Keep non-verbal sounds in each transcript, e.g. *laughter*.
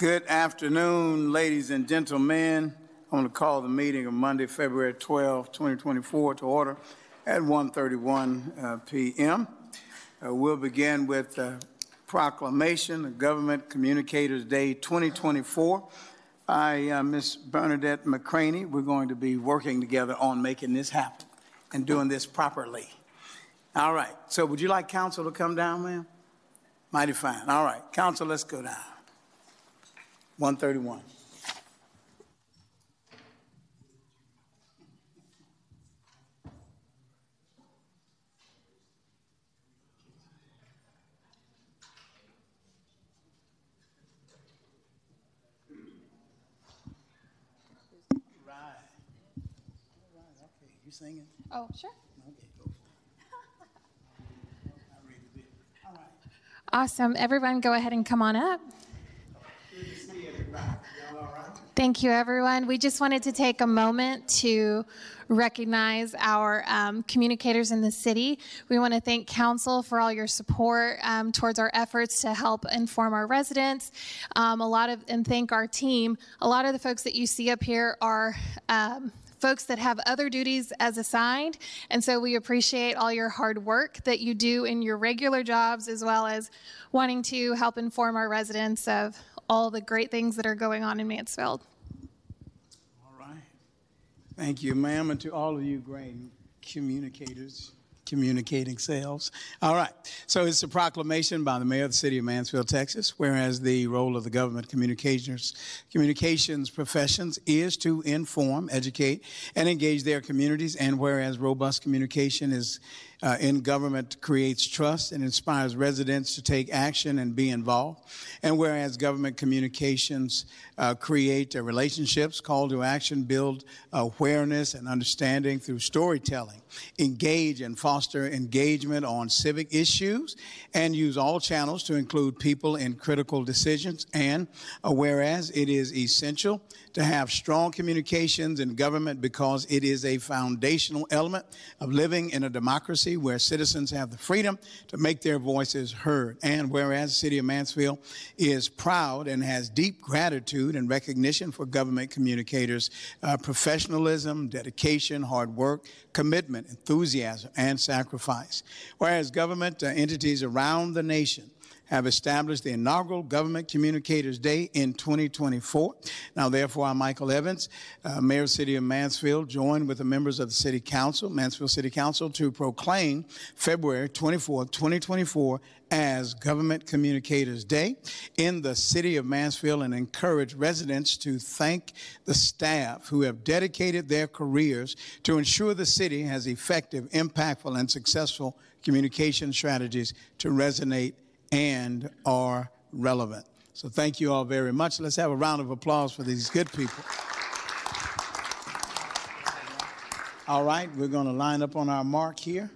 Good afternoon, ladies and gentlemen. I'm going to call the meeting of Monday, February 12, 2024 to order at 1.31 uh, p.m. Uh, we'll begin with proclamation of Government Communicators Day 2024 by uh, Ms. Bernadette McCraney. We're going to be working together on making this happen and doing this properly. All right. So would you like council to come down, ma'am? Mighty fine. All right. Council, let's go down. 131. Right. All right. Okay. You singing? Oh, sure. Okay, go for it. I read the bit. All right. Awesome. Everyone, go ahead and come on up. Good to see everybody. Y'all all right? Thank you, everyone. We just wanted to take a moment to recognize our um, communicators in the city. We want to thank council for all your support um, towards our efforts to help inform our residents. Um, a lot of and thank our team. A lot of the folks that you see up here are. Um, folks that have other duties as assigned. And so we appreciate all your hard work that you do in your regular jobs, as well as wanting to help inform our residents of all the great things that are going on in Mansfield. All right. Thank you, ma'am, and to all of you great communicators, communicating selves. All right. So it's a proclamation by the mayor of the city of Mansfield, Texas, whereas the role of the government communicators, communications professions is to inform, educate, and engage their communities, and whereas robust communication is uh, in government creates trust and inspires residents to take action and be involved. And whereas government communications uh, create relationships, call to action, build awareness and understanding through storytelling, engage and foster engagement on civic issues, and use all channels to include people in critical decisions. And uh, whereas it is essential to have strong communications in government because it is a foundational element of living in a democracy where citizens have the freedom to make their voices heard. And whereas the city of Mansfield is proud and has deep gratitude and recognition for government communicators' uh, professionalism, dedication, hard work, commitment, enthusiasm, and sacrifice. Whereas government uh, entities around the nation have established the inaugural Government Communicators Day in 2024. Now, therefore, I'm Michael Evans, uh, Mayor of City of Mansfield, joined with the members of the City Council, Mansfield City Council, to proclaim February 24, 2024 as Government Communicators Day in the city of Mansfield and encourage residents to thank the staff who have dedicated their careers to ensure the city has effective, impactful, and successful communication strategies to resonate and are relevant. So thank you all very much. Let's have a round of applause for these good people. All right, we're going to line up on our mark here.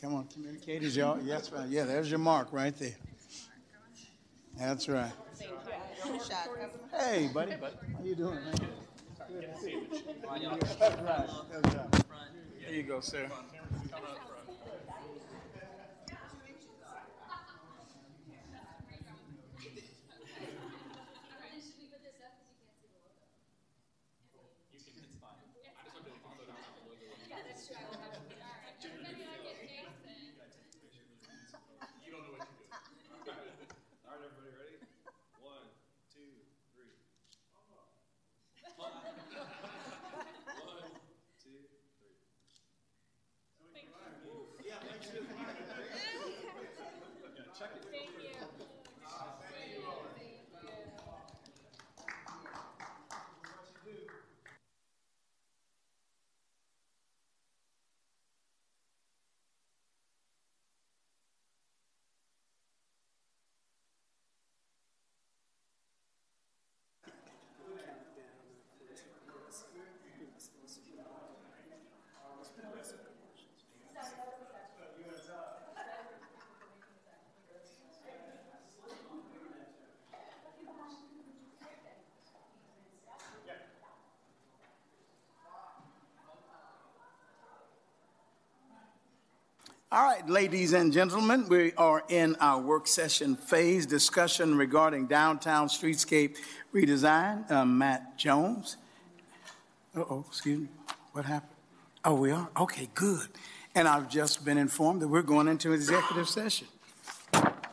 Come on, communicators, y'all. Yes, right. Yeah, there's your mark right there. That's right. Hey, buddy. How you doing, man? Good to see you. That's right. That's right. There you go, sir. All right, ladies and gentlemen, we are in our work session phase discussion regarding downtown streetscape redesign. Uh, Matt Jones. Uh oh, excuse me. What happened? Oh, we are? Okay, good. And I've just been informed that we're going into executive session.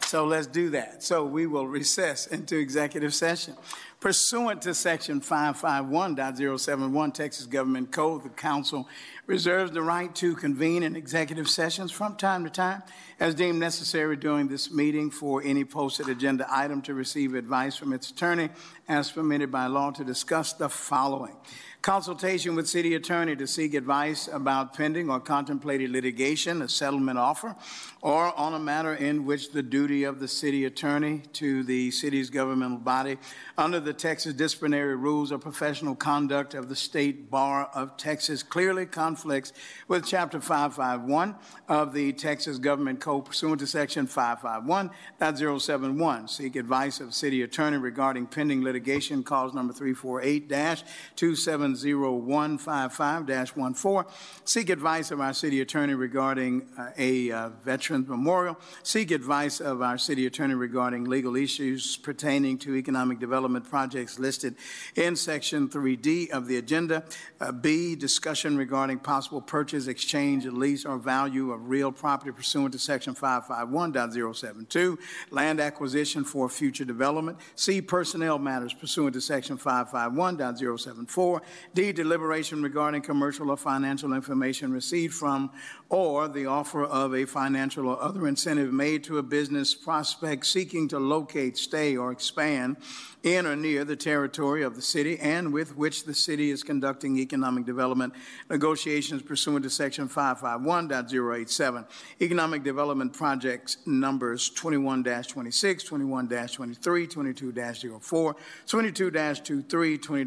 So let's do that. So we will recess into executive session. Pursuant to Section 551.071 Texas Government Code, the council reserves the right to convene in executive sessions from time to time as deemed necessary during this meeting for any posted agenda item to receive advice from its attorney as permitted by law to discuss the following. Consultation with city attorney to seek advice about pending or contemplated litigation, a settlement offer, or on a matter in which the duty of the city attorney to the city's governmental body under the Texas disciplinary rules of professional conduct of the State Bar of Texas clearly conflicts with Chapter 551 of the Texas Government Code pursuant to Section 551.071. Seek advice of city attorney regarding pending litigation, cause number 348 270-155-14. Seek advice of our city attorney regarding uh, a uh, Veterans Memorial. Seek advice of our city attorney regarding legal issues pertaining to economic development projects listed in Section 3D of the agenda. Uh, B, discussion regarding possible purchase, exchange, lease, or value of real property pursuant to Section 551.072, land acquisition for future development. C, personnel matters pursuant to Section 551.074. D, deliberation regarding commercial or financial information received from or the offer of a financial or other incentive made to a business prospect seeking to locate, stay, or expand in or near the territory of the city and with which the city is conducting economic development negotiations pursuant to Section 551.087. Economic development projects numbers 21 26, 21 23, 22 04, 22 23, 20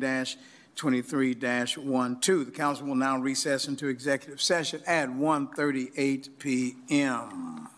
23-12. The council will now recess into executive session at 1:38 p.m.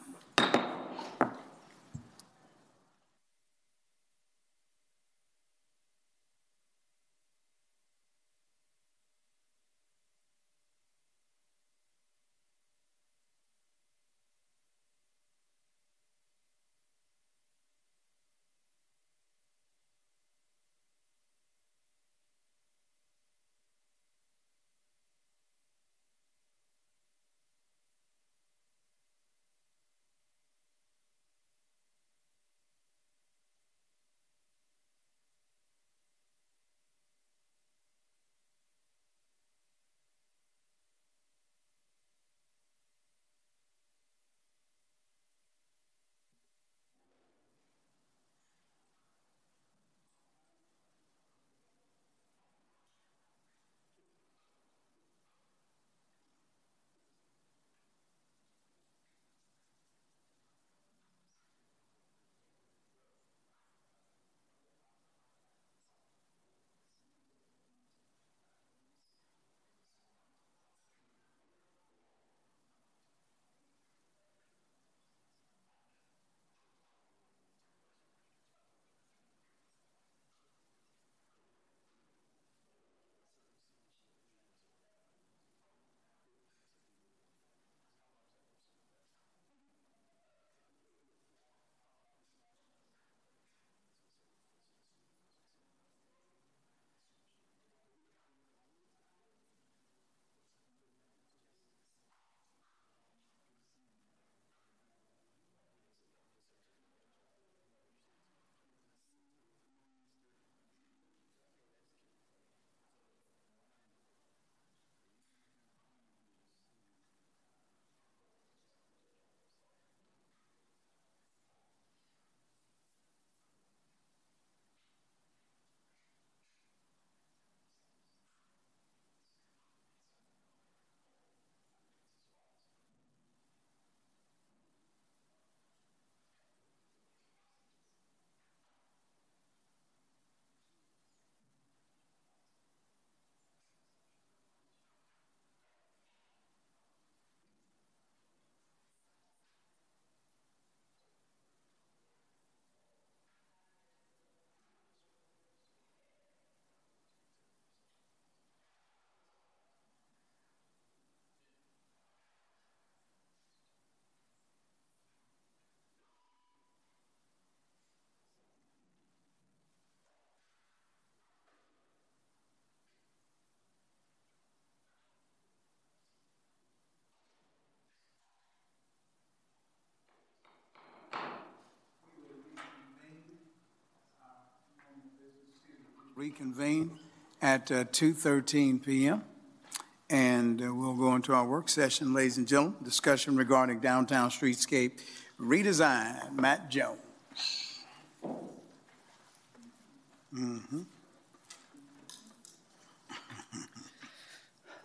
reconvene at uh, 2:13 p.m. And uh, we'll go into our work session, ladies and gentlemen. Discussion regarding downtown streetscape redesign. Matt Jones.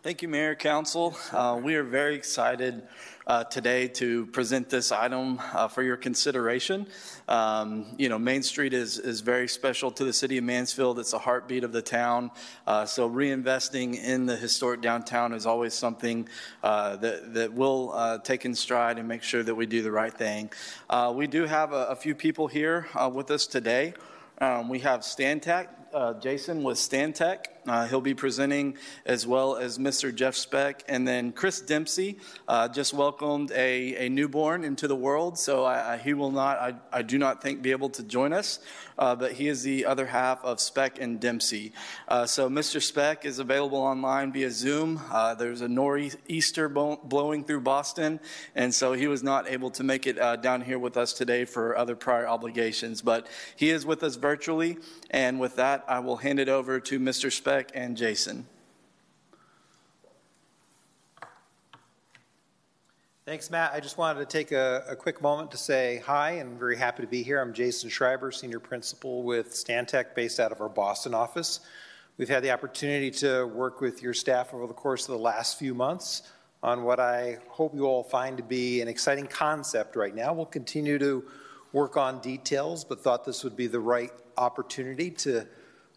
Thank you, Mayor, Council. Uh, We are very excited uh, today to present this item uh, for your consideration. Um, You know, Main Street is, is very special to the city of Mansfield. It's the heartbeat of the town. Uh, So reinvesting in the historic downtown is always something uh, that, that we'll uh, take in stride and make sure that we do the right thing. Uh, We do have a, a few people here with us today. Um, we have Stantec, Jason with Stantec. Uh, he'll be presenting as well as Mr. Jeff Speck. And then Chris Dempsey uh, just welcomed a, a newborn into the world. So I, I, he will not, I, I do not think, be able to join us. Uh, but he is the other half of Speck and Dempsey. Uh, so Mr. Speck is available online via Zoom. Uh, there's a nor'easter blowing through Boston. And so he was not able to make it uh, down here with us today for other prior obligations. But he is with us virtually. And with that, I will hand it over to Mr. Speck and Jason. Thanks, Matt. I just wanted to take a, a quick moment to say hi and very happy to be here. I'm Jason Schreiber, Senior Principal with Stantec, based out of our Boston office. We've had the opportunity to work with your staff over the course of the last few months on what I hope you all find to be an exciting concept right now. We'll continue to work on details, but thought this would be the right opportunity to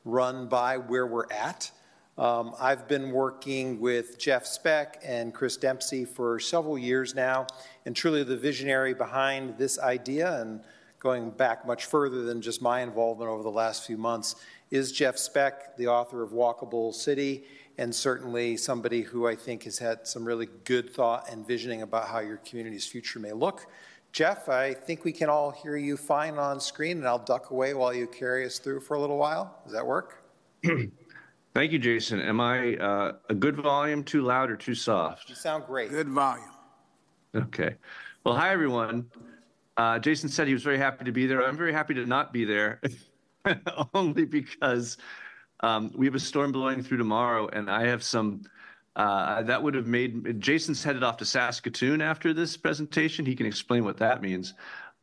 run by where we're at. Um, I've been working with Jeff Speck and Chris Dempsey for several years now, and truly the visionary behind this idea, and going back much further than just my involvement over the last few months, is Jeff Speck, the author of Walkable City, and certainly somebody who I think has had some really good thought and visioning about how your community's future may look. Jeff, I think we can all hear you fine on screen, and I'll duck away while you carry us through for a little while. Does that work? *clears throat* Thank you, Jason. Am I uh, a good volume, too loud, or too soft? You sound great. Good volume. Okay. Well, hi, everyone. Uh, Jason said he was very happy to be there. I'm very happy to not be there, *laughs* only because um, we have a storm blowing through tomorrow, and I have some. Uh, that would have made Jason's headed off to Saskatoon after this presentation. He can explain what that means.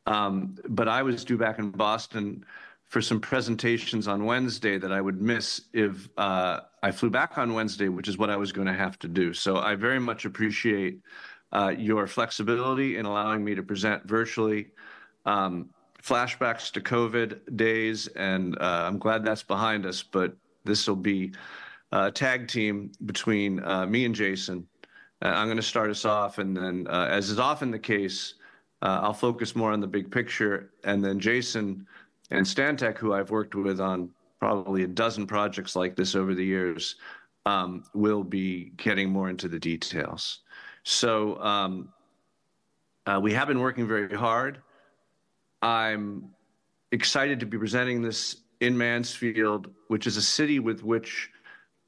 Um, but I was due back in Boston for some presentations on Wednesday that I would miss if uh, I flew back on Wednesday, which is what I was going to have to do. So I very much appreciate uh, your flexibility in allowing me to present virtually. Um, flashbacks to COVID days, and uh, I'm glad that's behind us, but this will be a tag team between uh, me and Jason. Uh, I'm going to start us off, and then, uh, as is often the case, I'll focus more on the big picture, and then Jason and Stantec, who I've worked with on probably a dozen projects like this over the years, um, will be getting more into the details. So um, uh, we have been working very hard. I'm excited to be presenting this in Mansfield, which is a city with which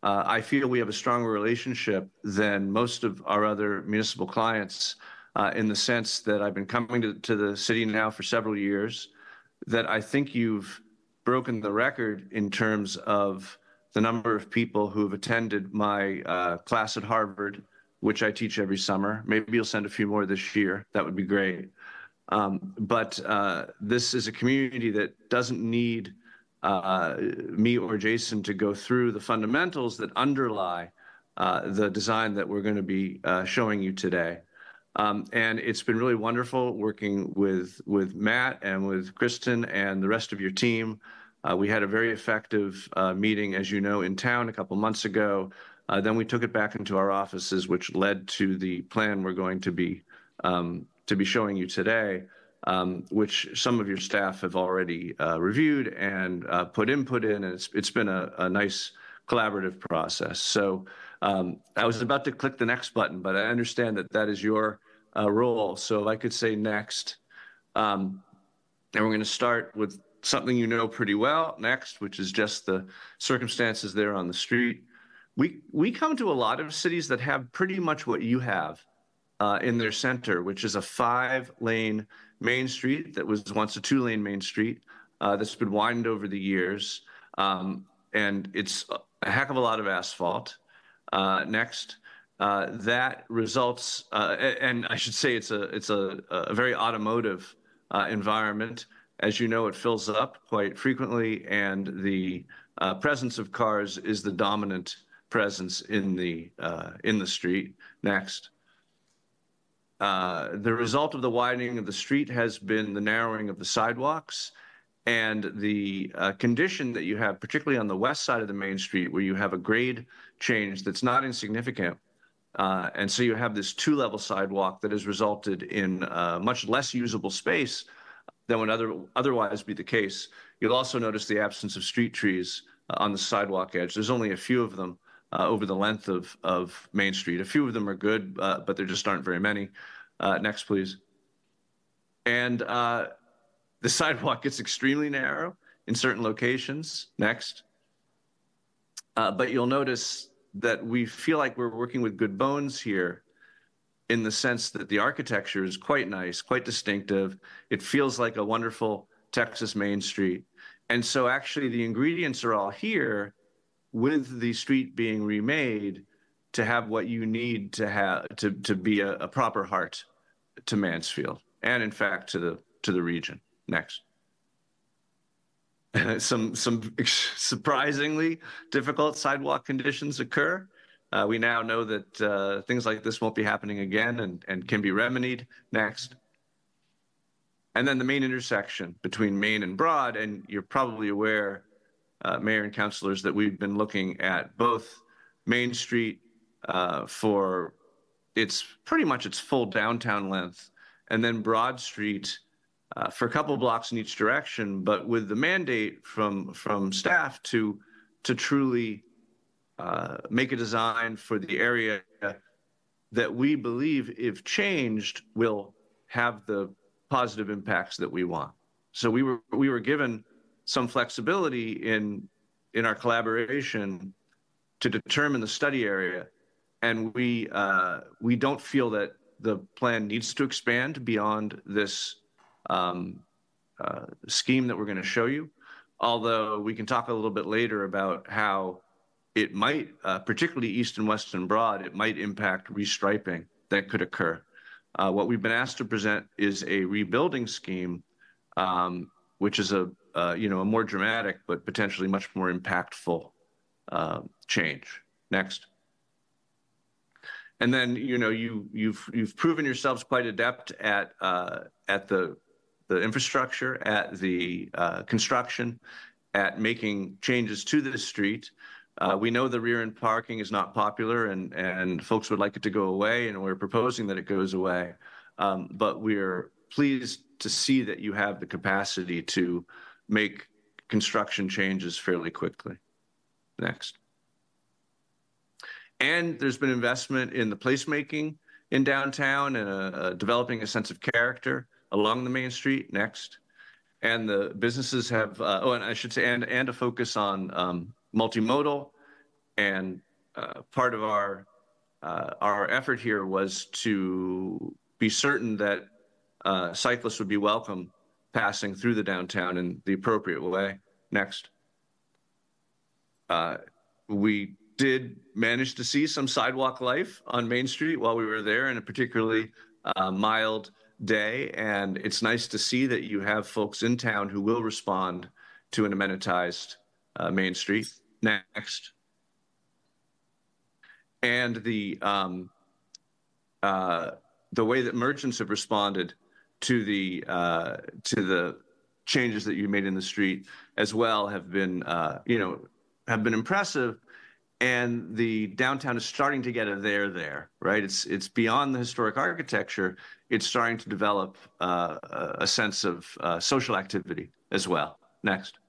uh, I feel we have a stronger relationship than most of our other municipal clients uh, in the sense that I've been coming to, to the city now for several years that I think you've broken the record in terms of the number of people who have attended my uh, class at Harvard, which I teach every summer. Maybe you'll send a few more this year. That would be great. Um, but uh, this is a community that doesn't need uh, me or Jason to go through the fundamentals that underlie uh, the design that we're going to be uh, showing you today. Um, and it's been really wonderful working with with Matt and with Kristen and the rest of your team. Uh, we had a very effective uh, meeting, as you know, in town a couple months ago. Uh, then we took it back into our offices, which led to the plan we're going to be um, to be showing you today, which some of your staff have already uh, reviewed and uh, put input in, and it's it's been a, a nice collaborative process. So um, I was about to click the next button, but I understand that that is your uh, role. So if I could say next, um, and we're going to start with something you know pretty well next, which is just the circumstances there on the street. We we come to a lot of cities that have pretty much what you have uh, in their center, which is a five-lane main street that was once a two-lane main street uh, that's been widened over the years. Um, and it's a heck of a lot of asphalt. Uh, next, uh, that results, uh, and I should say it's a it's a, a very automotive uh, environment. As you know, it fills up quite frequently, and the uh, presence of cars is the dominant presence in the in the street. Next. Uh, the result of the widening of the street has been the narrowing of the sidewalks and the uh, condition that you have, particularly on the west side of the main street, where you have a grade change that's not insignificant. Uh, and so you have this two level sidewalk that has resulted in much less usable space than would other, otherwise be the case. You'll also notice the absence of street trees on the sidewalk edge. There's only a few of them over the length of, of Main Street. A few of them are good, but there just aren't very many. Next, please. And uh, the sidewalk gets extremely narrow in certain locations. Next. Uh, but you'll notice that we feel like we're working with good bones here in the sense that the architecture is quite nice, quite distinctive. It feels like a wonderful Texas Main Street. And so actually the ingredients are all here with the street being remade to have what you need to have to, to be a, a proper heart to Mansfield and in fact to the to the region. Next. *laughs* some some *laughs* surprisingly difficult sidewalk conditions occur. Uh, we now know that uh, things like this won't be happening again and, and can be remedied. Next. And then the main intersection between Main and Broad, and you're probably aware, uh, Mayor and councilors, that we've been looking at both Main Street uh, for its pretty much its full downtown length, and then Broad Street uh, for a couple blocks in each direction, but with the mandate from from staff to to truly uh, make a design for the area that we believe, if changed, will have the positive impacts that we want. So we were we were given some flexibility in in our collaboration to determine the study area, and we uh, we don't feel that the plan needs to expand beyond this um, uh, scheme that we're going to show you. Although we can talk a little bit later about how it might, uh, particularly east and west and broad, it might impact restriping that could occur. Uh, what we've been asked to present is a rebuilding scheme, um, which is a uh, you know a more dramatic but potentially much more impactful uh, change. Next and then you know you you've you've proven yourselves quite adept at uh, at the the infrastructure, at the uh, construction, at making changes to the street. Uh, we know the rear end parking is not popular and, and folks would like it to go away, and we're proposing that it goes away. Um, but we're pleased to see that you have the capacity to make construction changes fairly quickly. Next. And there's been investment in the placemaking in downtown and uh, uh, developing a sense of character along the main street next. And the businesses have, uh, oh, and I should say, and, and a focus on um, multimodal. And uh, part of our, uh, our effort here was to be certain that uh, cyclists would be welcome passing through the downtown in the appropriate way. Next. We did manage to see some sidewalk life on Main Street while we were there, in a particularly uh, mild day. And it's nice to see that you have folks in town who will respond to an amenitized uh, Main Street. Next. And the um, uh, the way that merchants have responded to the uh, to the changes that you made in the street as well have been uh, you know have been impressive and the downtown is starting to get a there there right? It's it's beyond the historic architecture. It's starting to develop uh, a sense of uh, social activity as well. Next.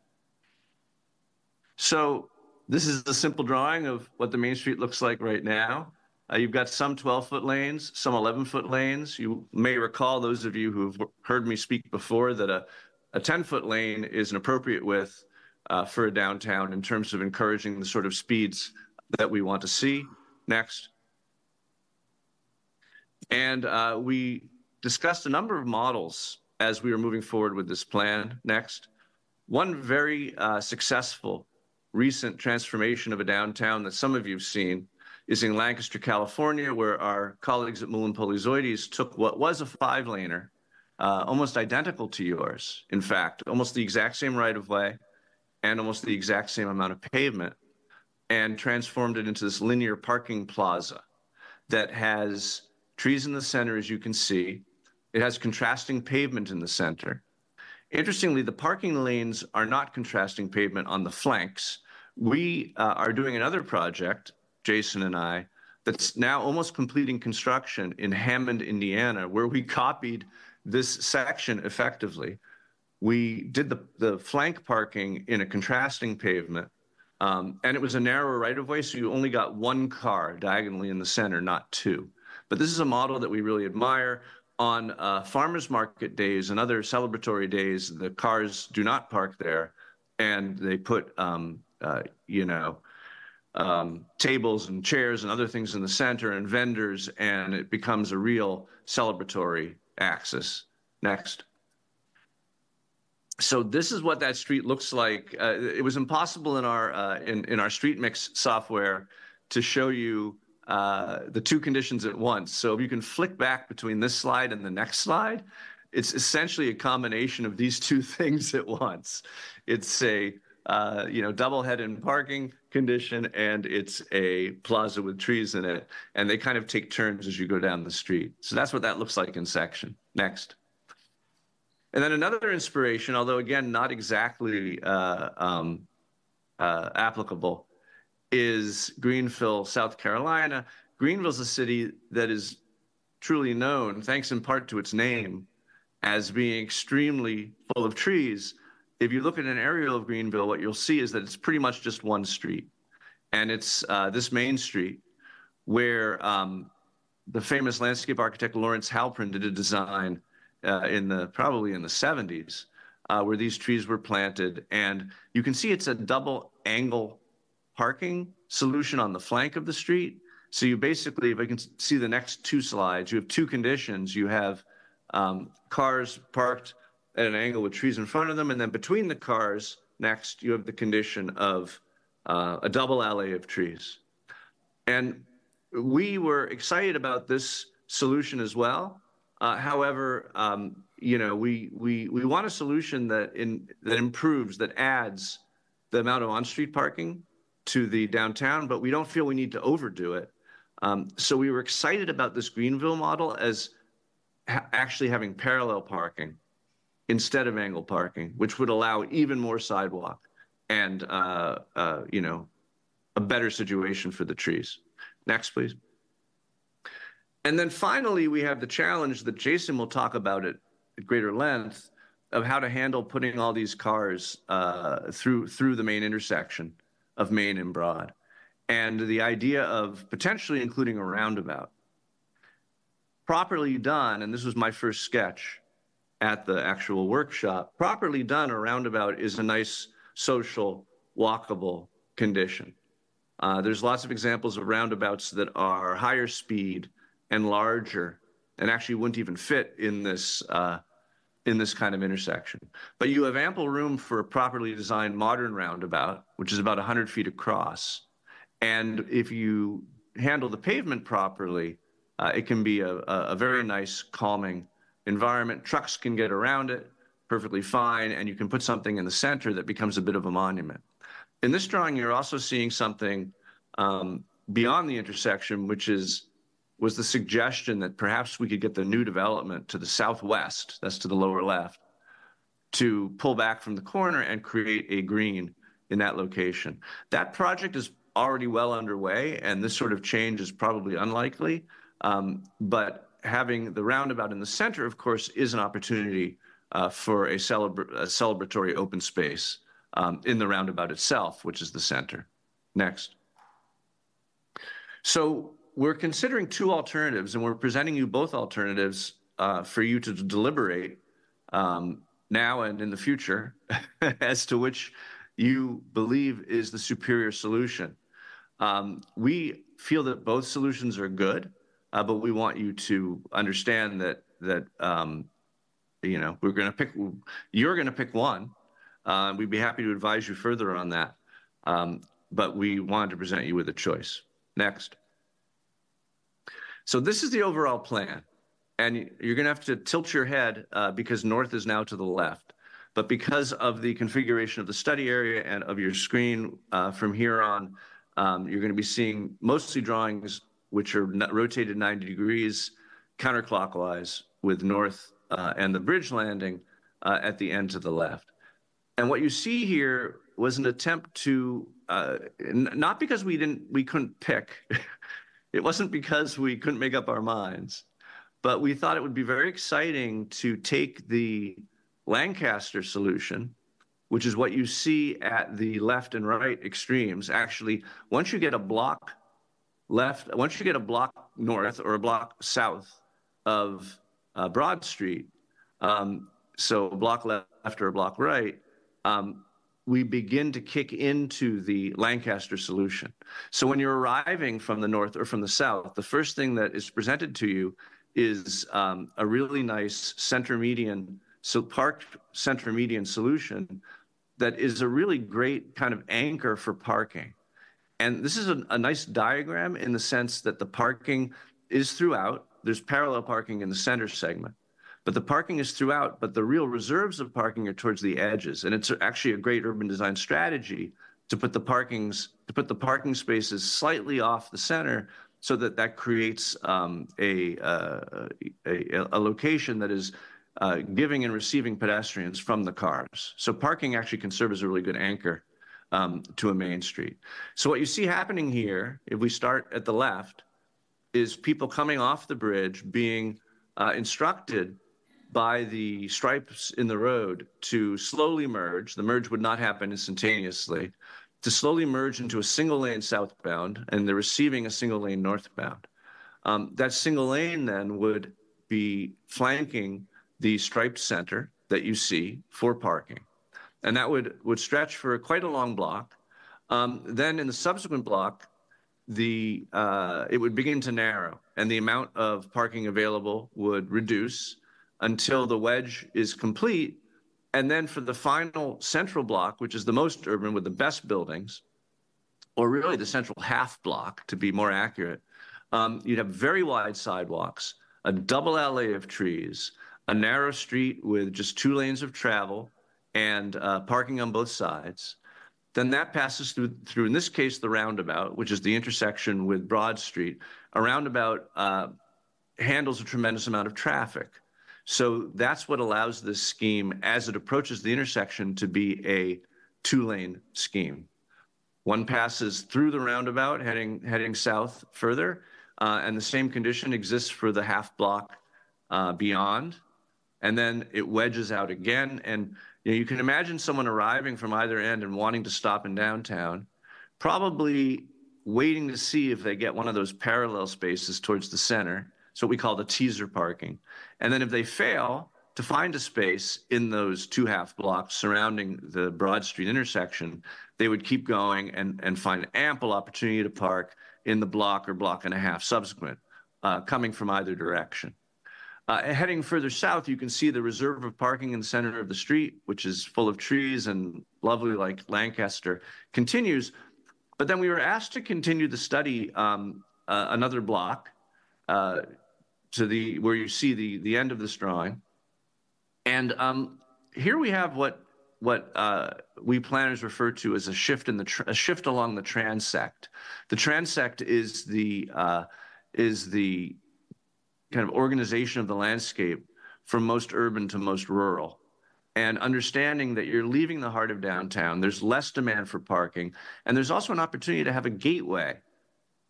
So this is a simple drawing of what the main street looks like right now. Uh, you've got some 12 foot lanes some 11 foot lanes. You may recall those of you who've heard me speak before that a, a 10 foot lane is an appropriate width uh, for a downtown in terms of encouraging the sort of speeds that we want to see. Next. And uh, we discussed a number of models as we were moving forward with this plan. Next. One very uh, successful recent transformation of a downtown that some of you have seen is in Lancaster, California, where our colleagues at Moule & Polyzoides took what was a five laner, uh, almost identical to yours, in fact, almost the exact same right of way and almost the exact same amount of pavement, and transformed it into this linear parking plaza that has trees in the center, as you can see. It has contrasting pavement in the center. Interestingly, the parking lanes are not contrasting pavement on the flanks. We uh, are doing another project Jason and I, that's now almost completing construction in Hammond, Indiana, where we copied this section effectively. We did the, the flank parking in a contrasting pavement, um, and it was a narrow right of way, so you only got one car diagonally in the center, not two. But this is a model that we really admire. On uh, farmers market days and other celebratory days, the cars do not park there, and they put, um, uh, you know, um, tables and chairs and other things in the center and vendors, and it becomes a real celebratory axis. Next. So this is what that street looks like. Uh, it was impossible in our uh, in in our Streetmix software to show you uh, the two conditions at once. So if you can flick back between this slide and the next slide, it's essentially a combination of these *laughs* two things at once. It's a uh, you know, double head-in parking condition, and it's a plaza with trees in it. And they kind of take turns as you go down the street. So that's what that looks like in section. Next. And then another inspiration, although again, not exactly uh, um, uh, applicable, is Greenville, South Carolina. Greenville's a city that is truly known, thanks in part to its name, as being extremely full of trees if you look at an aerial of Greenville, what you'll see is that it's pretty much just one street. And it's uh, this main street where um, the famous landscape architect Lawrence Halprin did a design uh, in the probably in the 70s uh, where these trees were planted. And you can see it's a double angle parking solution on the flank of the street. So you basically, if I can see the next two slides, you have two conditions. You have um, cars parked at an angle with trees in front of them. And then between the cars, next, you have the condition of uh, a double alley of trees. And we were excited about this solution as well. Uh, however, um, you know, we, we, we want a solution that, in, that improves, that adds the amount of on-street parking to the downtown, but we don't feel we need to overdo it. Um, so we were excited about this Greenville model as actually having parallel parking instead of angle parking, which would allow even more sidewalk and, uh, uh, you know, a better situation for the trees. Next, please. And then finally, we have the challenge that Jason will talk about it at greater length of how to handle putting all these cars uh, through through the main intersection of Main and Broad, and the idea of potentially including a roundabout. Properly done, and this was my first sketch at the actual workshop. Properly done, a roundabout is a nice social, walkable condition. Uh, there's lots of examples of roundabouts that are higher speed and larger and actually wouldn't even fit in this uh, in this kind of intersection. But you have ample room for a properly designed modern roundabout, which is about 100 feet across. And if you handle the pavement properly, uh, it can be a, a very nice, calming environment. Trucks can get around it perfectly fine, and you can put something in the center that becomes a bit of a monument. In this drawing, you're also seeing something um, beyond the intersection, which is was the suggestion that perhaps we could get the new development to the southwest, that's to the lower left, to pull back from the corner and create a green in that location. That project is already well underway, and this sort of change is probably unlikely. Um, but having the roundabout in the center, of course, is an opportunity uh, for a, celebra- a, celebratory open space um, in the roundabout itself, which is the center. Next. So we're considering two alternatives, and we're presenting you both alternatives uh, for you to deliberate um, now and in the future *laughs* as to which you believe is the superior solution. Um, we feel that both solutions are good uh, but we want you to understand that that um, you know we're to pick. You're going to pick one. Uh, we'd be happy to advise you further on that. But we wanted to present you with a choice. Next. So this is the overall plan. And you're going to have to tilt your head uh, because north is now to the left. But because of the configuration of the study area and of your screen uh, from here on, um, you're going to be seeing mostly drawings which are rotated 90 degrees counterclockwise with north uh, and the bridge landing uh, at the end to the left. And what you see here was an attempt to, uh, not because we didn't, we couldn't pick. *laughs* it wasn't because we couldn't make up our minds, but we thought it would be very exciting to take the Lancaster solution, which is what you see at the left and right extremes. Actually, once you get a block left, once you get a block north or a block south of uh, Broad Street, um, so a block left or a block right, um, we begin to kick into the Lancaster solution. So when you're arriving from the north or from the south, the first thing that is presented to you is um, a really nice center median, so park center median solution that is a really great kind of anchor for parking. And this is a, a nice diagram in the sense that the parking is throughout. There's parallel parking in the center segment but the parking is throughout, but the real reserves of parking are towards the edges. And it's actually a great urban design strategy to put the parkings to put the parking spaces slightly off the center so that that creates um, a, uh, a, a location that is uh, giving and receiving pedestrians from the cars. So parking actually can serve as a really good anchor um, to a main street. So what you see happening here, if we start at the left, is people coming off the bridge being uh, instructed by the stripes in the road to slowly merge. The merge would not happen instantaneously. To slowly merge into a single lane southbound, and they're receiving a single lane northbound. Um, that single lane then would be flanking the striped center that you see for parking. And that would, would stretch for quite a long block. Um, then in the subsequent block, the uh, it would begin to narrow, and the amount of parking available would reduce until the wedge is complete. And then for the final central block, which is the most urban with the best buildings, or really the central half block to be more accurate, um, you'd have very wide sidewalks, a double alley of trees, a narrow street with just two lanes of travel and uh, parking on both sides. Then that passes through, through, in this case, the roundabout, which is the intersection with Broad Street. A roundabout uh, handles a tremendous amount of traffic. So that's what allows this scheme, as it approaches the intersection, to be a two lane scheme. One passes through the roundabout heading, heading south further, uh, and the same condition exists for the half block uh, beyond. And then it wedges out again. And you, know, you can imagine someone arriving from either end and wanting to stop in downtown, probably waiting to see if they get one of those parallel spaces towards the center so we call the teaser parking. And then if they fail to find a space in those two half blocks surrounding the Broad Street intersection, they would keep going and, and find ample opportunity to park in the block or block and a half subsequent, uh, coming from either direction. Uh, heading further south, you can see the reserve of parking in the center of the street, which is full of trees and lovely like Lancaster, continues. But then we were asked to continue the study um, uh, another block uh, to the where you see the the end of this drawing. And um, here we have what what uh, we planners refer to as a shift in the a shift along the transect. The transect is the uh, is the kind of organization of the landscape from most urban to most rural. And understanding that you're leaving the heart of downtown, there's less demand for parking, and there's also an opportunity to have a gateway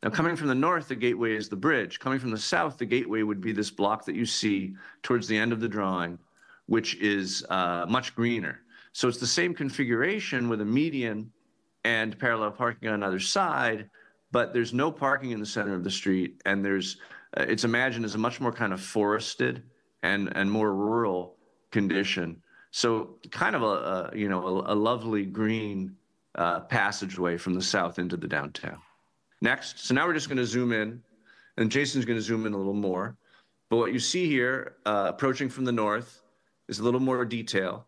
now, coming from the north, the gateway is the bridge. Coming from the south, the gateway would be this block that you see towards the end of the drawing, which is uh, much greener. So it's the same configuration with a median and parallel parking on either side, but there's no parking in the center of the street, and there's uh, it's imagined as a much more kind of forested and and more rural condition. So kind of a, a you know a, a lovely green uh, passageway from the south into the downtown. Next. So now we're just going to zoom in, and Jason's going to zoom in a little more. But what you see here, uh, approaching from the north, is a little more detail.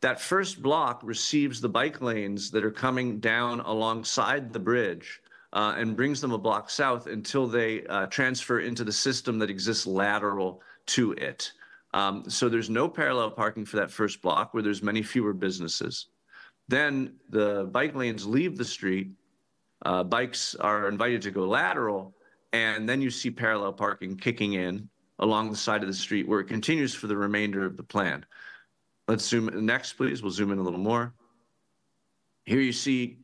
That first block receives the bike lanes that are coming down alongside the bridge uh, and brings them a block south until they uh, transfer into the system that exists lateral to it. Um, so there's no parallel parking for that first block where there's many fewer businesses. Then the bike lanes leave the street. Uh, bikes are invited to go lateral, and then you see parallel parking kicking in along the side of the street where it continues for the remainder of the plan. Let's zoom in next, please. We'll zoom in a little more. Here you see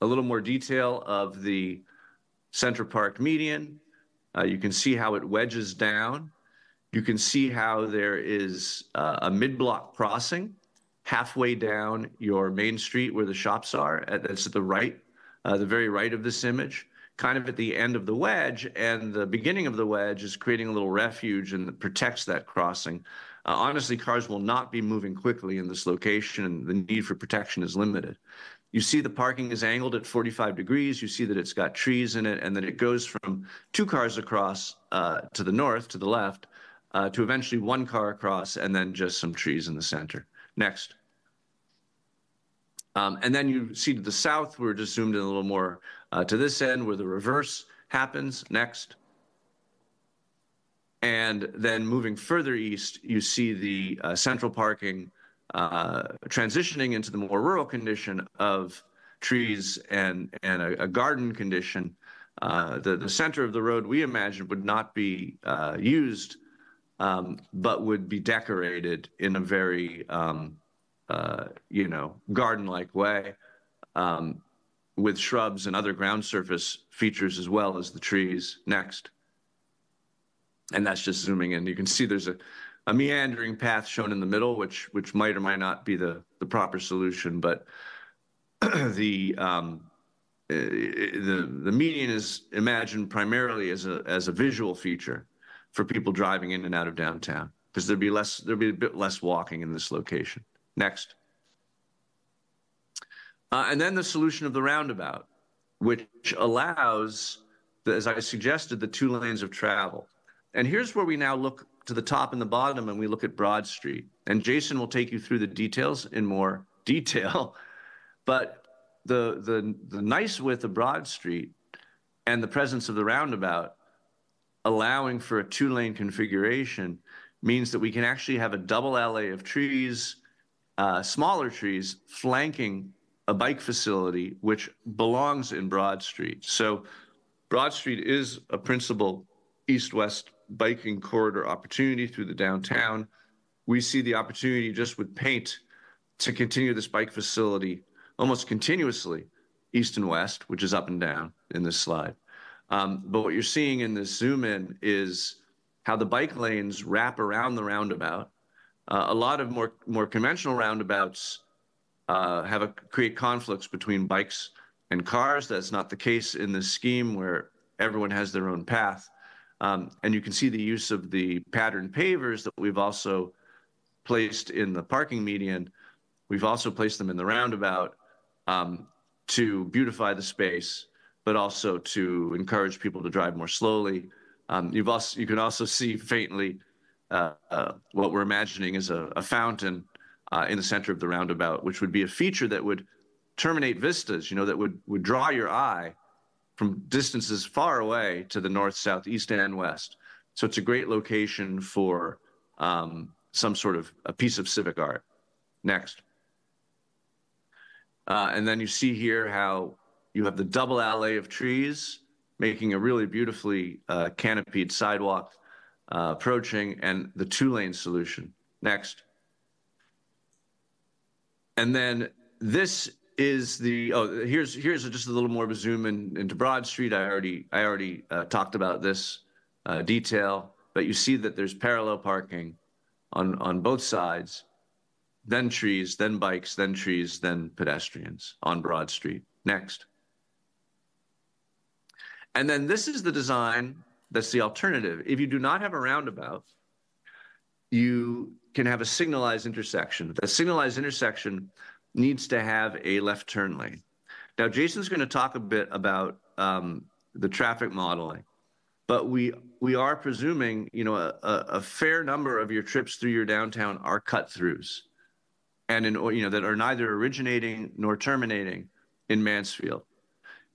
a little more detail of the Central Park median. Uh, you can see how it wedges down. You can see how there is uh, a mid-block crossing halfway down your main street where the shops are. That's at the right, the very right of this image kind of at the end of the wedge, and the beginning of the wedge is creating a little refuge and protects that crossing. Uh, honestly, cars will not be moving quickly in this location, and the need for protection is limited. You see the parking is angled at 45 degrees. You see that it's got trees in it, and then it goes from two cars across uh, to the north, to the left, uh, to eventually one car across, and then just some trees in the center. Next. Um, and then you see to the south, we're just zoomed in a little more uh, to this end where the reverse happens. Next. And then moving further east, you see the uh, central parking uh, transitioning into the more rural condition of trees and, and a, a garden condition. Uh, the, the center of the road, we imagine, would not be uh, used, um, but would be decorated in a very um, uh, you know, garden-like way, um, with shrubs and other ground surface features as well as the trees. Next. And that's just zooming in. You can see there's a, a meandering path shown in the middle, which which might or might not be the the proper solution, but *clears throat* the um, uh, the the median is imagined primarily as a as a visual feature for people driving in and out of downtown because there'd be less there'd be a bit less walking in this location. Next. Uh, and then the solution of the roundabout, which allows, as I suggested, the two lanes of travel. And here's where we now look to the top and the bottom and we look at Broad Street. And Jason will take you through the details in more *laughs* detail. But the, the, the nice width of Broad Street and the presence of the roundabout allowing for a two lane configuration means that we can actually have a double alley of trees uh, smaller trees flanking a bike facility which belongs in Broad Street. So Broad Street is a principal east-west biking corridor opportunity through the downtown. We see the opportunity just with paint to continue this bike facility almost continuously east and west, which is up and down in this slide. Um, but what you're seeing in this zoom in is how the bike lanes wrap around the roundabout uh, a lot of more more conventional roundabouts uh, have a create conflicts between bikes and cars. That's not the case in this scheme where everyone has their own path. Um, and you can see the use of the pattern pavers that we've also placed in the parking median. We've also placed them in the roundabout um, to beautify the space, but also to encourage people to drive more slowly. Um, you've also, you can also see faintly uh, uh, what we're imagining is a, a fountain uh, in the center of the roundabout, which would be a feature that would terminate vistas, you know, that would, would draw your eye from distances far away to the north, south, east, and west. So it's a great location for um, some sort of a piece of civic art. Next. Uh, and then you see here how you have the double alley of trees making a really beautifully uh, canopied sidewalk approaching and the two lane solution. Next. And then this is the oh here's here's just a little more of a zoom in, into Broad Street. I already I already uh, talked about this uh, detail, but you see that there's parallel parking on on both sides, then trees, then bikes, then trees, then pedestrians on Broad Street. Next. And then this is the design that's the alternative. If you do not have a roundabout, you can have a signalized intersection. The signalized intersection needs to have a left turn lane. Now, Jason's going to talk a bit about um, the traffic modeling, but we we are presuming, you know, a, a fair number of your trips through your downtown are cut throughs, and in, you know, that are neither originating nor terminating in Mansfield.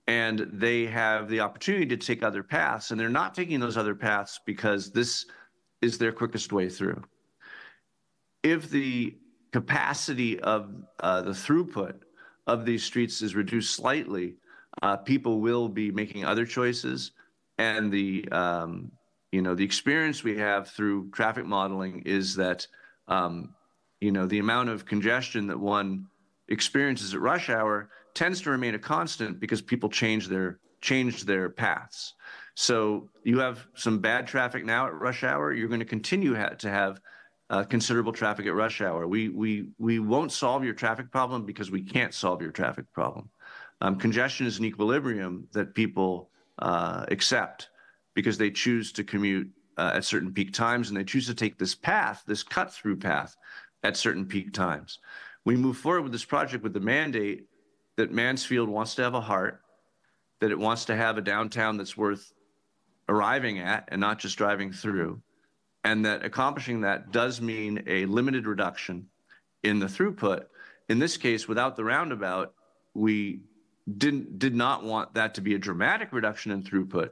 And they have the opportunity to take other paths, and they're not taking those other paths because this is their quickest way through. If the capacity of uh, the throughput of these streets is reduced slightly, uh, people will be making other choices, and the um, you know the experience we have through traffic modeling is that um, you know the amount of congestion that one experiences at rush hour tends to remain a constant because people change their changed their paths. So you have some bad traffic now at rush hour. You're going to continue ha- to have uh, considerable traffic at rush hour. We we we won't solve your traffic problem because we can't solve your traffic problem. Um, congestion is an equilibrium that people uh, accept because they choose to commute uh, at certain peak times and they choose to take this path, this cut through path, at certain peak times. We move forward with this project with the mandate that Mansfield wants to have a heart, that it wants to have a downtown that's worth arriving at and not just driving through and that accomplishing that does mean a limited reduction in the throughput. In this case, without the roundabout, we didn't did not want that to be a dramatic reduction in throughput,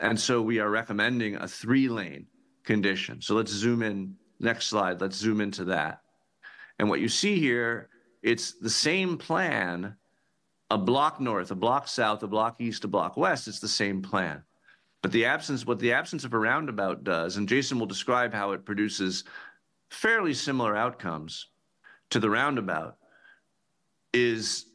and so we are recommending a three-lane condition. So let's zoom in. Next slide. Let's zoom into that. And what you see here, it's the same plan, a block north, a block south, a block east, a block west. It's the same plan. But the absence, what the absence of a roundabout does, and Jason will describe how it produces fairly similar outcomes to the roundabout, is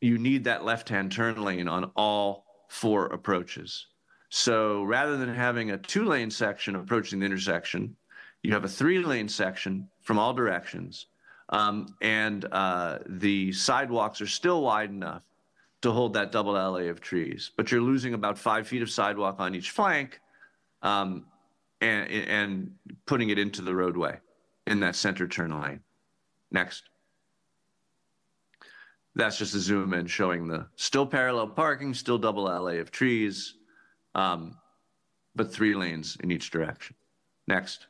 you need that left hand turn lane on all four approaches. So rather than having a two lane section approaching the intersection, you have a three lane section from all directions. Um, and uh, the sidewalks are still wide enough to hold that double alley of trees. But you're losing about five feet of sidewalk on each flank um, and, and putting it into the roadway in that center turn lane. Next. That's just a zoom in showing the still parallel parking, still double alley of trees, um, but three lanes in each direction. Next.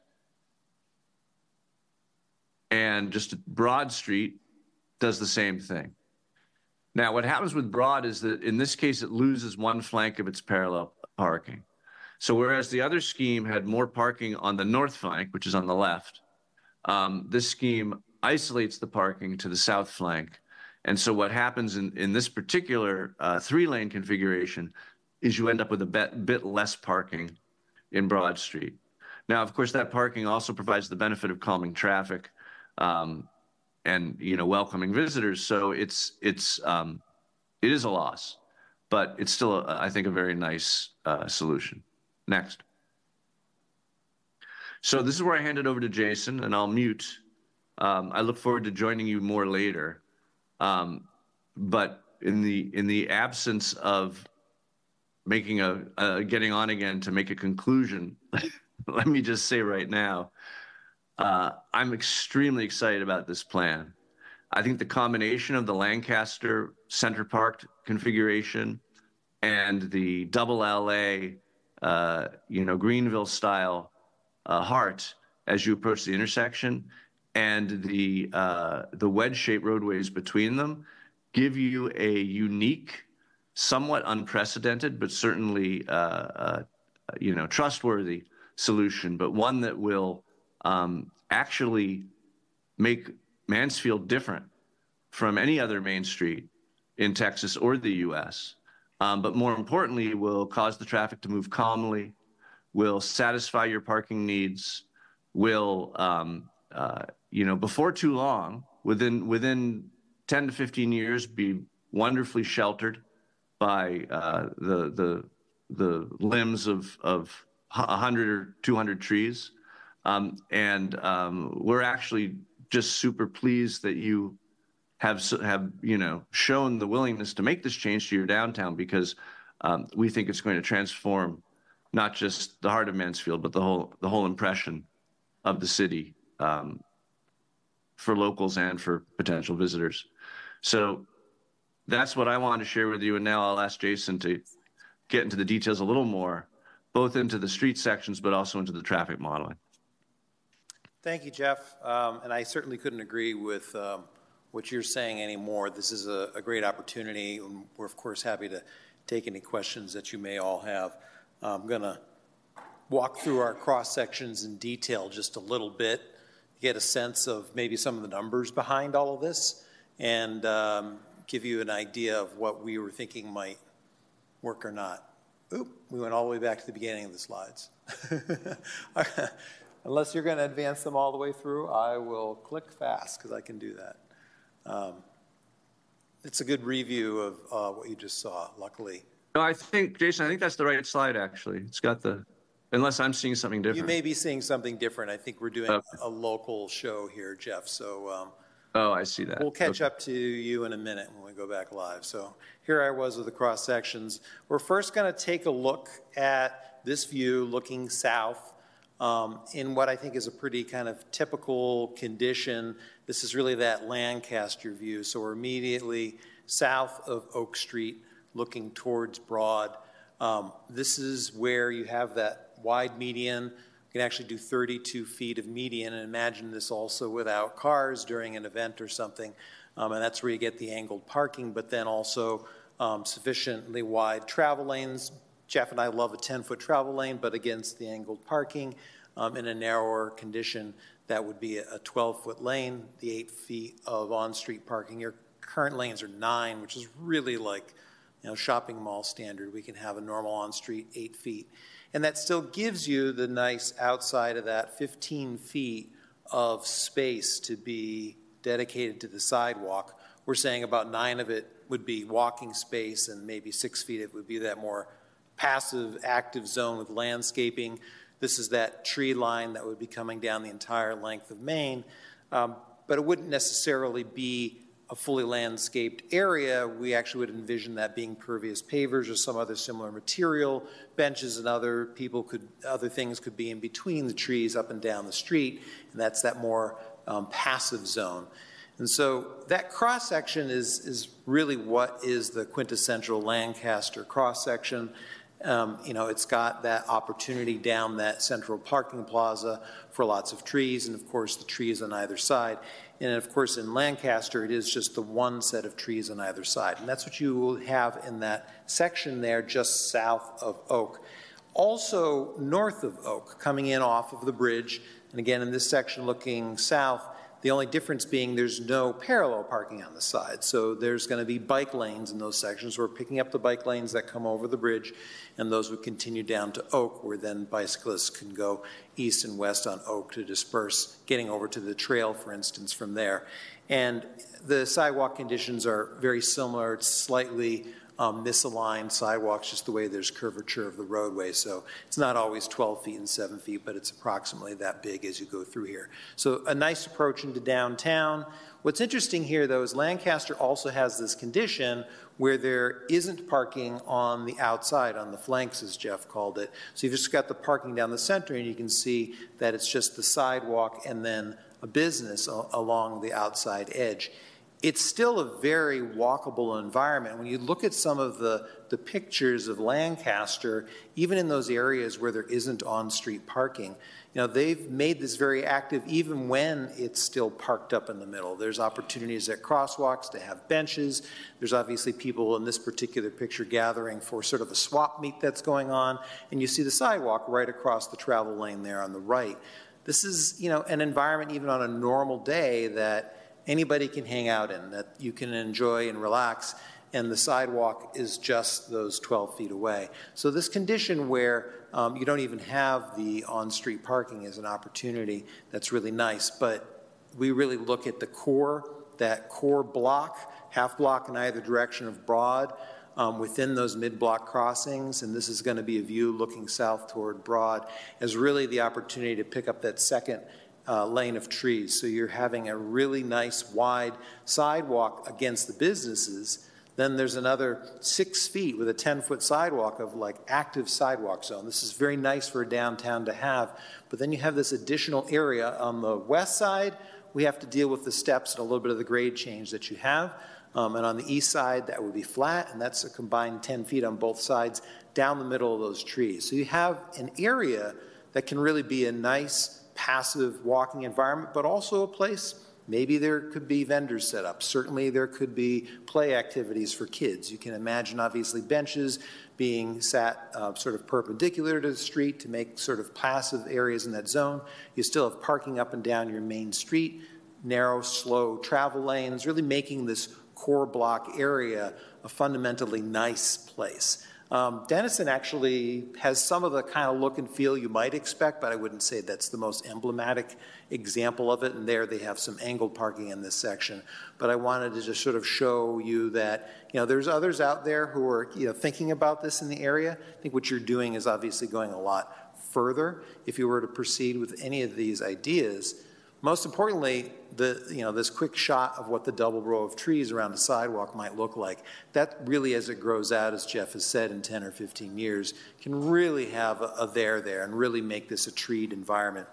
And just Broad Street does the same thing. Now, what happens with Broad is that in this case, it loses one flank of its parallel parking. So whereas the other scheme had more parking on the north flank, which is on the left, um, this scheme isolates the parking to the south flank. And so what happens in, in this particular uh, three-lane configuration is you end up with a bit, bit less parking in Broad Street. Now, of course, that parking also provides the benefit of calming traffic. Um, and you know welcoming visitors. So it's it's um, it is a loss, but it's still a, I think a very nice uh, solution. Next. So this is where I hand it over to Jason, and I'll mute. Um, I look forward to joining you more later. Um, but in the in the absence of making a, a getting on again to make a conclusion, *laughs* let me just say right now uh, I'm extremely excited about this plan. I think the combination of the Lancaster Center Park configuration and the double LA, uh, you know, Greenville style uh, heart as you approach the intersection and the uh, the wedge shaped roadways between them give you a unique, somewhat unprecedented, but certainly uh, uh, you know trustworthy solution, but one that will um, actually make Mansfield different from any other main street in Texas or the US. Um, but more importantly, will cause the traffic to move calmly, will satisfy your parking needs, will, um, uh, you know, before too long, within, within 10 to 15 years, be wonderfully sheltered by uh, the, the, the limbs of, of 100 or 200 trees. Um, and um, we're actually just super pleased that you have have you know shown the willingness to make this change to your downtown because um, we think it's going to transform not just the heart of Mansfield but the whole the whole impression of the city for locals and for potential visitors. So that's what I wanted to share with you. And now I'll ask Jason to get into the details a little more, both into the street sections but also into the traffic modeling. Thank you, Jeff. Um, and I certainly couldn't agree with um, what you're saying anymore. This is a, a great opportunity, and we're of course happy to take any questions that you may all have. I'm going to walk through our cross sections in detail just a little bit, get a sense of maybe some of the numbers behind all of this, and um, give you an idea of what we were thinking might work or not. Oop, we went all the way back to the beginning of the slides. *laughs* Unless you're going to advance them all the way through, I will click fast because I can do that. Um, it's a good review of uh, what you just saw, luckily. No, I think, Jason, I think that's the right slide, actually. It's got the, unless I'm seeing something different. You may be seeing something different. I think we're doing Okay. a local show here, Jeff. So um, Oh, I see that. we'll catch Okay. up to you in a minute when we go back live. So here I was with the cross sections. We're first going to take a look at this view looking south um, in what I think is a pretty kind of typical condition. This is really that Lancaster view. So we're immediately south of Oak Street looking towards Broad. Um, this is where you have that wide median. You can actually do 32 feet of median, and imagine this also without cars during an event or something. Um, and that's where you get the angled parking, but then also um, sufficiently wide travel lanes. Jeff and I love a 10 foot travel lane, but against the angled parking um, in a narrower condition, that would be a 12 foot lane, the eight feet of on street parking. Your current lanes are nine, which is really like you know, shopping mall standard. We can have a normal on street eight feet. And that still gives you the nice outside of that 15 feet of space to be dedicated to the sidewalk. We're saying about nine of it would be walking space, and maybe six feet it would be that more passive, active zone with landscaping. This is that tree line that would be coming down the entire length of Main, Um, but it wouldn't necessarily be a fully landscaped area. We actually would envision that being pervious pavers or some other similar material. Benches and other people could, other things could be in between the trees up and down the street, and that's that more um, passive zone. And so that cross section is, is really what is the quintessential Lancaster cross section. Um, you know, it's got that opportunity down that central parking plaza for lots of trees, and of course, the trees on either side. And of course, in Lancaster, it is just the one set of trees on either side. And that's what you will have in that section there just south of Oak. Also, north of Oak, coming in off of the bridge, and again in this section looking south, the only difference being there's no parallel parking on the side. So there's going to be bike lanes in those sections. We're picking up the bike lanes that come over the bridge, and those would continue down to Oak, where then bicyclists can go east and west on Oak to disperse, getting over to the trail, for instance, from there. And the sidewalk conditions are very similar. It's slightly um, misaligned sidewalks, just the way there's curvature of the roadway. So it's not always 12 feet and 7 feet, but it's approximately that big as you go through here. So a nice approach into downtown. What's interesting here, though, is Lancaster also has this condition where there isn't parking on the outside, on the flanks, as Jeff called it. So you've just got the parking down the center, and you can see that it's just the sidewalk and then a business along the outside edge it's still a very walkable environment. When you look at some of the, the pictures of Lancaster, even in those areas where there isn't on street parking, you know, they've made this very active even when it's still parked up in the middle. There's opportunities at crosswalks to have benches. There's obviously people in this particular picture gathering for sort of a swap meet that's going on. And you see the sidewalk right across the travel lane there on the right. This is, you know, an environment even on a normal day that anybody can hang out in, that you can enjoy and relax, and the sidewalk is just those 12 feet away. So, this condition where um, you don't even have the on street parking is an opportunity that's really nice. But we really look at the core, that core block, half block in either direction of Broad. Um, within those mid block crossings, and this is going to be a view looking south toward Broad, as really the opportunity to pick up that second uh, lane of trees. So you're having a really nice wide sidewalk against the businesses. Then there's another six feet with a 10 foot sidewalk of like active sidewalk zone. This is very nice for a downtown to have. But then you have this additional area on the west side. We have to deal with the steps and a little bit of the grade change that you have. Um, and on the east side, that would be flat, and that's a combined 10 feet on both sides down the middle of those trees. So you have an area that can really be a nice passive walking environment, but also a place Maybe there could be vendors set up. Certainly, there could be play activities for kids. You can imagine, obviously, benches being sat uh, sort of perpendicular to the street to make sort of passive areas in that zone. You still have parking up and down your main street, narrow, slow travel lanes, really making this core block area a fundamentally nice place. Um, Denison actually has some of the kind of look and feel you might expect, but I wouldn't say that's the most emblematic example of it. And there they have some angled parking in this section. But I wanted to just sort of show you that, you know, there's others out there who are, you know, thinking about this in the area. I think what you're doing is obviously going a lot further. If you were to proceed with any of these ideas, most importantly, the, you know, this quick shot of what the double row of trees around the sidewalk might look like, that really, as it grows out, as Jeff has said, in 10 or 15 years, can really have a, a there there and really make this a treed environment.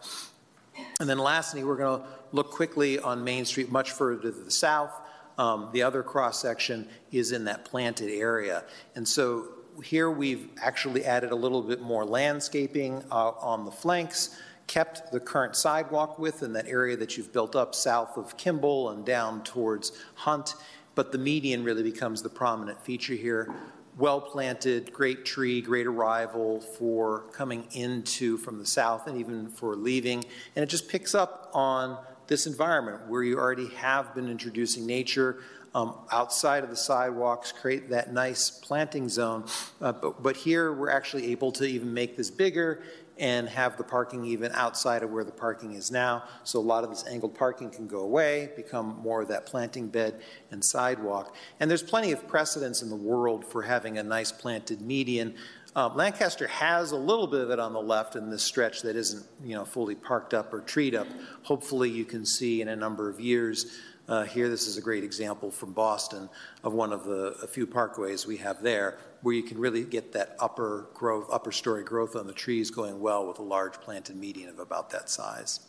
And then lastly, we're going to look quickly on Main Street much further to the south. Um, the other cross section is in that planted area. And so here we've actually added a little bit more landscaping uh, on the flanks kept the current sidewalk width in that area that you've built up south of Kimball and down towards Hunt, but the median really becomes the prominent feature here. Well planted, great tree, great arrival for coming into from the south and even for leaving. And it just picks up on this environment where you already have been introducing nature um, outside of the sidewalks, create that nice planting zone. Uh, but, but here we're actually able to even make this bigger and have the parking even outside of where the parking is now. So a lot of this angled parking can go away, become more of that planting bed and sidewalk. And there's plenty of precedence in the world for having a nice planted median. Um, Lancaster has a little bit of it on the left in this stretch that isn't, you know, fully parked up or treed up. Hopefully, you can see in a number of years uh, here, this is a great example from Boston of one of the few parkways we have there, where you can really get that upper growth, upper story growth on the trees going well with a large planted median of about that size.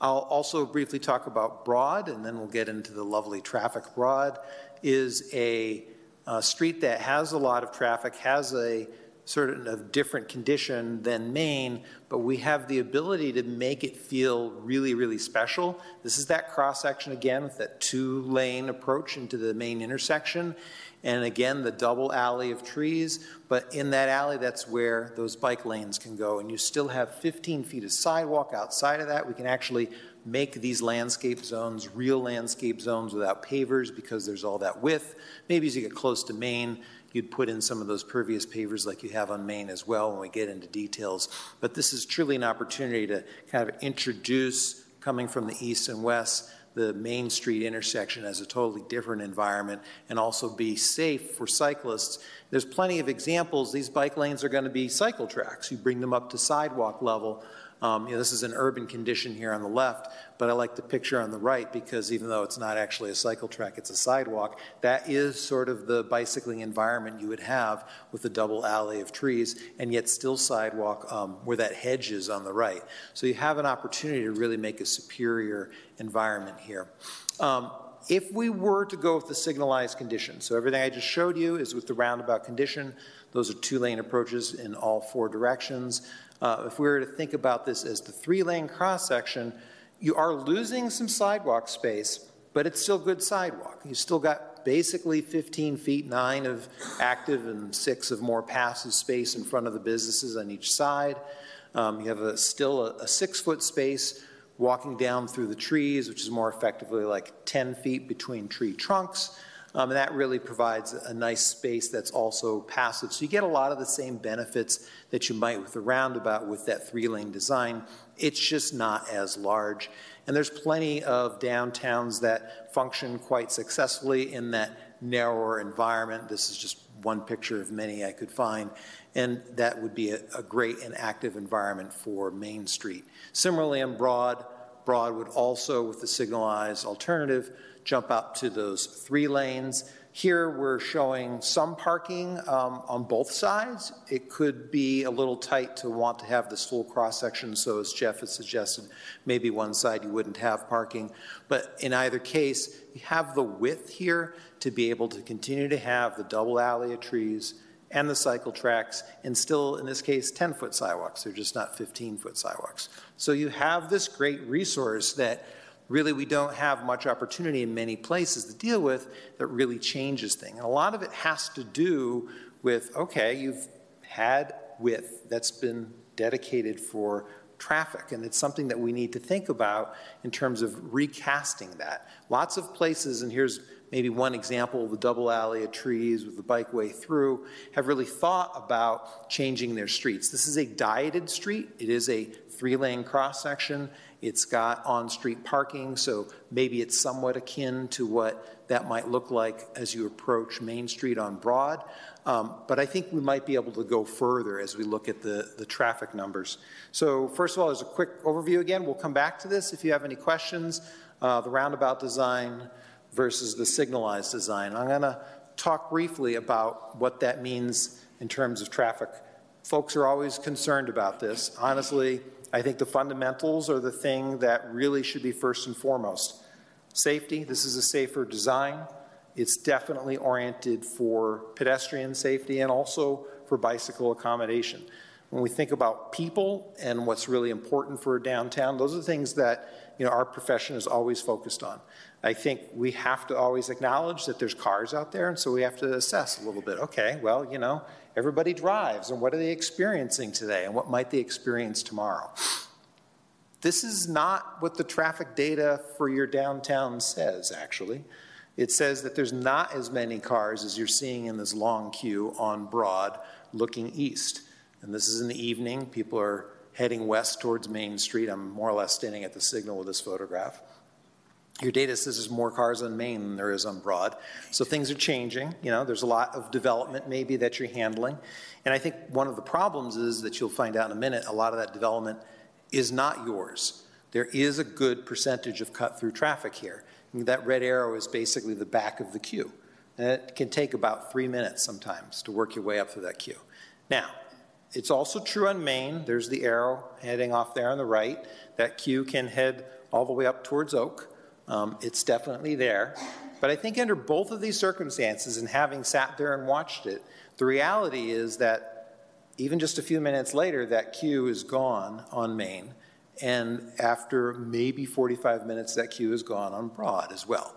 I'll also briefly talk about Broad, and then we'll get into the lovely traffic. Broad is a, a street that has a lot of traffic, has a sort of different condition than Main, but we have the ability to make it feel really, really special. This is that cross section again with that two lane approach into the main intersection. And again, the double alley of trees. But in that alley, that's where those bike lanes can go. And you still have 15 feet of sidewalk outside of that. We can actually make these landscape zones real landscape zones without pavers because there's all that width. Maybe as you get close to Main, you'd put in some of those pervious pavers like you have on Main as well when we get into details. But this is truly an opportunity to kind of introduce, coming from the east and west, the Main Street intersection as a totally different environment and also be safe for cyclists. There's plenty of examples. These bike lanes are going to be cycle tracks. You bring them up to sidewalk level um, you know, this is an urban condition here on the left, but I like the picture on the right because even though it's not actually a cycle track, it's a sidewalk. That is sort of the bicycling environment you would have with the double alley of trees, and yet still sidewalk um, where that hedge is on the right. So you have an opportunity to really make a superior environment here. Um, if we were to go with the signalized condition, so everything I just showed you is with the roundabout condition, those are two lane approaches in all four directions. Uh, if we were to think about this as the three lane cross section, you are losing some sidewalk space, but it's still good sidewalk. You still got basically 15 feet, nine of active and six of more passive space in front of the businesses on each side. Um, you have a, still a, a six foot space walking down through the trees, which is more effectively like 10 feet between tree trunks. Um, and that really provides a nice space that's also passive. So you get a lot of the same benefits that you might with the roundabout with that three lane design. It's just not as large. And there's plenty of downtowns that function quite successfully in that narrower environment. This is just one picture of many I could find. And that would be a, a great and active environment for Main Street. Similarly, on Broad, Broad would also, with the signalized alternative, jump up to those three lanes. Here we're showing some parking um, on both sides. It could be a little tight to want to have this full cross section, so as Jeff has suggested, maybe one side you wouldn't have parking. But in either case, you have the width here to be able to continue to have the double alley of trees and the cycle tracks, and still, in this case, 10 foot sidewalks. They're just not 15 foot sidewalks. So you have this great resource that really we don't have much opportunity in many places to deal with that really changes things. And a lot of it has to do with okay, you've had width that's been dedicated for traffic, and it's something that we need to think about in terms of recasting that. Lots of places, and here's maybe one example the double alley of trees with the bikeway through, have really thought about changing their streets. This is a dieted street, it is a three lane cross section. It's got on street parking, so maybe it's somewhat akin to what that might look like as you approach Main Street on Broad. Um, but I think we might be able to go further as we look at the, the traffic numbers. So, first of all, as a quick overview again, we'll come back to this if you have any questions. Uh, the roundabout design versus the signalized design. I'm going to talk briefly about what that means in terms of traffic. Folks are always concerned about this. Honestly, I think the fundamentals are the thing that really should be first and foremost. Safety, this is a safer design. It's definitely oriented for pedestrian safety and also for bicycle accommodation. When we think about people and what's really important for a downtown, those are things that you know, our profession is always focused on. I think we have to always acknowledge that there's cars out there, and so we have to assess a little bit. Okay, well, you know, everybody drives, and what are they experiencing today, and what might they experience tomorrow? This is not what the traffic data for your downtown says, actually. It says that there's not as many cars as you're seeing in this long queue on Broad looking east. And this is in the evening. People are heading west towards Main Street. I'm more or less standing at the signal with this photograph. Your data says there's more cars on Main than there is on Broad. So things are changing. You know, there's a lot of development maybe that you're handling. And I think one of the problems is that you'll find out in a minute, a lot of that development is not yours. There is a good percentage of cut through traffic here. that red arrow is basically the back of the queue. And it can take about three minutes sometimes to work your way up through that queue. Now, it's also true on Main. There's the arrow heading off there on the right. That queue can head all the way up towards Oak. Um, it's definitely there. But I think under both of these circumstances, and having sat there and watched it, the reality is that even just a few minutes later, that queue is gone on Main. And after maybe 45 minutes, that queue is gone on Broad as well.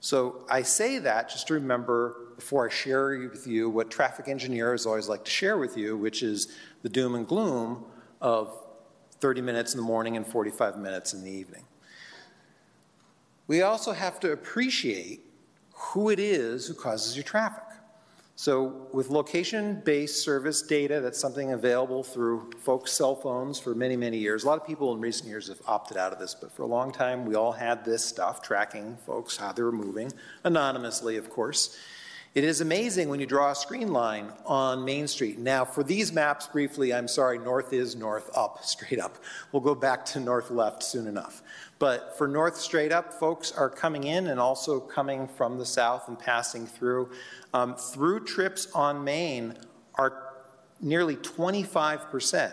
So I say that just to remember before I share with you what traffic engineers always like to share with you, which is the doom and gloom of 30 minutes in the morning and 45 minutes in the evening. We also have to appreciate who it is who causes your traffic. So with location-based service data, that's something available through folks' cell phones for many, many years. A lot of people in recent years have opted out of this, but for a long time, we all had this stuff tracking folks, how they were moving, anonymously, of course. It is amazing when you draw a screen line on Main Street. Now, for these maps, briefly, I'm sorry, north is north up, *laughs* straight up. We'll go back to north left soon enough. But for north straight up, folks are coming in and also coming from the south and passing through. Um, through trips on Main are nearly 25%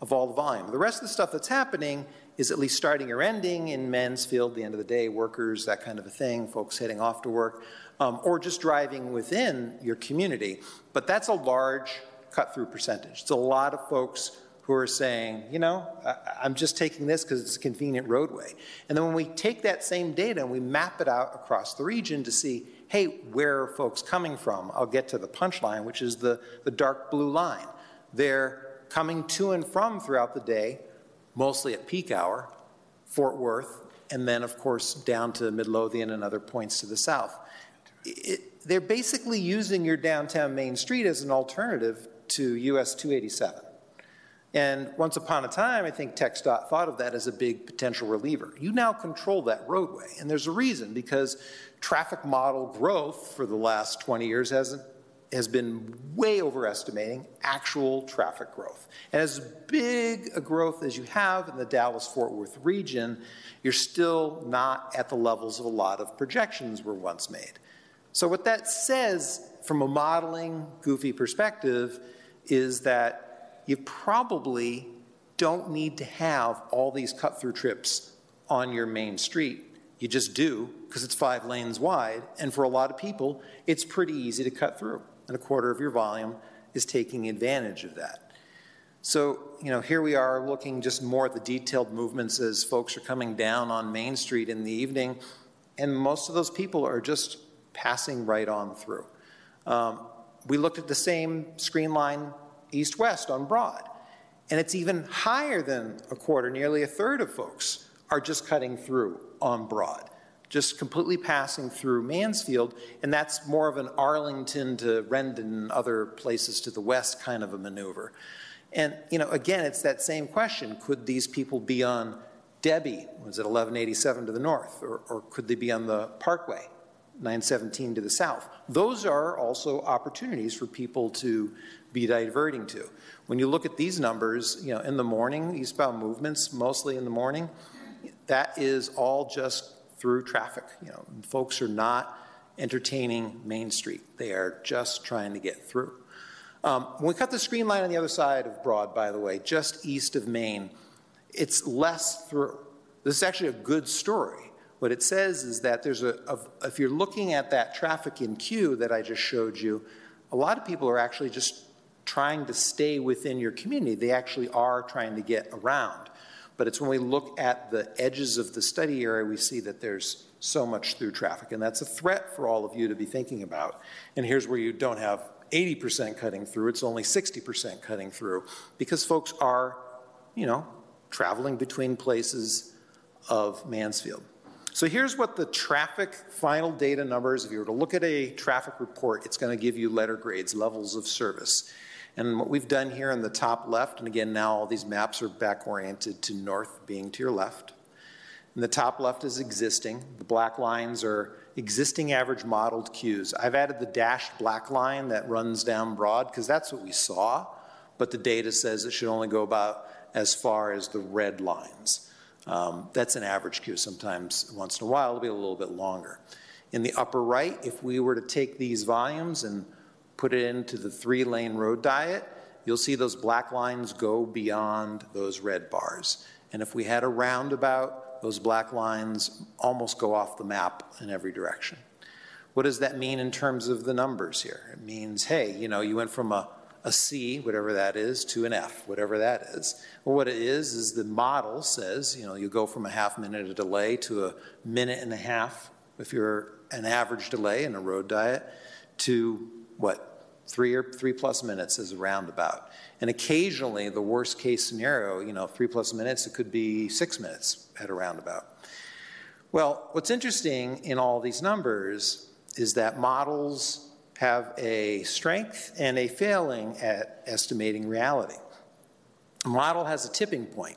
of all the volume. The rest of the stuff that's happening is at least starting or ending in Mansfield, the end of the day, workers, that kind of a thing, folks heading off to work, um, or just driving within your community. But that's a large cut through percentage. It's a lot of folks who are saying, you know, I, am just taking this because it's a convenient roadway. And then when we take that same data and we map it out across the region to see, hey, where are folks coming from? I'll get to the punchline, which is the, the dark blue line. They're coming to and from throughout the day, mostly at peak hour, Fort Worth, and then, of course, down to Midlothian and other points to the south. It, they're basically using your downtown Main Street as an alternative to US 287. And once upon a time, I think TxDOT thought of that as a big potential reliever. You now control that roadway, and there's a reason because traffic model growth for the last 20 years hasn't has been way overestimating actual traffic growth. And as big a growth as you have in the Dallas Fort Worth region, you're still not at the levels of a lot of projections were once made. So, what that says from a modeling, goofy perspective is that you probably don't need to have all these cut through trips on your main street. You just do because it's five lanes wide. And for a lot of people, it's pretty easy to cut through. And a quarter of your volume is taking advantage of that. So, you know, here we are looking just more at the detailed movements as folks are coming down on Main Street in the evening, and most of those people are just passing right on through. Um, we looked at the same screen line east west on Broad, and it's even higher than a quarter, nearly a third of folks are just cutting through on Broad, just completely passing through Mansfield, and that's more of an Arlington to Rendon and other places to the west kind of a maneuver. And, you know, again, it's that same question. Could these people be on Debbie, was it 1187 to the north, or, or could they be on the Parkway, 917 to the south? Those are also opportunities for people to be diverting to. When you look at these numbers, you know, in the morning, eastbound movements, mostly in the morning, that is all just through traffic. You know, folks are not entertaining Main Street. They are just trying to get through. Um, when we cut the screen line on the other side of Broad, by the way, just east of Main, it's less through. This is actually a good story. What it says is that there's a, a, if you're looking at that traffic in queue that I just showed you, a lot of people are actually just trying to stay within your community. They actually are trying to get around. But it's when we look at the edges of the study area, we see that there's so much through traffic. And that's a threat for all of you to be thinking about. And here's where you don't have 80% cutting through, it's only 60% cutting through because folks are, you know, traveling between places of Mansfield. So here's what the traffic final data numbers, if you were to look at a traffic report, it's going to give you letter grades, levels of service. And what we've done here in the top left, and again, now all these maps are back oriented to north being to your left. And the top left is existing. The black lines are existing average modeled queues. I've added the dashed black line that runs down broad because that's what we saw, but the data says it should only go about as far as the red lines. Um, that's an average queue. Sometimes, once in a while, it'll be a little bit longer. In the upper right, if we were to take these volumes and put it into the three lane road diet, you'll see those black lines go beyond those red bars. And if we had a roundabout those black lines almost go off the map in every direction. What does that mean in terms of the numbers here? It means, hey, you know, you went from a, a C, whatever that is, to an F, whatever that is. Well, what it is, is the model says, you know, you go from a half minute of delay to a minute and a half if you're an average delay in a road diet to what, three or three plus minutes is a roundabout. And occasionally, the worst case scenario, you know, three plus minutes, it could be six minutes at a roundabout. Well, what's interesting in all these numbers is that models have a strength and a failing at estimating reality. A model has a tipping point,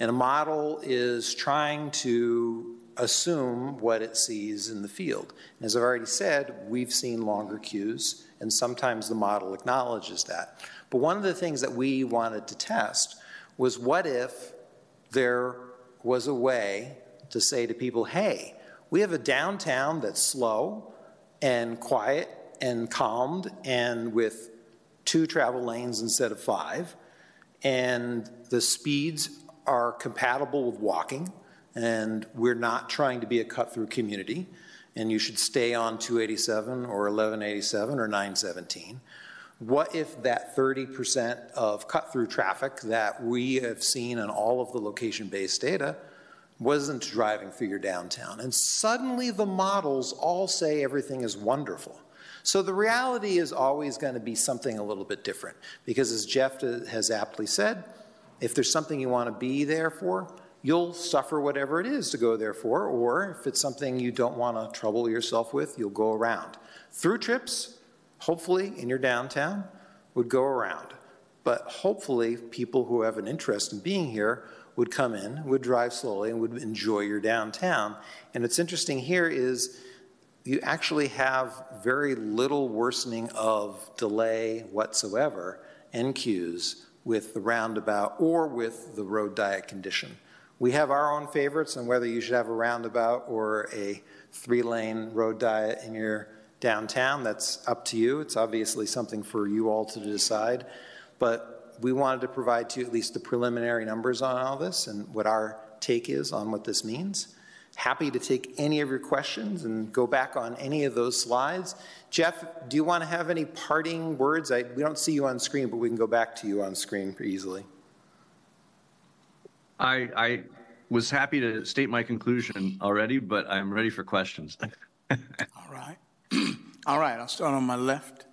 and a model is trying to assume what it sees in the field. And as I've already said, we've seen longer queues, and sometimes the model acknowledges that. But one of the things that we wanted to test was what if there was a way to say to people, hey, we have a downtown that's slow and quiet and calmed and with two travel lanes instead of five, and the speeds are compatible with walking, and we're not trying to be a cut through community, and you should stay on 287 or 1187 or 917. What if that 30% of cut through traffic that we have seen in all of the location based data wasn't driving through your downtown? And suddenly the models all say everything is wonderful. So the reality is always going to be something a little bit different because, as Jeff has aptly said, if there's something you want to be there for, you'll suffer whatever it is to go there for, or if it's something you don't want to trouble yourself with, you'll go around. Through trips, hopefully in your downtown, would go around. But hopefully, people who have an interest in being here would come in, would drive slowly, and would enjoy your downtown. And what's interesting here is you actually have very little worsening of delay whatsoever queues with the roundabout or with the road diet condition. We have our own favorites on whether you should have a roundabout or a three lane road diet in your downtown. That's up to you. It's obviously something for you all to decide. But we wanted to provide to you at least the preliminary numbers on all this and what our take is on what this means. Happy to take any of your questions and go back on any of those slides. Jeff, do you want to have any parting words? I, we don't see you on screen, but we can go back to you on screen easily. I, I was happy to state my conclusion already, but I'm ready for questions. *laughs* All right. *clears throat* All right, I'll start on my left.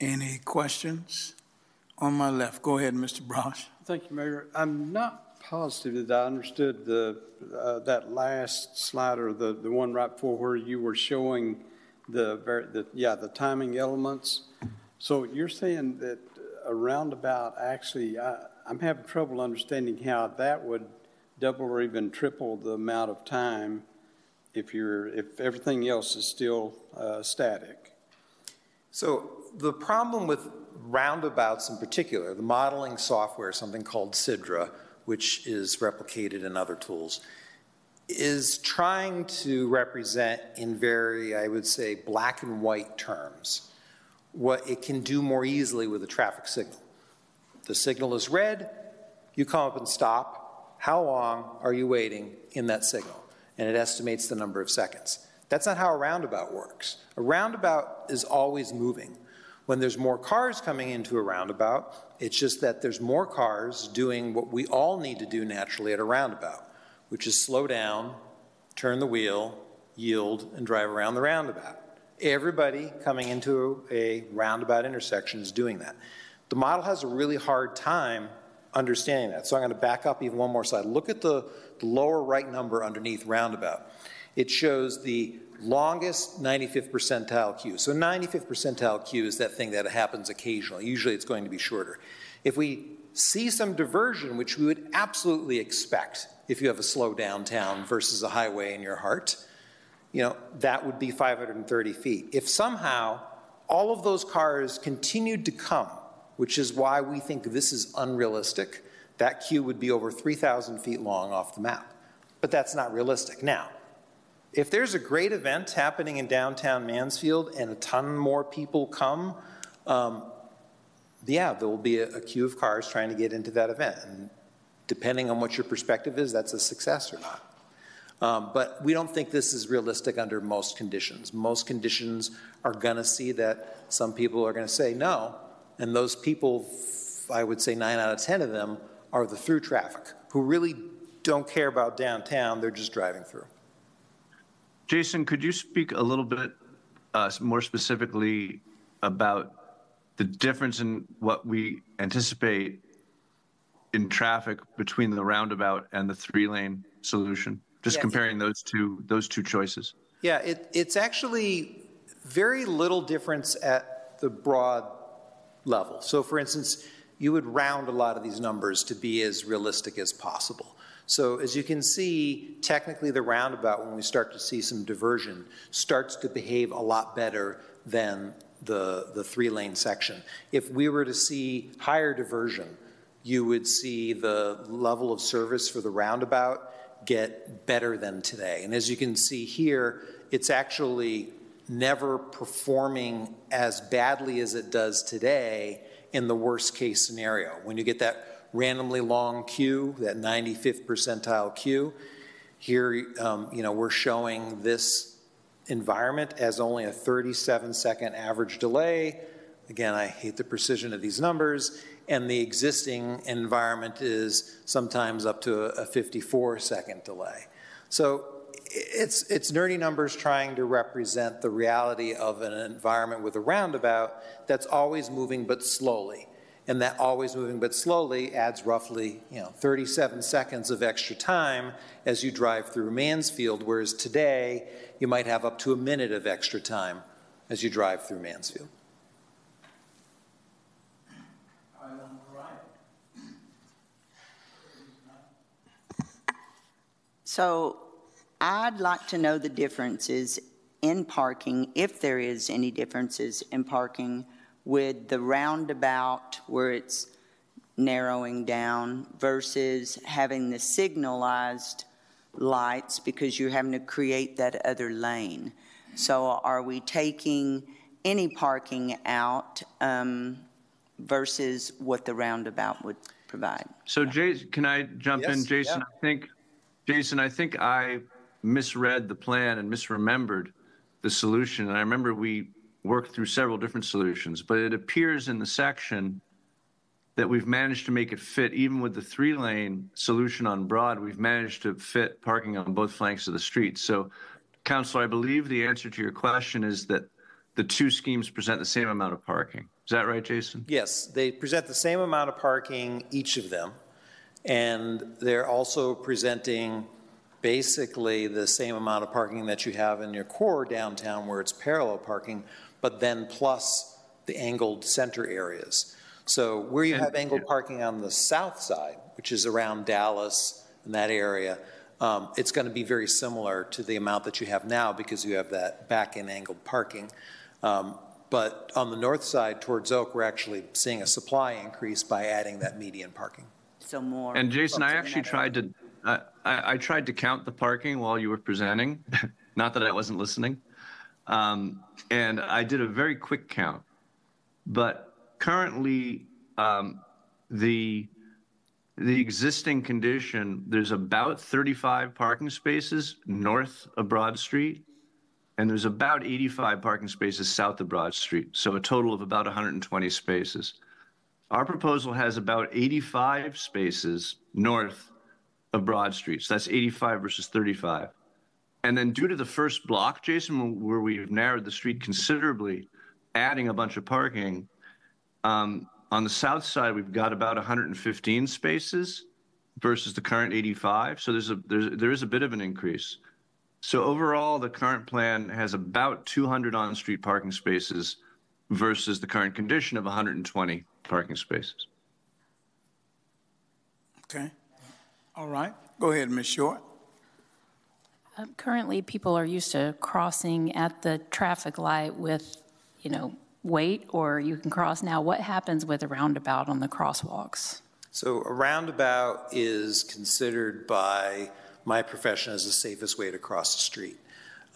Any questions? On my left, go ahead, Mr. Brosh. Thank you, Mayor. I'm not positive that I understood the, uh, that last slide or the, the one right before where you were showing the, ver- the, yeah, the timing elements. So you're saying that a roundabout actually, I, I'm having trouble understanding how that would double or even triple the amount of time if you're, if everything else is still uh, static. So the problem with roundabouts in particular, the modeling software, something called Sidra, which is replicated in other tools, is trying to represent in very, I would say, black and white terms what it can do more easily with a traffic signal. The signal is red, you come up and stop. How long are you waiting in that signal? And it estimates the number of seconds. That's not how a roundabout works. A roundabout is always moving. When there's more cars coming into a roundabout, it's just that there's more cars doing what we all need to do naturally at a roundabout, which is slow down, turn the wheel, yield, and drive around the roundabout. Everybody coming into a roundabout intersection is doing that. The model has a really hard time understanding that. So I'm going to back up even one more slide. Look at the, the lower right number underneath roundabout. It shows the longest 95th percentile queue. So 95th percentile queue is that thing that happens occasionally. Usually it's going to be shorter. If we see some diversion, which we would absolutely expect if you have a slow downtown versus a highway in your heart, you know, that would be 530 feet. If somehow all of those cars continued to come, which is why we think this is unrealistic, that queue would be over 3,000 feet long off the map. But that's not realistic. Now, if there's a great event happening in downtown Mansfield and a ton more people come, um, yeah, there will be a, a, queue of cars trying to get into that event. And depending on what your perspective is, that's a success or not. Um, but we don't think this is realistic under most conditions. Most conditions are going to see that some people are going to say no, and those people, I would say nine out of 10 of them, are the through traffic who really don't care about downtown, they're just driving through. Jason, could you speak a little bit uh, more specifically about the difference in what we anticipate in traffic between the roundabout and the three-lane solution? Just comparing those two those two choices. Yeah, it, it's actually very little difference at the broad level. So, for instance, you would round a lot of these numbers to be as realistic as possible. So as you can see, technically the roundabout, when we start to see some diversion, starts to behave a lot better than the, the three-lane section. If we were to see higher diversion, you would see the level of service for the roundabout get better than today. And as you can see here, it's actually never performing as badly as it does today in the worst case scenario. When you get that randomly long queue, that 95th percentile queue. Here, um, you know, we're showing this environment as only a 37 second average delay. Again, I hate the precision of these numbers. And the existing environment is sometimes up to a 54 second delay. So it's, it's nerdy numbers trying to represent the reality of an environment with a roundabout that's always moving but slowly and that always moving but slowly adds roughly you know 37 seconds of extra time as you drive through Mansfield, whereas today you might have up to a minute of extra time as you drive through Mansfield. So I'd like to know the differences in parking, if there is any differences in parking with the roundabout where it's narrowing down versus having the signalized lights because you're having to create that other lane. So are we taking any parking out um, versus what the roundabout would provide? So, Jason, can I jump yes, in, Jason? Yeah. I think, Jason, I think I misread the plan and misremembered the solution. And I remember we worked through several different solutions, but it appears in the section that we've managed to make it fit, even with the three lane solution on Broad, we've managed to fit parking on both flanks of the street. So, Councilor, I believe the answer to your question is that the two schemes present the same amount of parking. Is that right, Jason? Yes, they present the same amount of parking, each of them, and they're also presenting basically the same amount of parking that you have in your core downtown where it's parallel parking, but then plus the angled center areas. So where you And- have angled parking on the south side, which is around Dallas and that area, um, it's going to be very similar to the amount that you have now because you have that back-end angled parking. Um, But on the north side towards Oak, we're actually seeing a supply increase by adding that median parking. So more. And Jason, I actually tried to, I, I I tried to count the parking while you were presenting, *laughs* not that I wasn't listening. Um, and I did a very quick count. But currently, um, the, the existing condition, there's about 35 parking spaces north of Broad Street. And there's about 85 parking spaces south of Broad Street. So a total of about 120 spaces. Our proposal has about 85 spaces north of Broad Street. So that's 85 versus 35. And then due to the first block, Jason, where we've narrowed the street considerably, adding a bunch of parking, um, on the south side, we've got about 115 spaces versus the current 85. So there's a, there's, there is a bit of an increase. So overall, the current plan has about 200 on-street parking spaces versus the current condition of 120 parking spaces. Okay. All right. Go ahead, Ms. Short. Um, Currently, people are used to crossing at the traffic light with, you know, wait, or you can cross now. What happens with a roundabout on the crosswalks? So a roundabout is considered by my profession as the safest way to cross the street.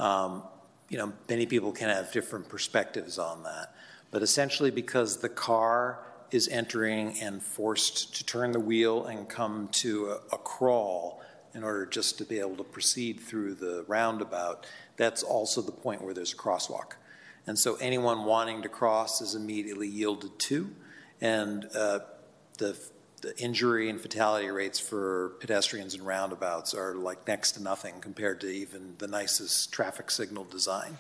Um, you know, many people can have different perspectives on that, but essentially because the car is entering and forced to turn the wheel and come to a, a crawl in order just to be able to proceed through the roundabout, that's also the point where there's a crosswalk. And so anyone wanting to cross is immediately yielded to, and uh, the the injury and fatality rates for pedestrians and roundabouts are like next to nothing compared to even the nicest traffic signal design.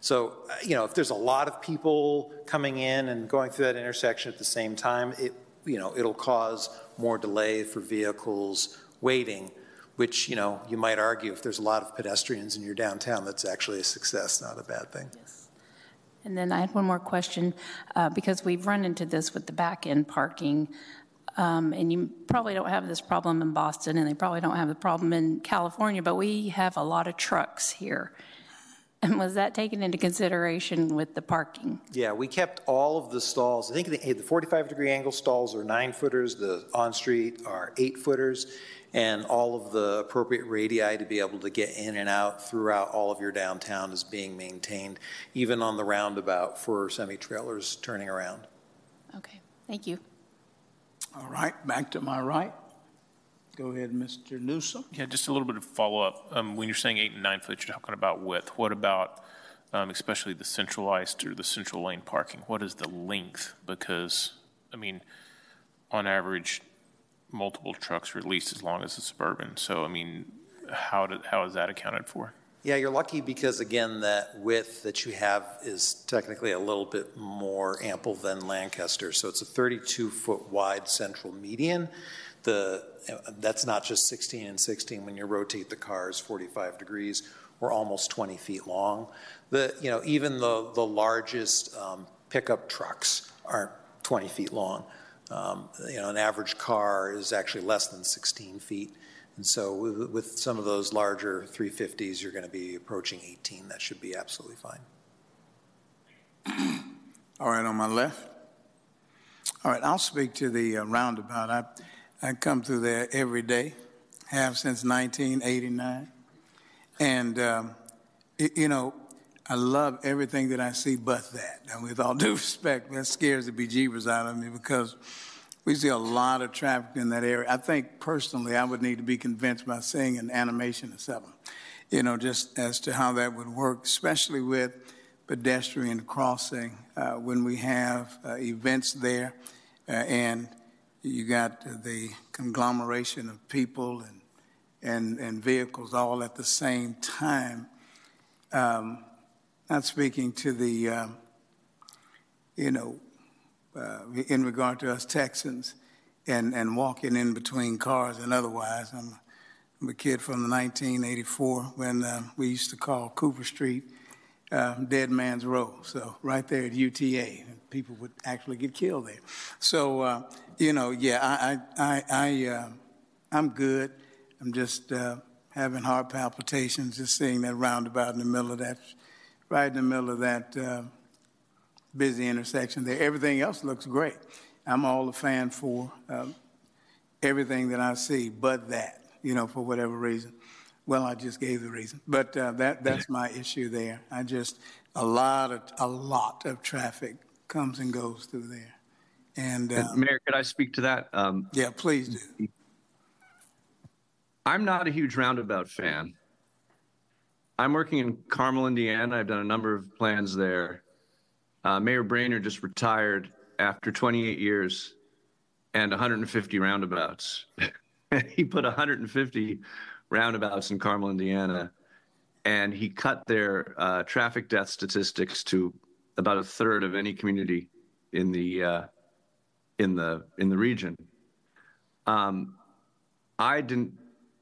So, uh, you know, if there's a lot of people coming in and going through that intersection at the same time, it, you know, it'll cause more delay for vehicles waiting, which, you know, you might argue if there's a lot of pedestrians in your downtown, that's actually a success, not a bad thing. And then I had one more question, uh, because we've run into this with the back-end parking. Um, and you probably don't have this problem in Boston, and they probably don't have the problem in California, but we have a lot of trucks here. And was that taken into consideration with the parking? Yeah, we kept all of the stalls. I think the, the 45 degree angle stalls are nine footers, the on street are eight footers, and all of the appropriate radii to be able to get in and out throughout all of your downtown is being maintained, even on the roundabout for semi trailers turning around. Okay, thank you. All right. Back to my right. Go ahead, Mr. Newsom. Yeah, just a little bit of follow-up. Um, When you're saying eight and nine foot, you're talking about width. What about um, especially the centralized or the central lane parking? What is the length? Because, I mean, on average, multiple trucks are at least as long as a Suburban. So, I mean, how did, how is that accounted for? Yeah, you're lucky because, again, that width that you have is technically a little bit more ample than Lancaster. So it's a 32 foot wide central median. The, that's not just 16 and 16. When you rotate the cars 45 degrees, we're almost 20 feet long. The, you know, even the, the largest um, pickup trucks aren't 20 feet long. Um, you know, an average car is actually less than 16 feet. And so with, with some of those larger 350s, you're going to be approaching 18. That should be absolutely fine. All right, on my left. All right, I'll speak to the uh, roundabout. I, I come through there every day, have since 1989. And, um, y- you know, I love everything that I see but that. And with all *laughs* due respect, that scares the bejeebers out of me because we see a lot of traffic in that area. I think personally I would need to be convinced by seeing an animation or something. you know, just as to how that would work, especially with pedestrian crossing uh, when we have uh, events there uh, and you got the conglomeration of people and, and, and vehicles all at the same time. Um, not speaking to the, um, you know, uh, in regard to us Texans and, and walking in between cars and otherwise. I'm, I'm a kid from the 1984 when uh, we used to call Cooper Street uh, Dead Man's Row. So right there at UTA, people would actually get killed there. So uh, you know, yeah, I I I, uh, I'm good. I'm just uh, having heart palpitations just seeing that roundabout in the middle of that, right in the middle of that uh, busy intersection there. Everything else looks great. I'm all a fan for um, everything that I see, but that, you know, for whatever reason. Well, I just gave the reason, but uh, that that's *laughs* my issue there. I just a lot of a lot of traffic comes and goes through there, and, And um, Mayor, could I speak to that? Um, yeah, please do. I'm not a huge roundabout fan. I'm working in Carmel, Indiana. I've done a number of plans there. Uh, Mayor Brainard just retired after 28 years and 150 roundabouts. *laughs* he put 150 roundabouts in Carmel, Indiana, and he cut their uh, traffic death statistics to about a third of any community in the uh, in the in the region. Um, I didn't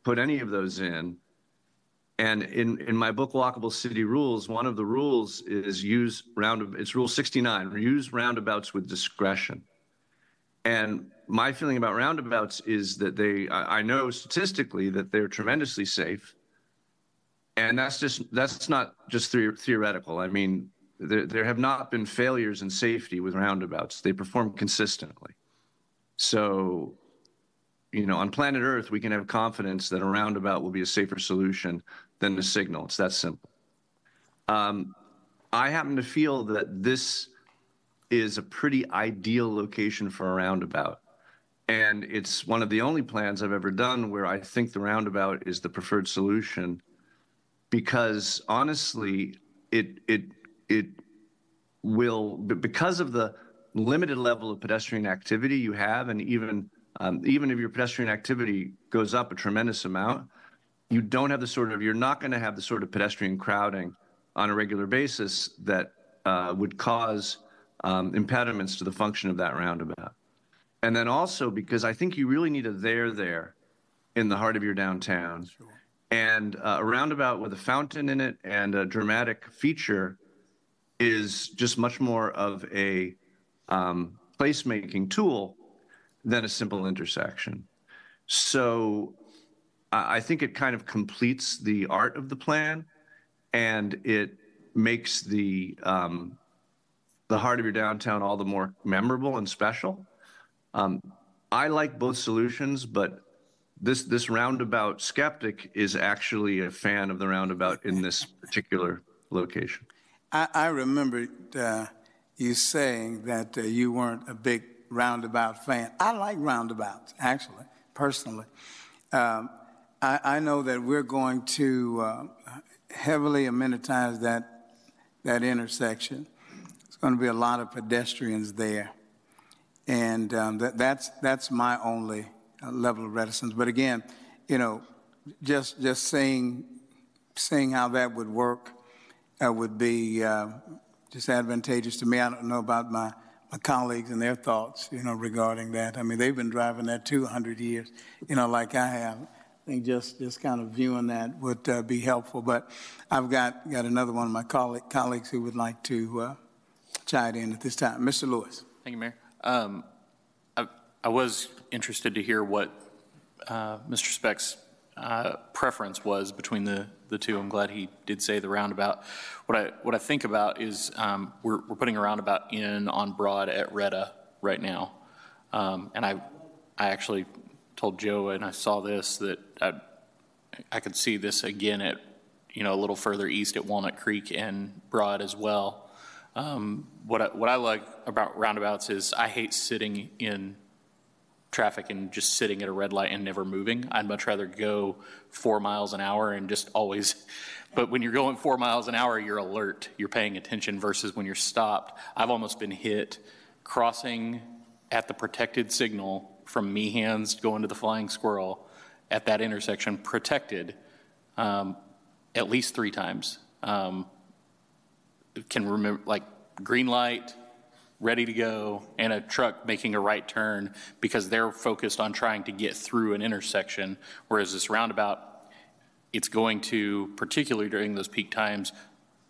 put any of those in. And in, in my book, Walkable City Rules, one of the rules is use round, it's rule 69, use roundabouts with discretion. And my feeling about roundabouts is that they, I know statistically that they're tremendously safe. And that's just, that's not just the- theoretical. I mean, there, there have not been failures in safety with roundabouts. They perform consistently. So you know, on planet Earth, we can have confidence that a roundabout will be a safer solution than the signal. It's that simple. Um, I happen to feel that this is a pretty ideal location for a roundabout. And it's one of the only plans I've ever done where I think the roundabout is the preferred solution because honestly, it, it, it will, because of the limited level of pedestrian activity you have, and even um, even if your pedestrian activity goes up a tremendous amount, you don't have the sort of you're not going to have the sort of pedestrian crowding on a regular basis that uh, would cause um, impediments to the function of that roundabout. And then also because I think you really need a there there in the heart of your downtown. And uh, a roundabout with a fountain in it and a dramatic feature is just much more of a um, placemaking tool than a simple intersection. So I think it kind of completes the art of the plan and it makes the um, the heart of your downtown all the more memorable and special. Um, I like both solutions, but this this roundabout skeptic is actually a fan of the roundabout in this particular location. I, I remember uh, you saying that uh, you weren't a big roundabout fan. I like roundabouts, actually, personally. Um, I, I know that we're going to uh, heavily amenitize that, that intersection. There's going to be a lot of pedestrians there. And um, that, that's, that's my only uh, level of reticence. But again, you know, just, just seeing, seeing how that would work uh, would be uh, just advantageous to me. I don't know about my, my colleagues and their thoughts, you know, regarding that. I mean, they've been driving that 200 years, you know, like I have. I think just, just kind of viewing that would uh, be helpful. But I've got, got another one of my colleague, colleagues who would like to uh, chime in at this time. Mr. Lewis. Thank you, Mayor. Um, I, I was interested to hear what uh, Mr. Speck's uh, preference was between the, the two. I'm glad he did say the roundabout. What I what I think about is um, we're we're putting a roundabout in on Broad at Retta right now, um, and I I actually told Joe and I saw this that I I could see this again at you know a little further east at Walnut Creek and Broad as well. Um, what I, what I like about roundabouts is I hate sitting in traffic and just sitting at a red light and never moving. I'd much rather go four miles an hour and just always, *laughs* but when you're going four miles an hour, you're alert, you're paying attention versus when you're stopped. I've almost been hit crossing at the protected signal from Meehan's going to the Flying Squirrel at that intersection, protected, um, at least three times. Um, can remember, like, green light, ready to go, and a truck making a right turn because they're focused on trying to get through an intersection, whereas this roundabout, it's going to, particularly during those peak times,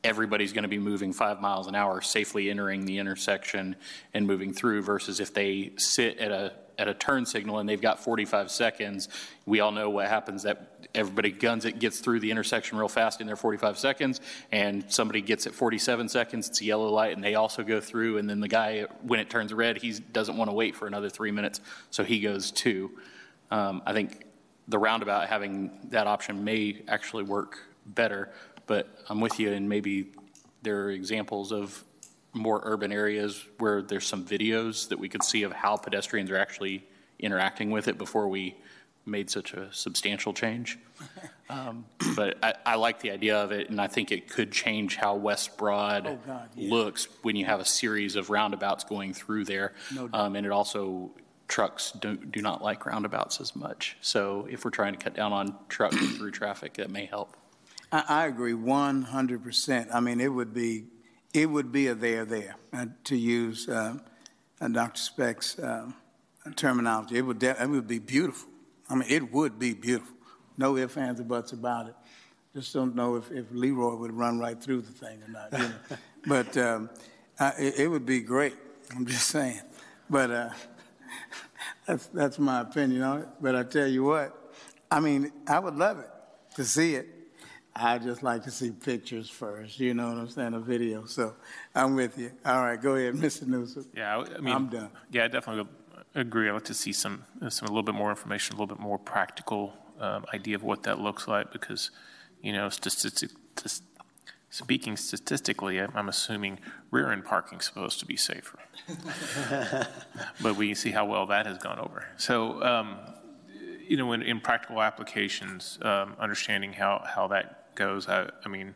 everybody's going to be moving five miles an hour, safely entering the intersection and moving through, versus if they sit at a at a turn signal and they've got 45 seconds, we all know what happens that everybody guns it, gets through the intersection real fast in their 45 seconds, and somebody gets it 47 seconds, it's a yellow light, and they also go through, and then the guy, when it turns red, he doesn't want to wait for another three minutes, so he goes too. Um, I think the roundabout having that option may actually work better, but I'm with you, and maybe there are examples of more urban areas where there's some videos that we could see of how pedestrians are actually interacting with it before we made such a substantial change. *laughs* Um, but I, I, like the idea of it, and I think it could change how West Broad oh God, yeah. looks when you have a series of roundabouts going through there. No um, and it also, trucks do, do not like roundabouts as much. So if we're trying to cut down on truck *coughs* through traffic, that may help. I, I agree 100%. I mean, it would be it would be a there there, uh, to use uh, Dr. Speck's uh, terminology. It would, de- it would be beautiful. I mean, it would be beautiful. No ifs, ands, or buts about it. Just don't know if, if Leroy would run right through the thing or not. You know? *laughs* but um, I, it, it, would be great. I'm just saying. But uh, *laughs* that's, that's my opinion on it. But I tell you what, I mean, I would love it to see it. I just like to see pictures first, you know what I'm saying, a video. So I'm with you. All right, go ahead, *laughs* Mr. Newsom. Yeah, I mean, I'm done. Yeah, definitely agree. I'd like to see some, some a little bit more information, a little bit more practical um, idea of what that looks like because, you know, statistic, speaking statistically, I'm assuming rear end parking is supposed to be safer. *laughs* but we see how well that has gone over. So, um, you know, in, in practical applications, um, understanding how, how that goes. I, I mean,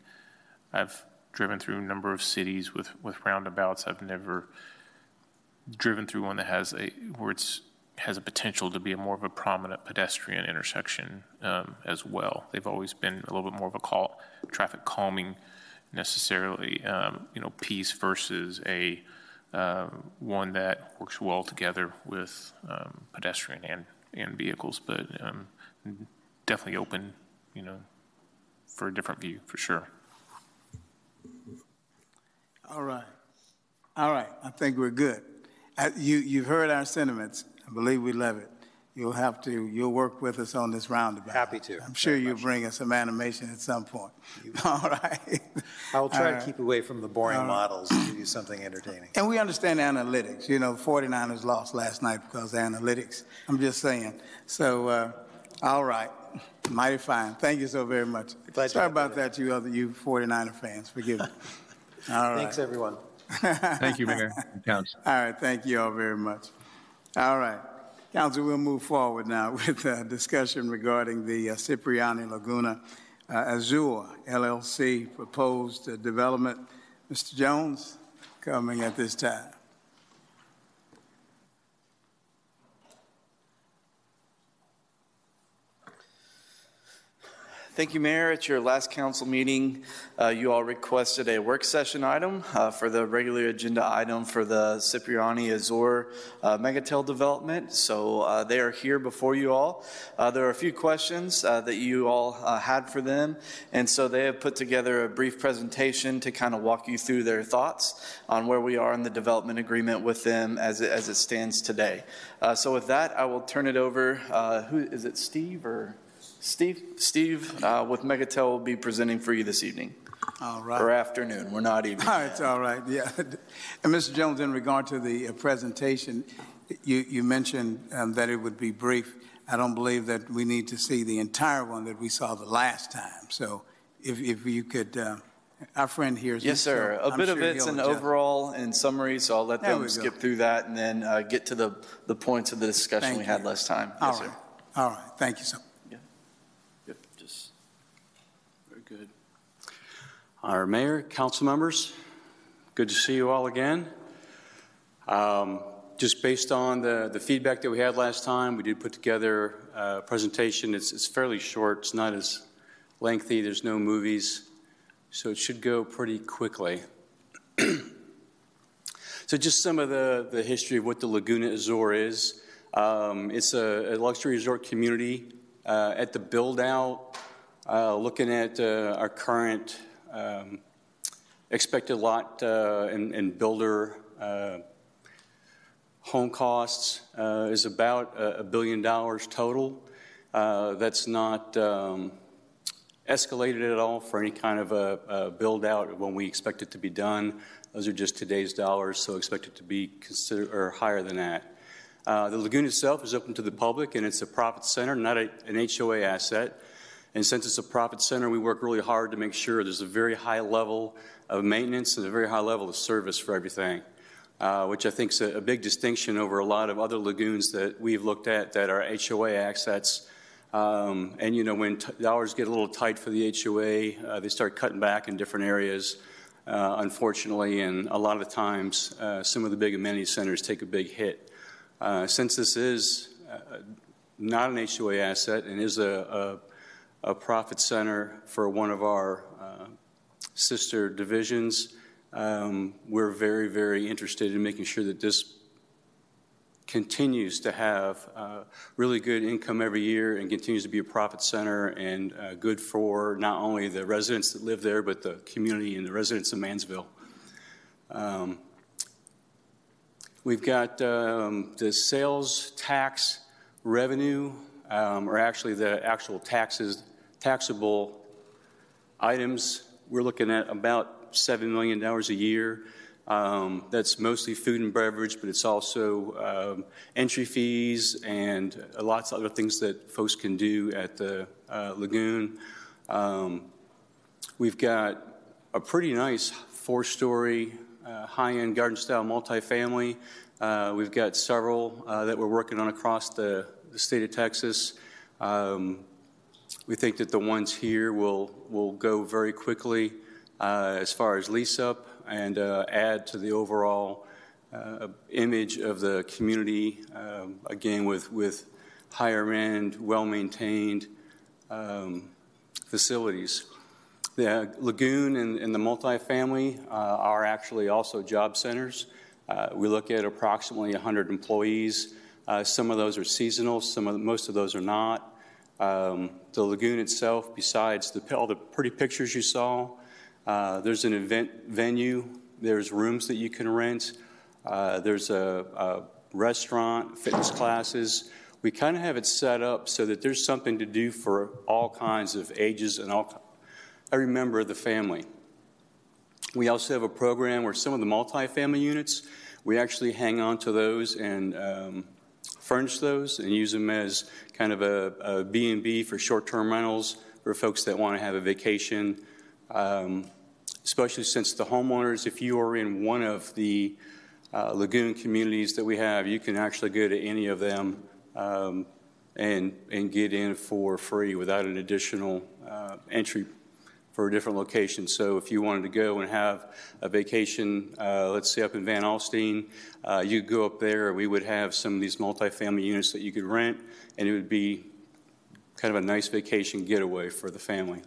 I've driven through a number of cities with, with roundabouts. I've never driven through one that has a where it's has a potential to be a more of a prominent pedestrian intersection um, as well. They've always been a little bit more of a call, traffic calming necessarily, um, you know, piece versus a uh, one that works well together with um, pedestrian and, and vehicles, but um, definitely open, you know, for a different view, for sure. All right. All right. I think we're good. You, you've heard our sentiments. I believe we love it. You'll have to, you'll work with us on this roundabout. Happy to. I'm sure you'll much. bring us some animation at some point. *laughs* All right. I will try All to keep away from the boring right. models and give you something entertaining. And we understand analytics. You know, 49ers lost last night because of analytics. I'm just saying. So, uh, all right. Mighty fine. Thank you so very much. Glad you Sorry about that that, you other you 49er fans. Forgive me. *laughs* All right. Thanks, everyone. Thank you, Mayor Council. *laughs* All right, thank you all very much. All right. Council, we'll move forward now *laughs* with a discussion regarding the uh, Cipriani Laguna uh, Azure LLC proposed uh, development. Mr. Jones, coming at this time. Thank you, Mayor. At your last council meeting, uh, you all requested a work session item uh, for the regular agenda item for the Cipriani Azure uh, Megatel development. So uh, they are here before you all. Uh, there are a few questions uh, that you all had for them, and so they have put together a brief presentation to kind of walk you through their thoughts on where we are in the development agreement with them as it, as it stands today. So with that, I will turn it over. Who is it, Steve or? Steve, Steve uh, with Megatel will be presenting for you this evening All right. or afternoon. We're not even. All right. All right. yeah. *laughs* And Mr. Jones, in regard to the uh, presentation, you, you mentioned um, that it would be brief. I don't believe that we need to see the entire one that we saw the last time. So if, if you could uh, Our friend here is. Yes, sir. A bit of it's an adjust. overall and summary, so I'll let There them we go. skip through that and then uh, get to the, the points of the discussion Thank we had you. last time. All Yes, right, sir. all right, thank you so Yep, just, very good. Our mayor, council members, good to see you all again. Um, Just based on the, the feedback that we had last time, we did put together a presentation. It's, it's fairly short, it's not as lengthy, there's no movies, so it should go pretty quickly. *clears throat* So just some of the, the history of what the Laguna Azure is. Um, it's a, a luxury resort community. Uh, at the build out, uh, looking at uh, our current um, expected lot uh, and builder uh, home costs uh, is about a, a billion dollars total. That's not um, escalated at all for any kind of a, a build out when we expect it to be done. Those are just today's dollars, so expect it to be consider or higher than that. Uh, the lagoon itself is open to the public, and it's a profit center, not a, an HOA asset. And since it's a profit center, we work really hard to make sure there's a very high level of maintenance and a very high level of service for everything, uh, which I think is a, a big distinction over a lot of other lagoons that we've looked at that are HOA assets. Um, and you know, when t- dollars get a little tight for the HOA, uh, they start cutting back in different areas, uh, unfortunately. And a lot of times, uh, some of the big amenity centers take a big hit. Uh, since this is uh, not an HOA asset and is a, a, a profit center for one of our uh, sister divisions, um, we're very, very interested in making sure that this continues to have uh, really good income every year and continues to be a profit center and uh, good for not only the residents that live there, but the community and the residents of Mansfield. Um, we've got um, the sales tax revenue, um, or actually the actual taxes, taxable items. We're looking at about $7 million a year. Um, that's mostly food and beverage, but it's also um, entry fees and lots of other things that folks can do at the uh, lagoon. Um, we've got a pretty nice four-story, uh, high-end garden-style multifamily. Uh, we've got several uh, that we're working on across the, the state of Texas. Um, we think that the ones here will will go very quickly uh, as far as lease up and uh, add to the overall uh, image of the community. Um, again, with with higher end, well maintained um, facilities. The lagoon and, and the multifamily uh, are actually also job centers. Uh, we look at approximately 100 employees. Uh, some of those are seasonal. Some of most of those are not. Um, the lagoon itself, besides the, all the pretty pictures you saw, uh, there's an event venue. There's rooms that you can rent. Uh, there's a, a restaurant, fitness classes. We kind of have it set up so that there's something to do for all kinds of ages and all every member of the family. We also have a program where some of the multifamily units, we actually hang on to those and um, furnish those and use them as kind of a, a B&B for short-term rentals for folks that want to have a vacation. Um, especially since the homeowners, if you are in one of the uh, lagoon communities that we have, you can actually go to any of them um, and and get in for free without an additional uh, entry for a different location. So if you wanted to go and have a vacation, uh, let's say up in Van Alstyne, uh, you go up there. We would have some of these multifamily units that you could rent, and it would be kind of a nice vacation getaway for the family.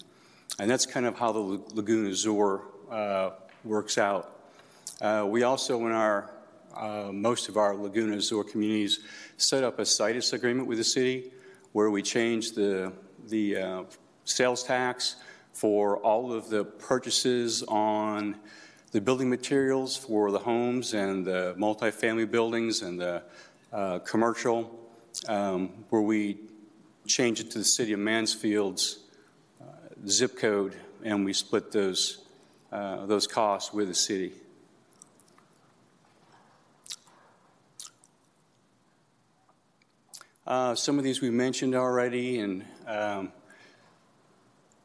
And that's kind of how the Lagoon Azure uh, works out. Uh, we also, in our uh, most of our Laguna Azure communities, set up a situs agreement with the city where we change the the uh, sales tax for all of the purchases on the building materials for the homes and the multifamily buildings and the uh, commercial, um, where we change it to the city of Mansfield's uh, zip code, and we split those uh, those costs with the city. Uh, some of these we mentioned already, and um,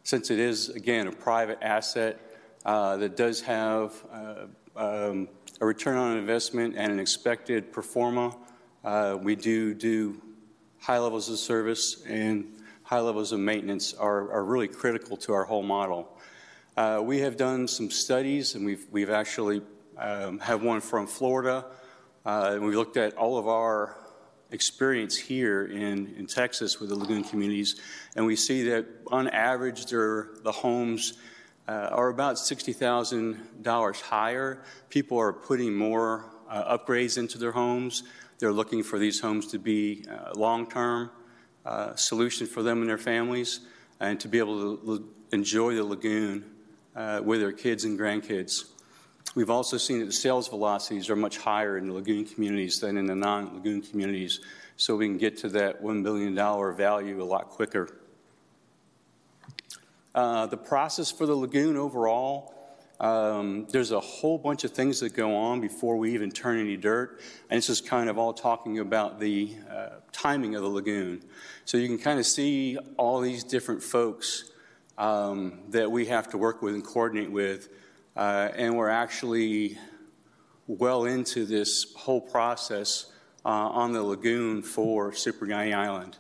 since it is, again, a private asset, uh, that does have uh, um, a return on investment and an expected pro forma. Uh, we do do high levels of service and high levels of maintenance are, are really critical to our whole model. Uh, we have done some studies, and we've, we've actually um, have one from Florida. Uh, and we looked at all of our experience here in, in Texas with the lagoon communities, and we see that on average, the homes uh, are about $60,000 higher. People are putting more uh, upgrades into their homes. They're looking for these homes to be uh, long-term uh, solution for them and their families, and to be able to enjoy the lagoon uh, with their kids and grandkids. We've also seen that the sales velocities are much higher in the lagoon communities than in the non-lagoon communities, so we can get to that $1 billion value a lot quicker. Uh, the process for the lagoon overall, um, there's a whole bunch of things that go on before we even turn any dirt, and this is kind of all talking about the uh, timing of the lagoon. So you can kind of see all these different folks um, that we have to work with and coordinate with. Uh, and we're actually well into this whole process uh, on the lagoon for Cipriani Island.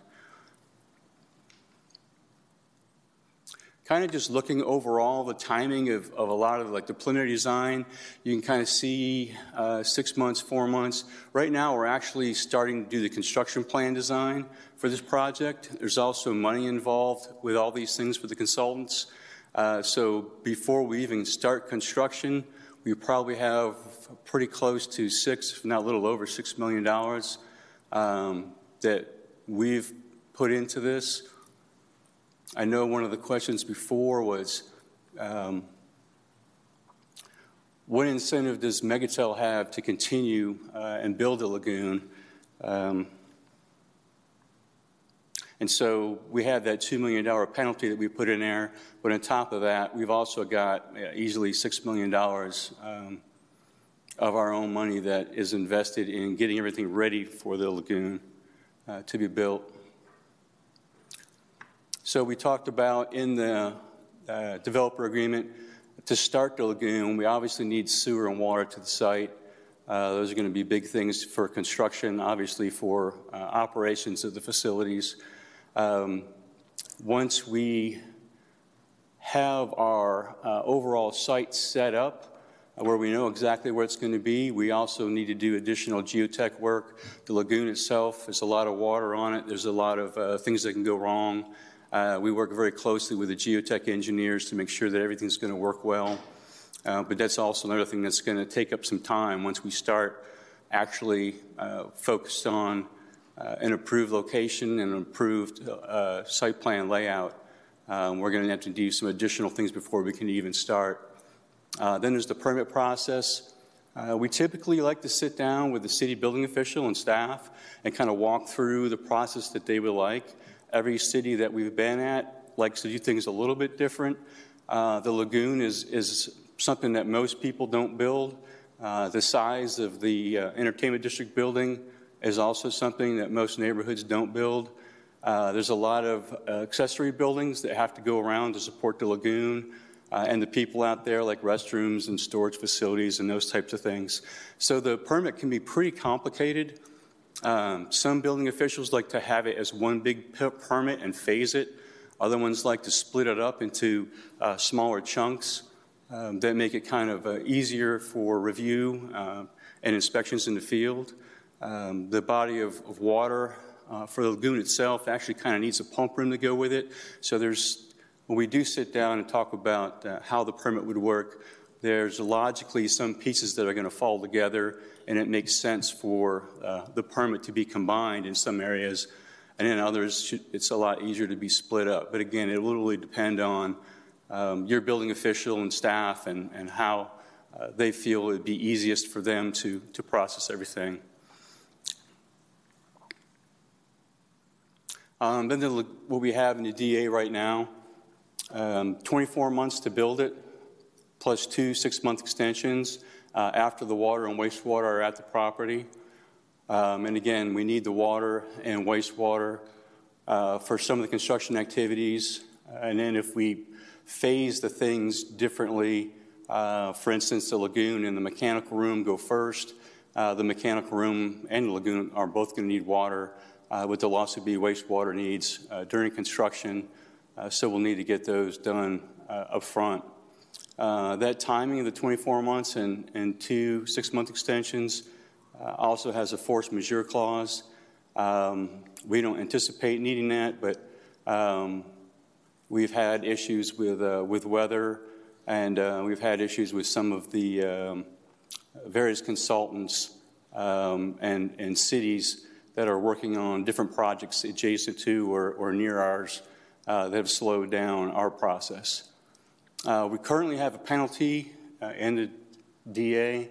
Kind of just looking overall the timing of, of a lot of like the preliminary design, you can kind of see uh, six months, four months. Right now, we're actually starting to do the construction plan design for this project. There's also money involved with all these things for the consultants. Uh, so before we even start construction, we probably have pretty close to six, if not a little over six million dollars um, that we've put into this. I know one of the questions before was um, what incentive does Megatel have to continue uh, and build a lagoon? Um, and so we have that $2 million penalty that we put in there. But on top of that, we've also got easily $6 million um, of our own money that is invested in getting everything ready for the lagoon uh, to be built. So we talked about in the uh, developer agreement to start the lagoon, we obviously need sewer and water to the site. Uh, those are going to be big things for construction, obviously for uh, operations of the facilities. Um, once we have our uh, overall site set up, uh, where we know exactly where it's going to be. We also need to do additional geotech work. The lagoon itself, there's a lot of water on it. There's a lot of uh, things that can go wrong. Uh, we work very closely with the geotech engineers to make sure that everything's going to work well. Uh, but that's also another thing that's going to take up some time once we start actually focused on uh, an approved location and an approved uh, site plan layout. Um, we're going to have to do some additional things before we can even start. Uh, then there's the permit process. Uh, we typically like to sit down with the city building official and staff and kind of walk through the process that they would like. Every city that we've been at likes to do things a little bit different. Uh, the lagoon is, is something that most people don't build. Uh, the size of the entertainment district building is also something that most neighborhoods don't build. Uh, there's a lot of uh, accessory buildings that have to go around to support the lagoon uh, and the people out there, like restrooms and storage facilities and those types of things. So the permit can be pretty complicated. Um, some building officials like to have it as one big permit and phase it. Other ones like to split it up into uh, smaller chunks um, that make it kind of uh, easier for review uh, and inspections in the field. Um, the body of, of water uh, for the lagoon itself actually kind of needs a pump room to go with it. So there's, when we do sit down and talk about uh, how the permit would work, there's logically some pieces that are going to fall together, and it makes sense for uh, the permit to be combined in some areas, and in others, it's a lot easier to be split up. But again, it will really depend on um, your building official and staff and, and how uh, they feel it would be easiest for them to, to process everything. Um, then the, what we have in the DA right now, um, 24 months to build it, plus two six-month extensions uh, after the water and wastewater are at the property. Um, and again, we need the water and wastewater uh, for some of the construction activities. And then if we phase the things differently, Uh, For instance, the lagoon and the mechanical room go first. Uh, The mechanical room and the lagoon are both going to need water, uh, but there'll also be wastewater needs uh, during construction, uh, so we'll need to get those done uh, front. Uh, That timing of the 24 months and and two six-month extensions uh, also has a force majeure clause. Um, We don't anticipate needing that, but um, we've had issues with, with weather, and uh, we've had issues with some of the um, various consultants um, and, and cities that are working on different projects adjacent to or, or near ours uh, that have slowed down our process. Uh, we currently have a penalty uh, in the DA,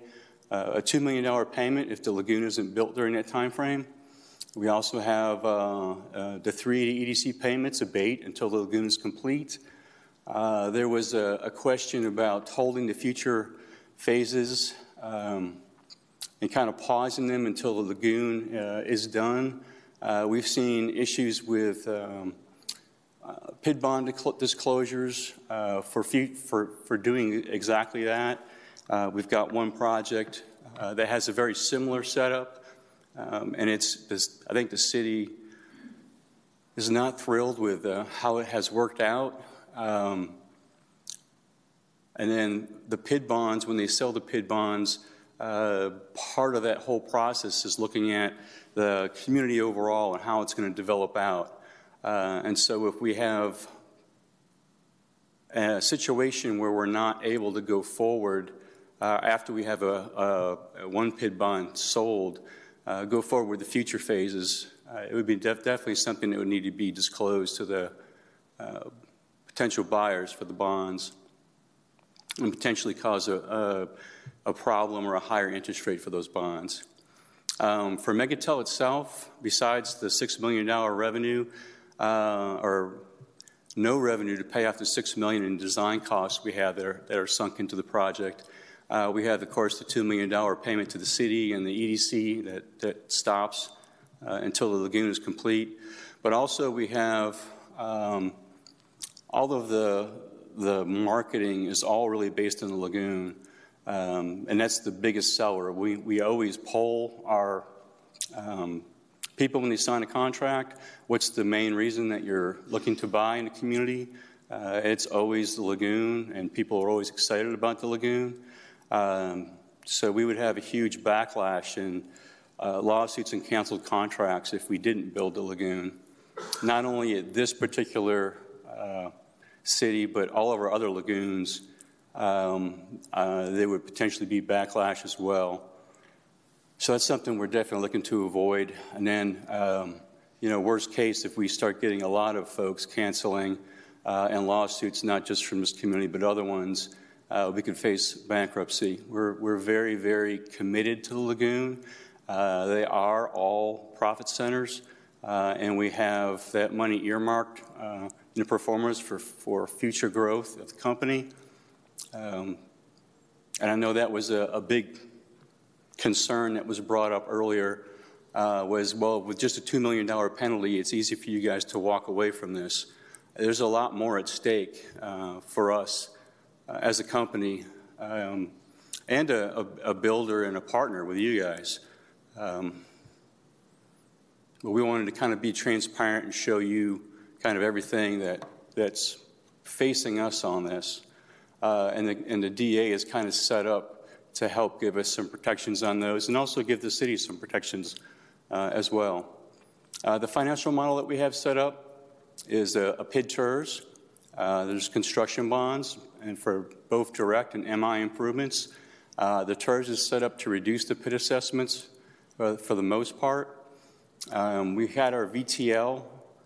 uh, a $2 million payment if the lagoon isn't built during that time frame. We also have uh, the 380 EDC payments abate until the lagoon is complete. There was a, a, question about holding the future phases um, and kind of pausing them until the lagoon uh, is done. Uh, we've seen issues with um, uh, PID bond disclosures for, for, for doing exactly that. we've got one project that has a very similar setup. Um, and it's, I think the city is not thrilled with uh, how it has worked out. Um, and then the PID bonds, when they sell the PID bonds, uh, part of that whole process is looking at the community overall and how it's going to develop out. Uh, and so if we have a situation where we're not able to go forward uh, after we have a, a, a one PID bond sold, uh, go forward with the future phases, uh, it would be def- definitely something that would need to be disclosed to the potential buyers for the bonds and potentially cause a, a, a, problem or a higher interest rate for those bonds. Um, for Megatel itself, besides the $6 million revenue uh, or no revenue to pay off the 6 million in design costs we have that are, that are sunk into the project, uh, we have, of course, the $2 million payment to the city and the EDC that, that stops uh, until the lagoon is complete. But also, we have um, all of the, the marketing is all really based on the lagoon. Um, and that's the biggest seller. We, we always poll our um, people when they sign a contract what's the main reason that you're looking to buy in a community? Uh, it's always the lagoon, and people are always excited about the lagoon. Um, so we would have a huge backlash in uh, lawsuits and canceled contracts if we didn't build the lagoon, not only at this particular uh, city, but all of our other lagoons. Um, uh, there would potentially be backlash as well. So that's something we're definitely looking to avoid. And then, um, you know, worst case, if we start getting a lot of folks canceling uh, and lawsuits, not just from this community, but other ones, uh, we could face bankruptcy. We're, we're very, very committed to the lagoon. Uh, they are all profit centers, uh, and we have that money earmarked uh, in the performance for, for future growth of the company. Um, and I know that was a, a, big concern that was brought up earlier. Uh, was well, with just a $2 million penalty, it's easy for you guys to walk away from this. There's a lot more at stake uh, for us uh, as a company um, and a, a, builder and a partner with you guys. Um, but we wanted to kind of be transparent and show you kind of everything that, that's facing us on this. Uh, and, the, and the DA is kind of set up to help give us some protections on those and also give the city some protections uh, as well. Uh, the financial model that we have set up is a, a PID TIRZ. Uh, there's construction bonds, and for both direct and MI improvements. Uh, the TIRZ is set up to reduce the PID assessments uh, for the most part. Um, we had our VTL.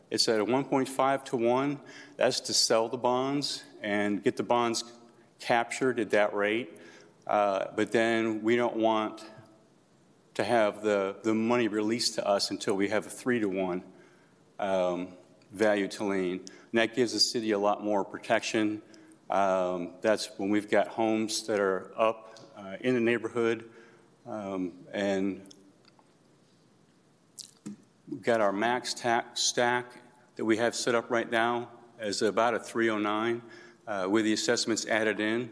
It's at a 1.5 to 1. That's to sell the bonds and get the bonds captured at that rate. Uh, but then we don't want to have the, the money released to us until we have a 3 to 1 um, value to lien. And that gives the city a lot more protection um, that's when we've got homes that are up uh, in the neighborhood, um, and we've got our max tax stack that we have set up right now as about a 309 uh, with the assessments added in.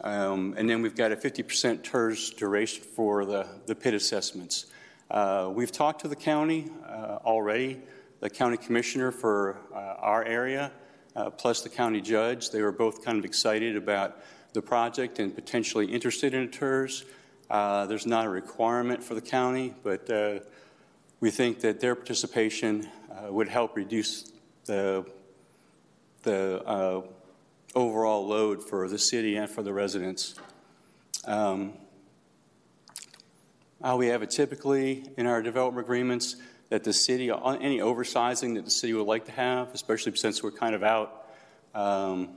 Um, and then we've got a 50% TIRZ duration for the, the PID assessments. Uh, we've talked to the county uh, already, the county commissioner for uh, our area, uh, plus the county judge. They were both kind of excited about the project and potentially interested in TIRZ. Uh, there's not a requirement for the county, but we think that their participation would help reduce the, the overall load for the city and for the residents. Um, how we have it typically in our development agreements that the city, any oversizing that the city would like to have, especially since we're kind of out um,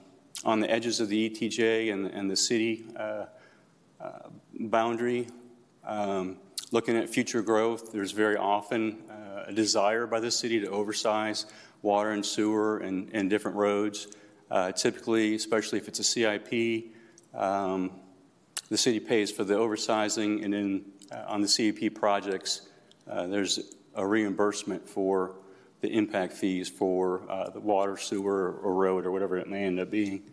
on the edges of the ETJ and, and the city uh, uh, boundary, um, looking at future growth, there's very often uh, a desire by the city to oversize water and sewer and, and different roads. Uh, typically, especially if it's a CIP, um, the city pays for the oversizing, and then uh, on the CIP projects, uh, there's a reimbursement for the impact fees for uh, the water, sewer, or road, or whatever it may end up being.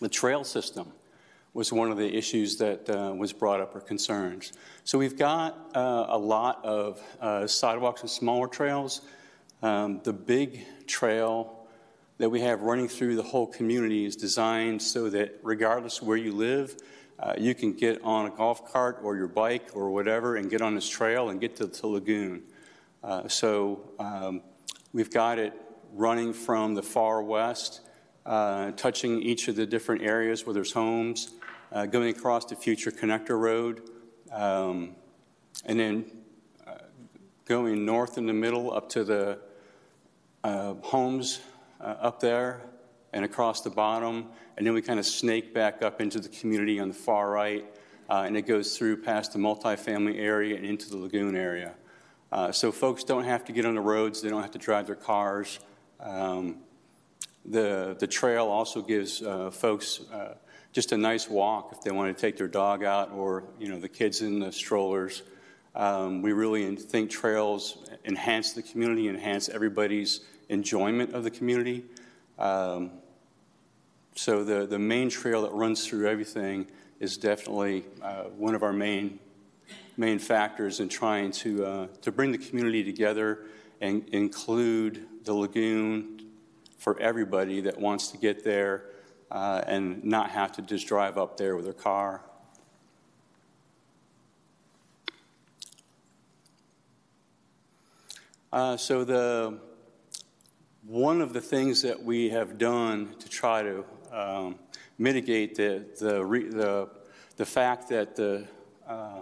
The trail system was one of the issues that uh, was brought up or concerns. So we've got uh, a lot of sidewalks and smaller trails. Um, the big trail that we have running through the whole community is designed so that regardless where you live, uh, you can get on a golf cart or your bike or whatever and get on this trail and get to the lagoon. Uh, so um, we've got it running from the far west, uh, touching each of the different areas where there's homes, uh, going across the future connector road, um, and then uh, going north in the middle up to the uh, homes uh, up there and across the bottom, and then we kind of snake back up into the community on the far right, uh, and it goes through past the multifamily area and into the lagoon area. Uh, so folks don't have to get on the roads, they don't have to drive their cars. Um, the, the trail also gives uh, folks uh, just a nice walk if they want to take their dog out or you know the kids in the strollers. Um, we really think trails enhance the community, enhance everybody's enjoyment of the community. Um, so the, the main trail that runs through everything is definitely uh, one of our main main factors in trying to uh, to bring the community together and include the lagoon for everybody that wants to get there uh, and not have to just drive up there with their car. Uh, so the one of the things that we have done to try to um, mitigate the, the, re, the, the, fact that the, uh,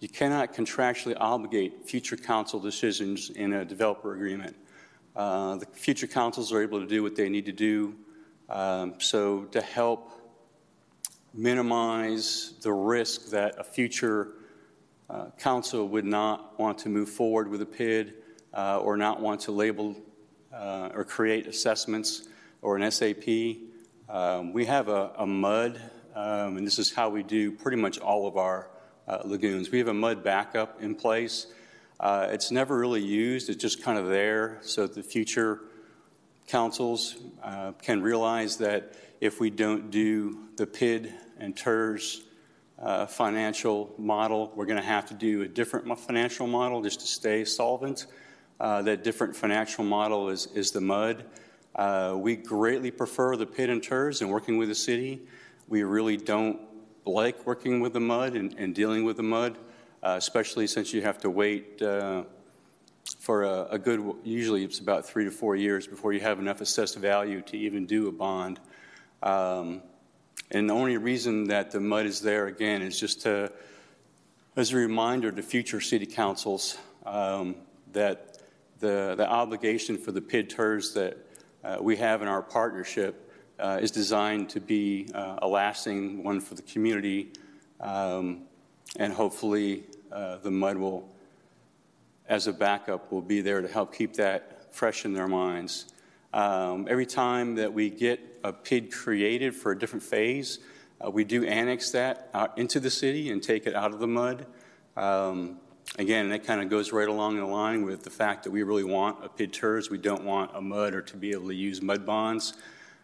you cannot contractually obligate future council decisions in a developer agreement. Uh, the future councils are able to do what they need to do. Um, so, to help minimize the risk that a future uh, council would not want to move forward with a PID uh, or not want to label uh, or create assessments or an SAP. Um, we have a, a MUD, um, and this is how we do pretty much all of our uh, lagoons. We have a MUD backup in place. Uh, it's never really used, it's just kind of there so the future councils uh, can realize that if we don't do the PID and TIRZ uh, financial model, we're going to have to do a different financial model just to stay solvent. Uh, that different financial model is, is the MUD. Uh, we greatly prefer the PID and TIRZ and working with the city. We really don't like working with the MUD and, and dealing with the MUD, uh, especially since you have to wait uh, for a, a, good, usually it's about three to four years before you have enough assessed value to even do a bond. Um, and the only reason that the MUD is there, again, is just to, as a reminder to future city councils um, that the, the obligation for the PID TIRZ that uh, we have in our partnership uh, is designed to be uh, a lasting one for the community, um, and hopefully uh, the MUD will, as a backup, will be there to help keep that fresh in their minds. Um, every time that we get a PID created for a different phase, uh, we do annex that out into the city and take it out of the MUD. Um, Again, that kind of goes right along the line with the fact that we really want a PID TIRZ. We don't want a MUD or to be able to use MUD bonds.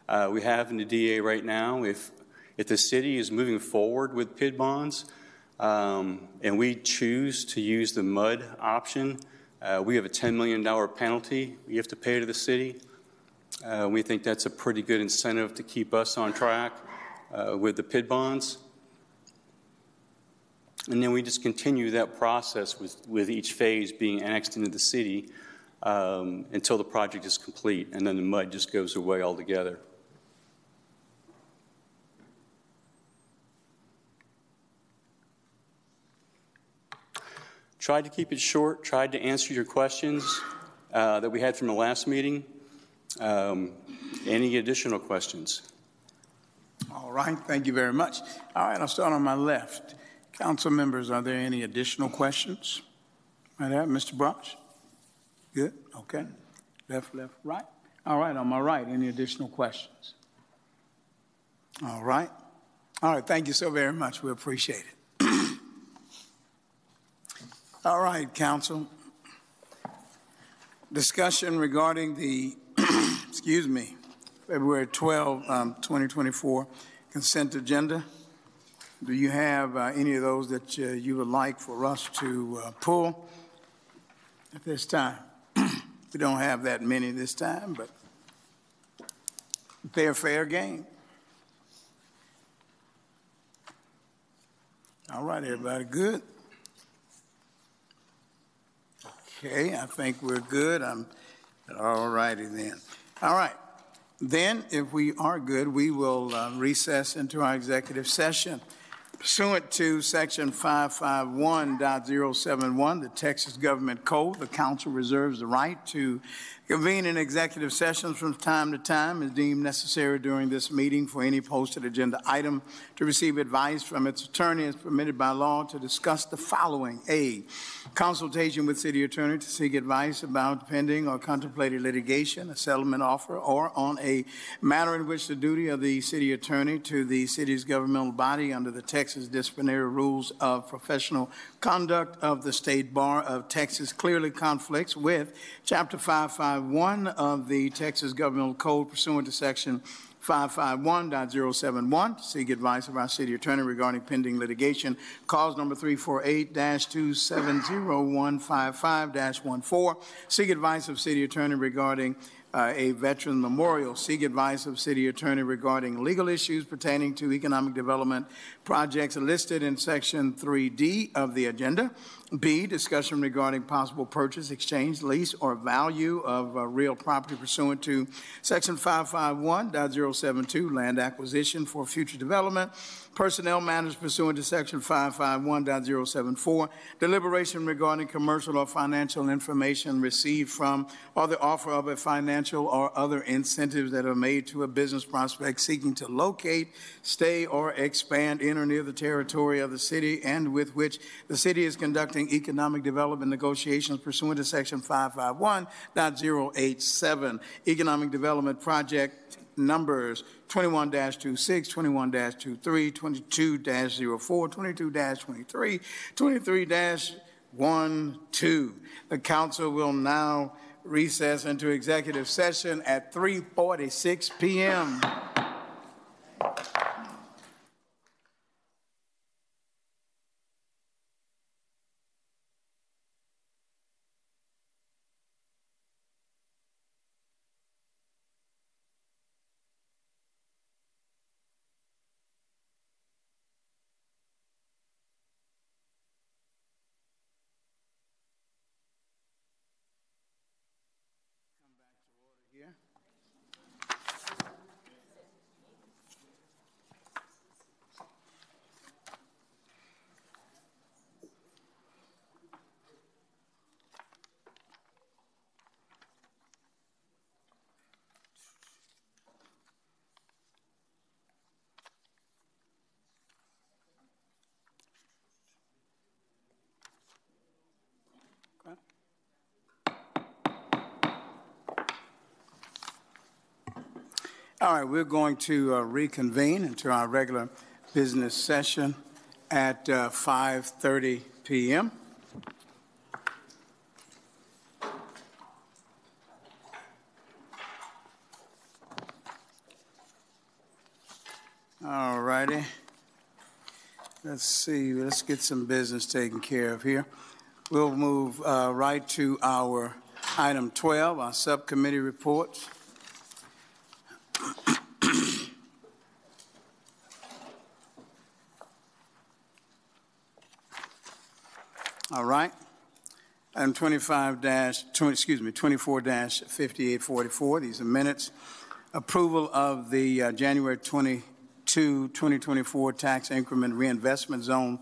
Uh, We have in the DA right now, if, if the city is moving forward with PID bonds, um, and we choose to use the MUD option, uh, we have a $10 million penalty we have to pay to the city. Uh, We think that's a pretty good incentive to keep us on track uh, with the PID bonds. And then we just continue that process with, with each phase being annexed into the city um, until the project is complete, and then the MUD just goes away altogether. Tried to keep it short, tried to answer your questions uh, that we had from the last meeting. Um, Any additional questions? All right, thank you very much. All right, I'll start on my left. Council members, are there any additional questions? Right there, Mr. Brosh? Good, okay. Left, left, right. All right, on my right, any additional questions? All right. All right, thank you so very much. We appreciate it. *clears throat* All right, council. Discussion regarding the, *clears throat* excuse me, February 12, um, 2024 consent agenda. Do you have uh, any of those that uh, you would like for us to uh, pull at this time? *clears throat* we don't have that many this time, but they're fair game. All right, everybody, good? Okay, I think we're good. I'm all righty then. All right. Then, if we are good, we will uh, recess into our executive session. Pursuant to Section 551.071, the Texas Government Code, the council reserves the right to convene in executive sessions from time to time as deemed necessary during this meeting for any posted agenda item to receive advice from its attorney as permitted by law to discuss the following. A, consultation with city attorney to seek advice about pending or contemplated litigation, a settlement offer, or on a matter in which the duty of the city attorney to the city's governmental body under the Texas disciplinary rules of professional conduct of the State Bar of Texas clearly conflicts with Chapter 551 of the Texas Governmental Code pursuant to Section 551.071 to seek advice of our city attorney regarding pending litigation. Cause number 348-270-155-14. Seek advice of city attorney regarding uh, a veteran memorial. Seek advice of city attorney regarding legal issues pertaining to economic development projects listed in section 3D of the agenda. B, discussion regarding possible purchase, exchange, lease, or value of uh, real property pursuant to section 551.072, land acquisition for future development. Personnel matters pursuant to section 551.074, deliberation regarding commercial or financial information received from or the offer of a financial or other incentives that are made to a business prospect seeking to locate, stay, or expand in or near the territory of the city and with which the city is conducting economic development negotiations pursuant to section 551.087. Economic development project numbers 21-26, 21-23, 22-04, 22-23, 23-12. The council will now recess into executive session at 3:46 p.m. All right, we're going to uh, reconvene into our regular business session at uh, 5:30 p.m. All righty. Let's see, let's get some business taken care of here. We'll move uh, right to our item 12, our subcommittee reports. All right. Item 25 dash, 20, excuse me, 24 dash 5844, these are minutes. Approval of the uh, January 22, 2024 tax increment reinvestment zone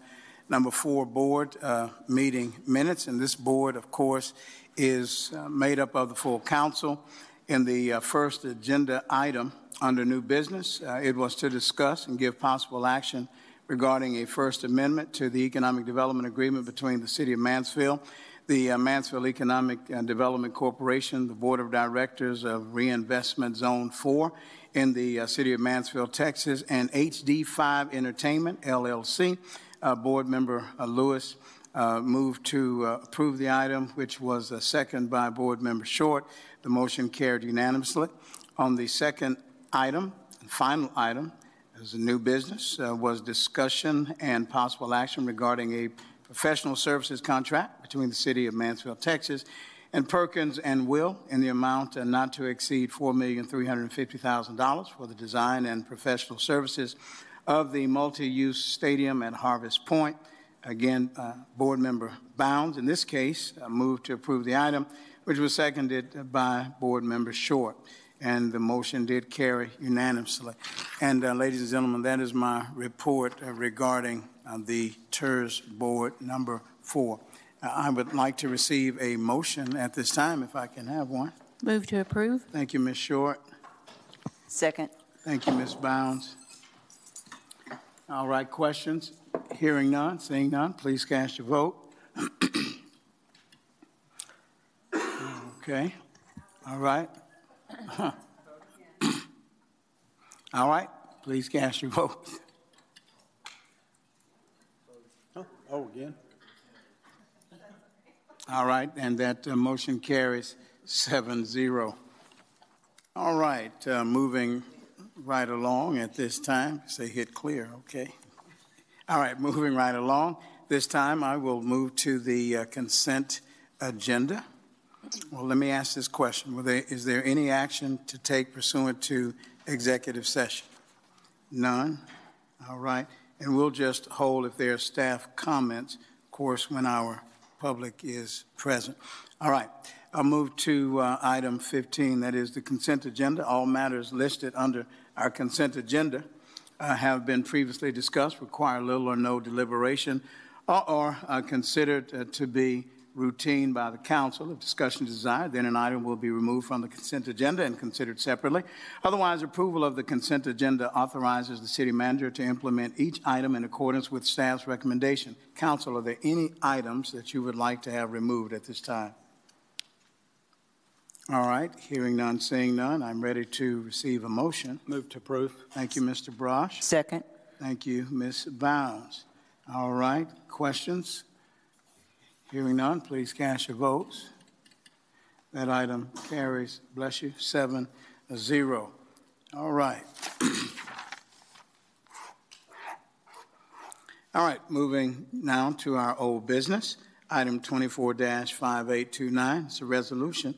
number four board uh, meeting minutes. And this board, of course, is uh, made up of the full council. In the uh, first agenda item under new business, uh, it was to discuss and give possible action regarding a First Amendment to the Economic Development Agreement between the City of Mansfield, the uh, Mansfield Economic uh, Development Corporation, the Board of Directors of Reinvestment Zone 4 in the uh, City of Mansfield, Texas, and HD5 Entertainment, LLC. Uh, Board Member uh, Lewis uh, moved to approve the item, which was a second by Board Member Short. The motion carried unanimously. On the second item, final item, as a new business, was discussion and possible action regarding a professional services contract between the City of Mansfield, Texas, and Perkins and Will in the amount uh, not to exceed $4,350,000 for the design and professional services of the multi-use stadium at Harvest Point. Again, uh, Board Member Bounds, in this case, uh, moved to approve the item, which was seconded by Board Member Short and the motion did carry unanimously. And uh, ladies and gentlemen, that is my report uh, regarding uh, the TIRZ Board number four. Uh, I would like to receive a motion at this time, if I can have one. Move to approve. Thank you, Ms. Short. Second. Thank you, Ms. Bounds. All right, questions? Hearing none, seeing none, please cast your vote. *coughs* okay. All right. *coughs* All right, please cast your vote. Oh, again? All right, and that uh, motion carries 7 0. All right, uh, moving right along at this time. Say hit clear, okay. All right, moving right along. This time I will move to the uh, consent agenda. Well, let me ask this question. There, is there any action to take pursuant to executive session? None? All right. And we'll just hold if there are staff comments, of course, when our public is present. All right. I'll move to uh, item 15, that is the consent agenda. All matters listed under our consent agenda uh, have been previously discussed, require little or no deliberation, or are uh, considered uh, to be routine by the council. If discussion is desired, then an item will be removed from the consent agenda and considered separately. Otherwise, approval of the consent agenda authorizes the city manager to implement each item in accordance with staff's recommendation. Council, are there any items that you would like to have removed at this time? All right, hearing none, seeing none, I'm ready to receive a motion. Move to approve. Thank you, Mr. Brosh. Second. Thank you, Ms. Bounds. All right, questions? Hearing none, please cast your votes. That item carries, bless you, seven zero. All right. *clears throat* All right, moving now to our old business. Item 24-5829, it's a resolution.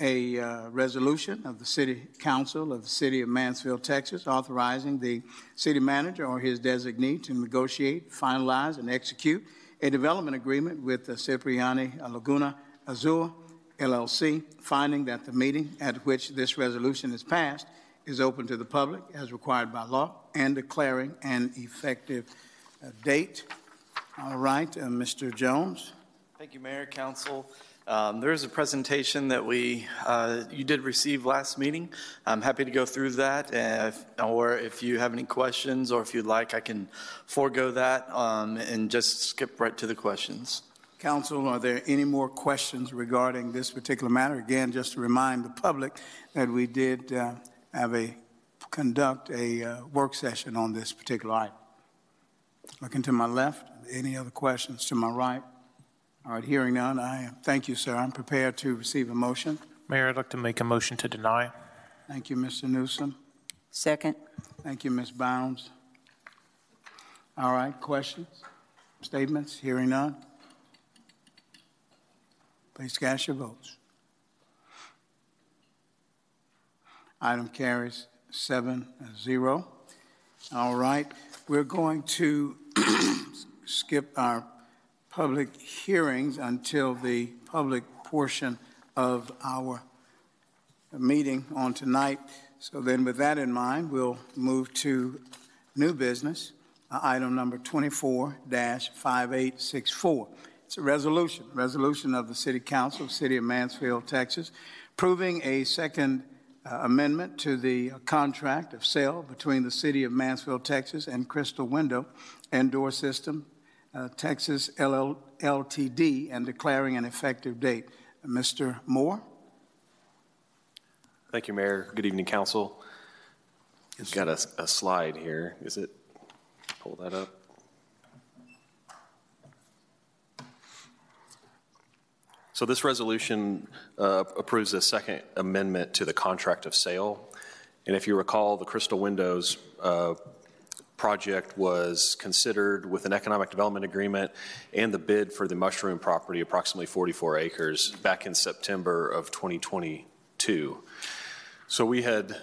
A uh, resolution of the City Council of the City of Mansfield, Texas, authorizing the city manager or his designee to negotiate, finalize, and execute a development agreement with the Cipriani Laguna Azul LLC, finding that the meeting at which this resolution is passed is open to the public as required by law and declaring an effective uh, date. All right, uh, Mr. Jones. Thank you, Mayor, Council. Um, there is a presentation that we uh, you did receive last meeting. I'm happy to go through that, if, or if you have any questions, or if you'd like, I can forego that um, and just skip right to the questions. Council, are there any more questions regarding this particular matter? Again, just to remind the public that we did uh, have a conduct a uh, work session on this particular item. Looking to my left, any other questions to my right? All right, hearing none, I thank you, sir. I'm prepared to receive a motion. Mayor, I'd like to make a motion to deny. Thank you, Mr. Newsom. Second. Thank you, Ms. Bounds. All right, questions, statements? Hearing none. Please cast your votes. Item carries seven zero. All right, we're going to *clears throat* skip our public hearings until the public portion of our meeting on tonight. So then with that in mind, we'll move to new business, uh, item number 24-5864. It's a resolution, resolution of the City Council of City of Mansfield, Texas, approving a second uh, amendment to the contract of sale between the City of Mansfield, Texas and Crystal Window and Door System, uh, Texas LL, LTD, and declaring an effective date. Mr. Moore? Thank you, Mayor. Good evening, Council. I've got a, a slide here. Is it? Pull that up. So this resolution uh, approves a second amendment to the contract of sale. And if you recall, the Crystal Windows uh, project was considered with an economic development agreement and the bid for the mushroom property, approximately 44 acres, back in September of 2022. So we had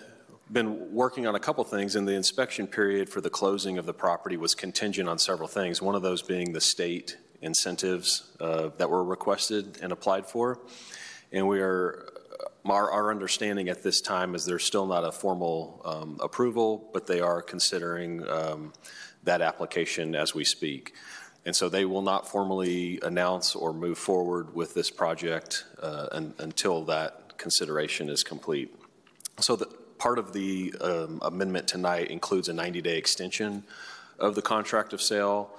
been working on a couple things, and the inspection period for the closing of the property was contingent on several things, one of those being the state incentives uh, that were requested and applied for. And we are, our, our understanding at this time is there's still not a formal um, approval, but they are considering um, that application as we speak. And so they will not formally announce or move forward with this project uh, un, until that consideration is complete. So the, part of the um, amendment tonight includes a 90-day extension of the contract of sale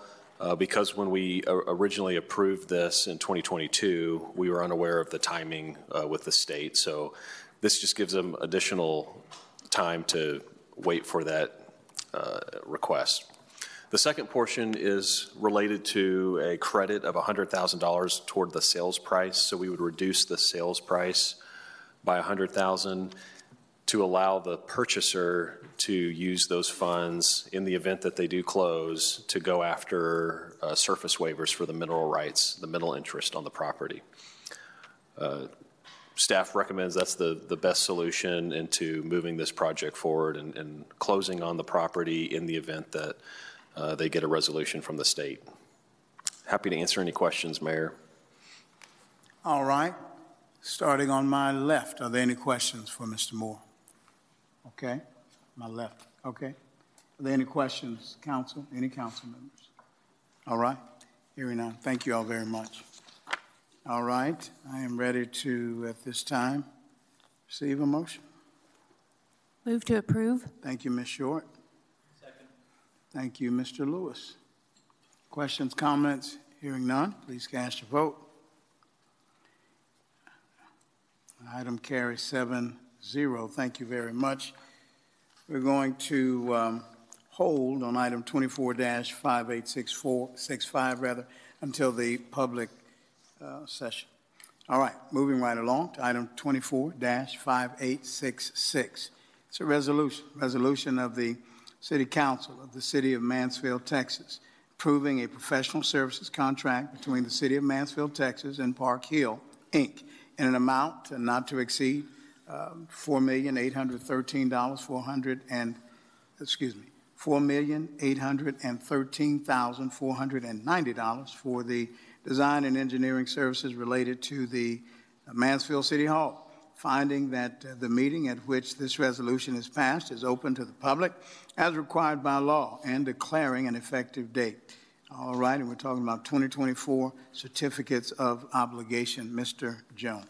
uh, because when we originally approved this in 2022, we were unaware of the timing uh, with the state. So this just gives them additional time to wait for that uh, request. The second portion is related to a credit of $100,000 toward the sales price. So we would reduce the sales price by 100,000 to allow the purchaser to use those funds in the event that they do close to go after uh, surface waivers for the mineral rights, the mineral interest on the property. Uh, staff recommends that's the, the best solution into moving this project forward and, and closing on the property in the event that uh, they get a resolution from the state. Happy to answer any questions, Mayor. All right. Starting on my left, are there any questions for Mr. Moore? Okay, my left. Okay. Are there any questions, council? Any council members? All right. Hearing none. Thank you all very much. All right. I am ready to, at this time, receive a motion. Move to approve. Thank you, Ms. Short. Second. Thank you, Mr. Lewis. Questions, comments? Hearing none, please cast your vote. Item carries seven zero. Thank you very much. We're going to um, hold on item 24-5865 rather until the public uh, session. All right, moving right along to item 24-5866. It's a resolution, resolution of the City Council of the City of Mansfield, Texas, approving a professional services contract between the City of Mansfield, Texas and Parkhill, Inc., in an amount not to exceed um, four million eight hundred thirteen dollars four hundred and excuse me four million eight hundred and thirteen thousand four hundred and ninety dollars for the design and engineering services related to the Mansfield City Hall. Finding that uh, the meeting at which this resolution is passed is open to the public as required by law and declaring an effective date. All right, and we're talking about 2024 certificates of obligation. Mr. Jones.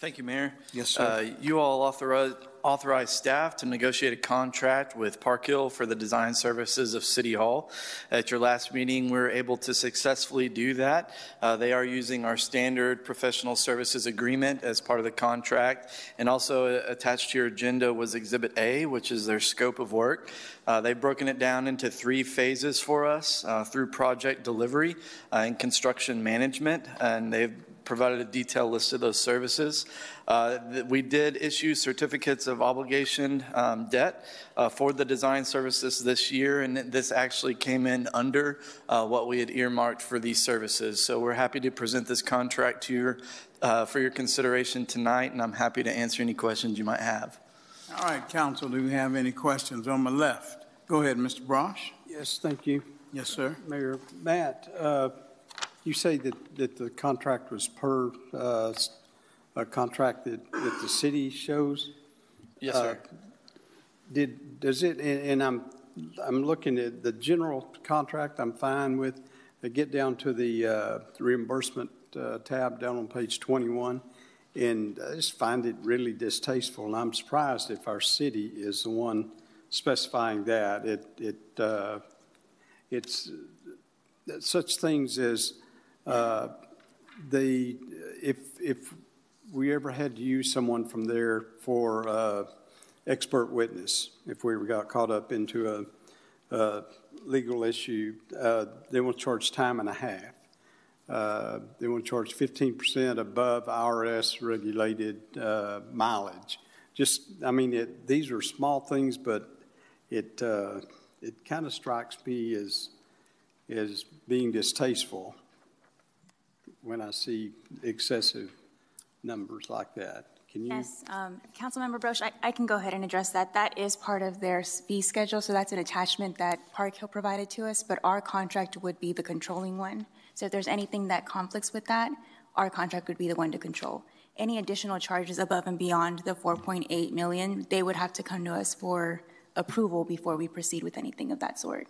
Thank you, Mayor. Yes, sir. Uh, you all authorize, authorized staff to negotiate a contract with Parkhill for the design services of City Hall. At your last meeting, we were able to successfully do that. Uh, they are using our standard professional services agreement as part of the contract. And also uh, attached to your agenda was Exhibit A, which is their scope of work. Uh, they've broken it down into three phases for us uh, through project delivery uh, and construction management. And they've provided a detailed list of those services. Uh, We did issue certificates of obligation um, debt uh, for the design services this year, and this actually came in under uh, what we had earmarked for these services. So we're happy to present this contract to your, uh, for your consideration tonight, and I'm happy to answer any questions you might have. All right, council, do we have any questions on my left? Go ahead, Mr. Brosh. Yes, thank you. Yes, sir. Mayor, Matt, uh, you say that, that the contract was per uh, a contract that, that the city shows? Yes, Uh, sir. Did, does it, and and I'm, I'm looking at the general contract, I'm fine with. I get down to the uh, reimbursement uh, tab down on page 21, and I just find it really distasteful, and I'm surprised if our city is the one specifying that. It, it, uh, it's uh, such things as uh, the, if, if we ever had to use someone from there for uh, expert witness, if we got caught up into a, a legal issue, uh, they will charge time and a half. Uh, They will charge 15% above IRS regulated uh, mileage. Just, I mean, it, these are small things, but it, uh, it kind of strikes me as, as being distasteful when I see excessive numbers like that. Can you? Yes, um, Councilmember Broche, I, I can go ahead and address that. That is part of their fee schedule, so that's an attachment that Parkhill provided to us, but our contract would be the controlling one. So if there's anything that conflicts with that, our contract would be the one to control. Any additional charges above and beyond the 4.8 million, they would have to come to us for approval before we proceed with anything of that sort.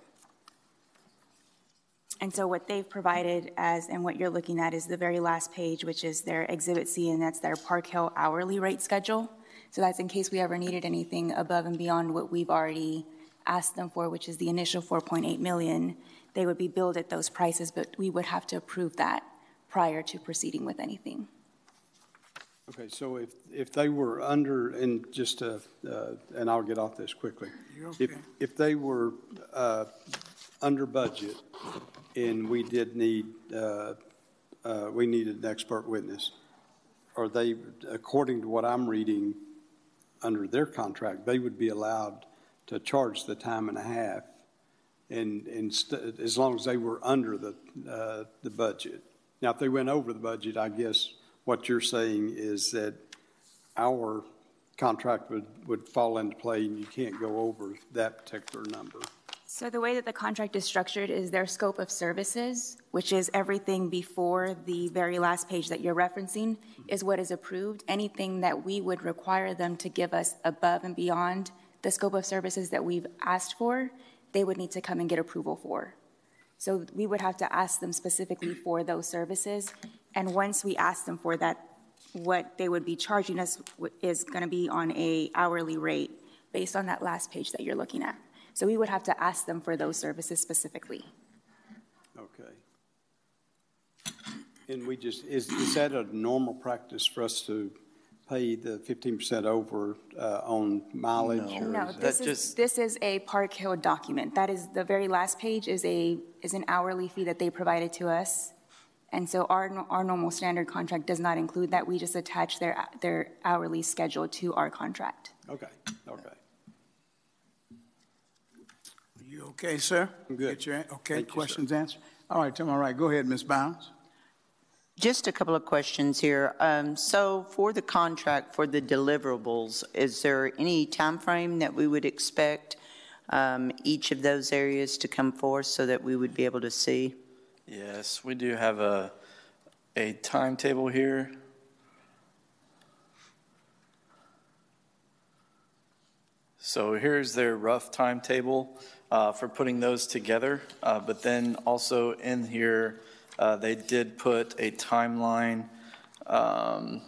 And so what they've provided as, and what you're looking at is the very last page, which is their Exhibit C, and that's their Parkhill hourly rate schedule. So that's in case we ever needed anything above and beyond what we've already asked them for, which is the initial 4.8 million. They would be billed at those prices, but we would have to approve that prior to proceeding with anything. Okay, so if, if they were under, and just, uh, uh, and I'll get off this quickly. You're If, if they were uh, under budget and we did need, uh, uh, we needed an expert witness, are they, according to what I'm reading, under their contract, they would be allowed to charge the time and a half and, and st- as long as they were under the, uh, the budget. Now, if they went over the budget, I guess what you're saying is that our contract would, would fall into play and you can't go over that particular number. So the way that the contract is structured is their scope of services, which is everything before the very last page that you're referencing, is what is approved. Anything that we would require them to give us above and beyond the scope of services that we've asked for, they would need to come and get approval for. So we would have to ask them specifically for those services. And once we ask them for that, what they would be charging us is going to be on a hourly rate based on that last page that you're looking at. So we would have to ask them for those services specifically. Okay. And we just, is, is that a normal practice for us to pay the fifteen percent over, uh, on mileage? or No, is that- this is, this is a Parkhill document. That is, the very last page is a, is an hourly fee that they provided to us. And so our, our normal standard contract does not include that. We just attach their, their hourly schedule to our contract. Okay, okay. You okay, sir? I'm good. Get your, okay, Thank you, questions answered? All right, Tim, all right. go ahead, Ms. Bounds. Just a couple of questions here. Um, So for the contract, for the deliverables, is there any time frame that we would expect um, each of those areas to come forth so that we would be able to see? Yes, we do have a, a timetable here. So here's their rough timetable uh, for putting those together. Uh, But then also in here, uh, they did put a timeline um,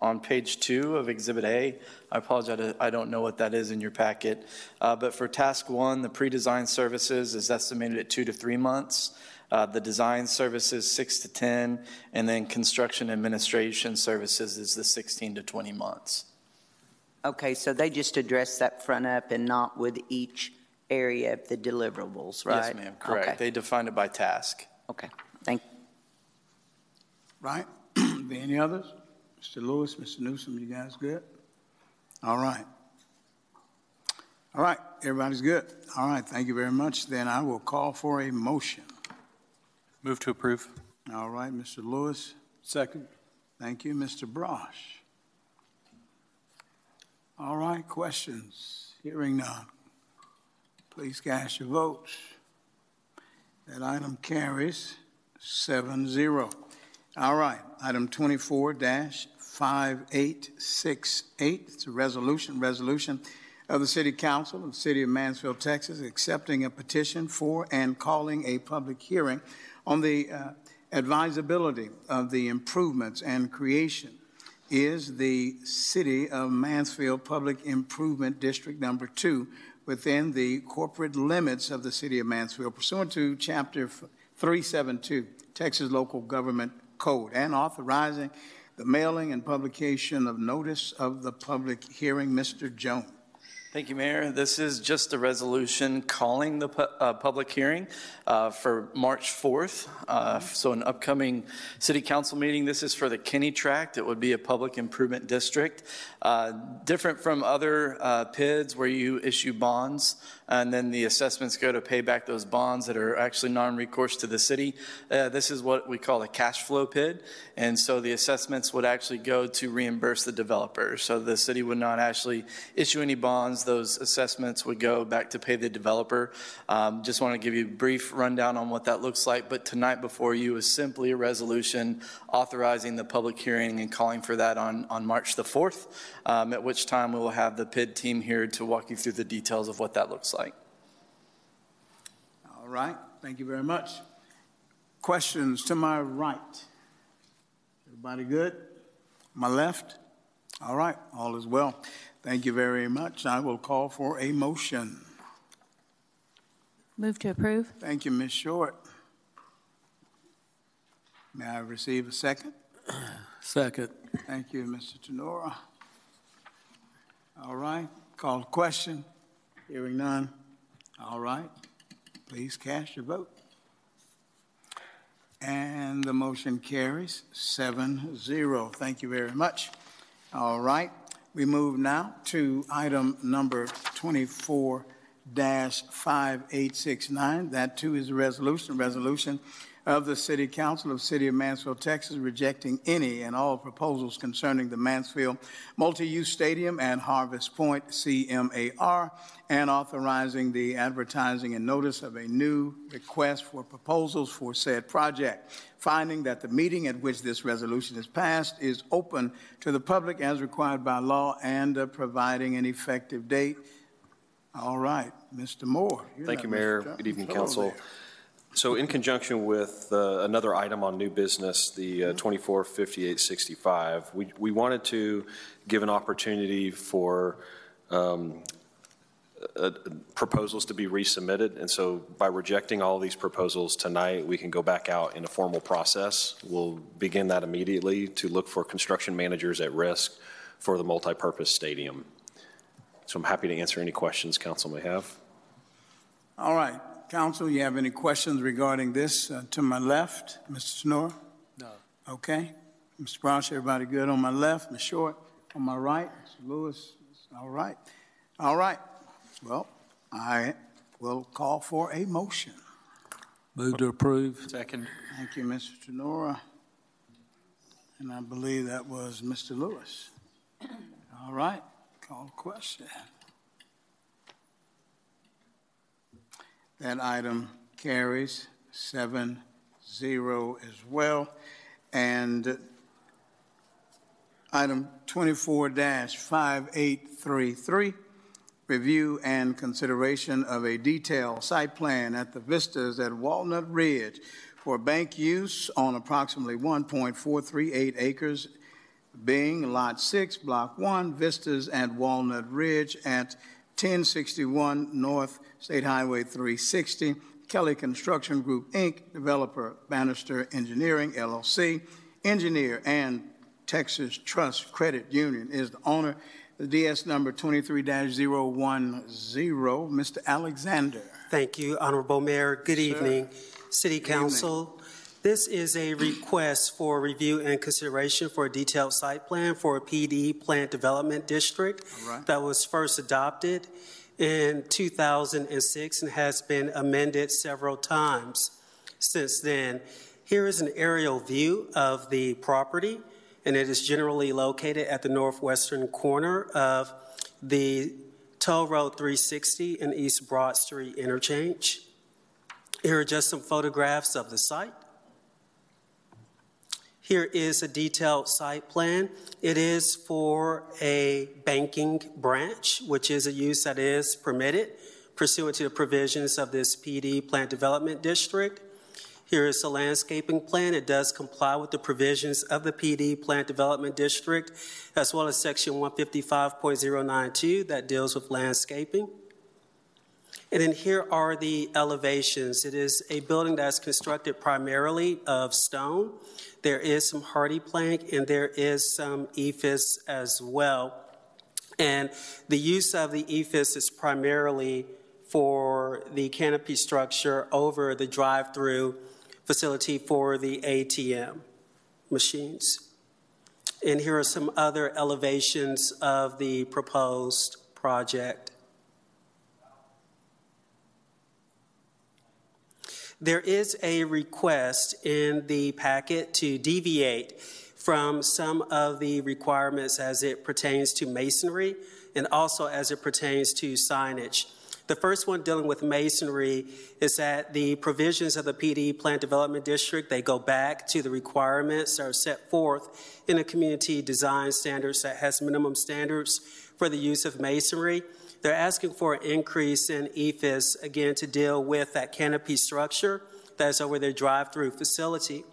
on page two of Exhibit A. I apologize, I don't know what that is in your packet. Uh, But for task one, the pre-design services is estimated at two to three months. Uh, The design services, six to 10, and then construction administration services is the 16 to 20 months. Okay, so they just address that front up and not with each area of the deliverables, right? Yes, ma'am, correct. Okay, They defined it by task. Okay, thank, you. Right? *clears throat* Any others? Mr. Lewis, Mr. Newsom, you guys good? All right. All right, everybody's good. All right, thank you very much. Then I will call for a motion. Move to approve. All right, Mr. Lewis. Second. Thank you, Mr. Brosh. All right, questions? Hearing none. Please cast your votes. That item carries seven zero. All right, item twenty-four 5868. It's a resolution, resolution of the City Council of the City of Mansfield, Texas, accepting a petition for and calling a public hearing on the uh, advisability of the improvements and creation is the City of Mansfield Public Improvement District Number Two within the corporate limits of the City of Mansfield pursuant to Chapter 372 Texas Local Government Code and authorizing the mailing and publication of notice of the public hearing. Mr. Jones. Thank you, Mayor. This is just a resolution calling the pu- uh, public hearing uh, for March 4th. Uh, So an upcoming city council meeting. This is for the Kenny Tract. It would be a public improvement district. Uh, Different from other uh, PIDs where you issue bonds and then the assessments go to pay back those bonds that are actually non-recourse to the city. Uh, This is what we call a cash flow PID. And so the assessments would actually go to reimburse the developer. So the city would not actually issue any bonds. Those assessments would go back to pay the developer. Um, Just want to give you a brief rundown on what that looks like. But tonight before you is simply a resolution authorizing the public hearing and calling for that on, on March the 4th, um, at which time we will have the PID team here to walk you through the details of what that looks like. All right, thank you very much. Questions to my right? Everybody good? My left? All right, all is well. Thank you very much. I will call for a motion. Move to approve. Thank you, Ms. Short. May I receive a second? Second. Thank you, Mr. Tenora. All right, call question. Hearing none. All right, please cast your vote. And the motion carries seven zero. Thank you very much. All right, we move now to item number 24 5869. That too is a resolution, resolution of the City Council of City of Mansfield, Texas, rejecting any and all proposals concerning the Mansfield Multi-Use Stadium and Harvest Point CMAR, and authorizing the advertising and notice of a new request for proposals for said project. Finding that the meeting at which this resolution is passed is open to the public as required by law and uh, providing an effective date. All right, Mr. Moore. Thank you. Mayor. Good evening, Hello council. there. So in conjunction with uh, another item on new business, the uh, 245865, we we wanted to give an opportunity for um, uh, proposals to be resubmitted. And so by rejecting all these proposals tonight, we can go back out in a formal process. We'll begin that immediately to look for construction managers at risk for the multipurpose stadium. So I'm happy to answer any questions council may have. All right, council, you have any questions regarding this? Uh, To my left, Mr. Sonora? No. Okay. Mr. Brown, everybody good on my left? Ms. Short, on my right? Mr. Lewis? All right. All right. Well, I will call for a motion. Move to approve. Second. Thank you, Mr. Tenora. And I believe that was Mr. Lewis. All right, call the question. That item carries seven zero as well. And item 24-5833, review and consideration of a detailed site plan at the Vistas at Walnut Ridge for bank use on approximately 1.438 acres, being Lot 6, Block 1, Vistas at Walnut Ridge at 1061 North State Highway 360, Kelly Construction Group, Inc., developer Bannister Engineering, LLC, engineer and Texas Trust Credit Union is the owner. The DS number 23-010, Mr. Alexander. Thank you, Honorable Mayor. Good Sir. evening, City Council. This is a request for review and consideration for a detailed site plan for a PD planned development district right. that was first adopted in 2006 and has been amended several times since then. Here is an aerial view of the property, and it is generally located at the northwestern corner of the Toll Road 360 and East Broad Street interchange. Here are just some photographs of the site. Here is a detailed site plan. It is for a banking branch, which is a use that is permitted pursuant to the provisions of this PD planned development district. Here is a landscaping plan. It does comply with the provisions of the PD planned development district, as well as section 155.092 that deals with landscaping. And then here are the elevations. It is a building that's constructed primarily of stone. There is some HardiePlank and there is some EIFS as well. And the use of the EIFS is primarily for the canopy structure over the drive-through facility for the ATM machines. And here are some other elevations of the proposed project. There is a request in the packet to deviate from some of the requirements as it pertains to masonry and also as it pertains to signage. The first one dealing with masonry is that the provisions of the PD Planned Development District, they go back to the requirements that are set forth in a community design standards that has minimum standards for the use of masonry. They're asking for an increase in EIFS, again, to deal with that canopy structure that's over their drive-through facility.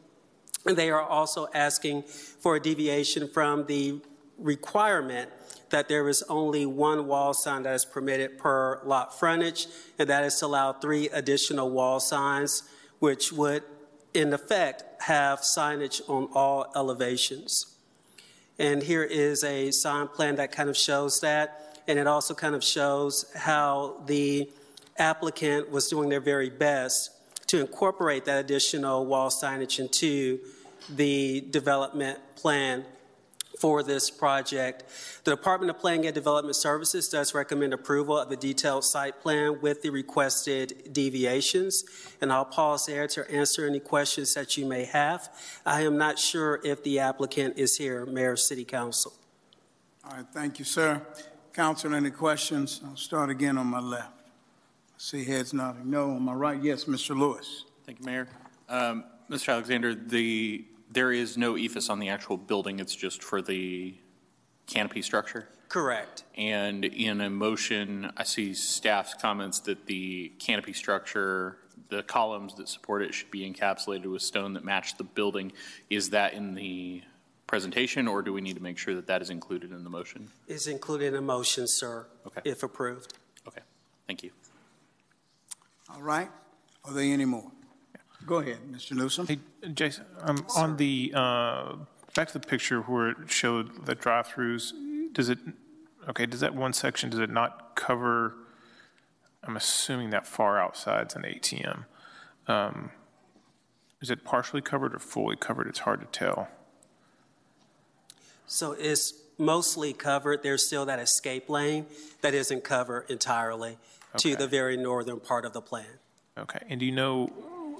And they are also asking for a deviation from the requirement that there is only one wall sign that is permitted per lot frontage, and that is to allow three additional wall signs, which would, in effect, have signage on all elevations. And here is a sign plan that kind of shows that, and it also kind of shows how the applicant was doing their very best to incorporate that additional wall signage into the development plan for this project. The Department of Planning and Development Services does recommend approval of the detailed site plan with the requested deviations. And I'll pause there to answer any questions that you may have. I am not sure if the applicant is here, Mayor, City Council. All right, thank you, sir. Council, any questions? I'll start again on my left. I see heads nodding no. On my right, yes, Mr. Lewis. Thank you, Mayor. Um, Mr. Alexander, the, there is no EIFS on the actual building, it's just for the canopy structure? Correct. And in a motion, I see staff's comments that the canopy structure, the columns that support it should be encapsulated with stone that match the building. Is that in the presentation, or do we need to make sure that that is included in the motion? Is included in the motion, sir, Okay. if approved. Okay, thank you. All right. Are there any more? Go ahead, Mr. Newsom. Hey, Jason, um, on the, uh, back to the picture where it showed the drive-throughs, does it, okay, does that one section, does it not cover, I'm assuming that far outside's an ATM. Um, Is it partially covered or fully covered? It's hard to tell. So it's mostly covered. There's still that escape lane that isn't covered entirely to the very northern part of the plan. Okay, and do you know,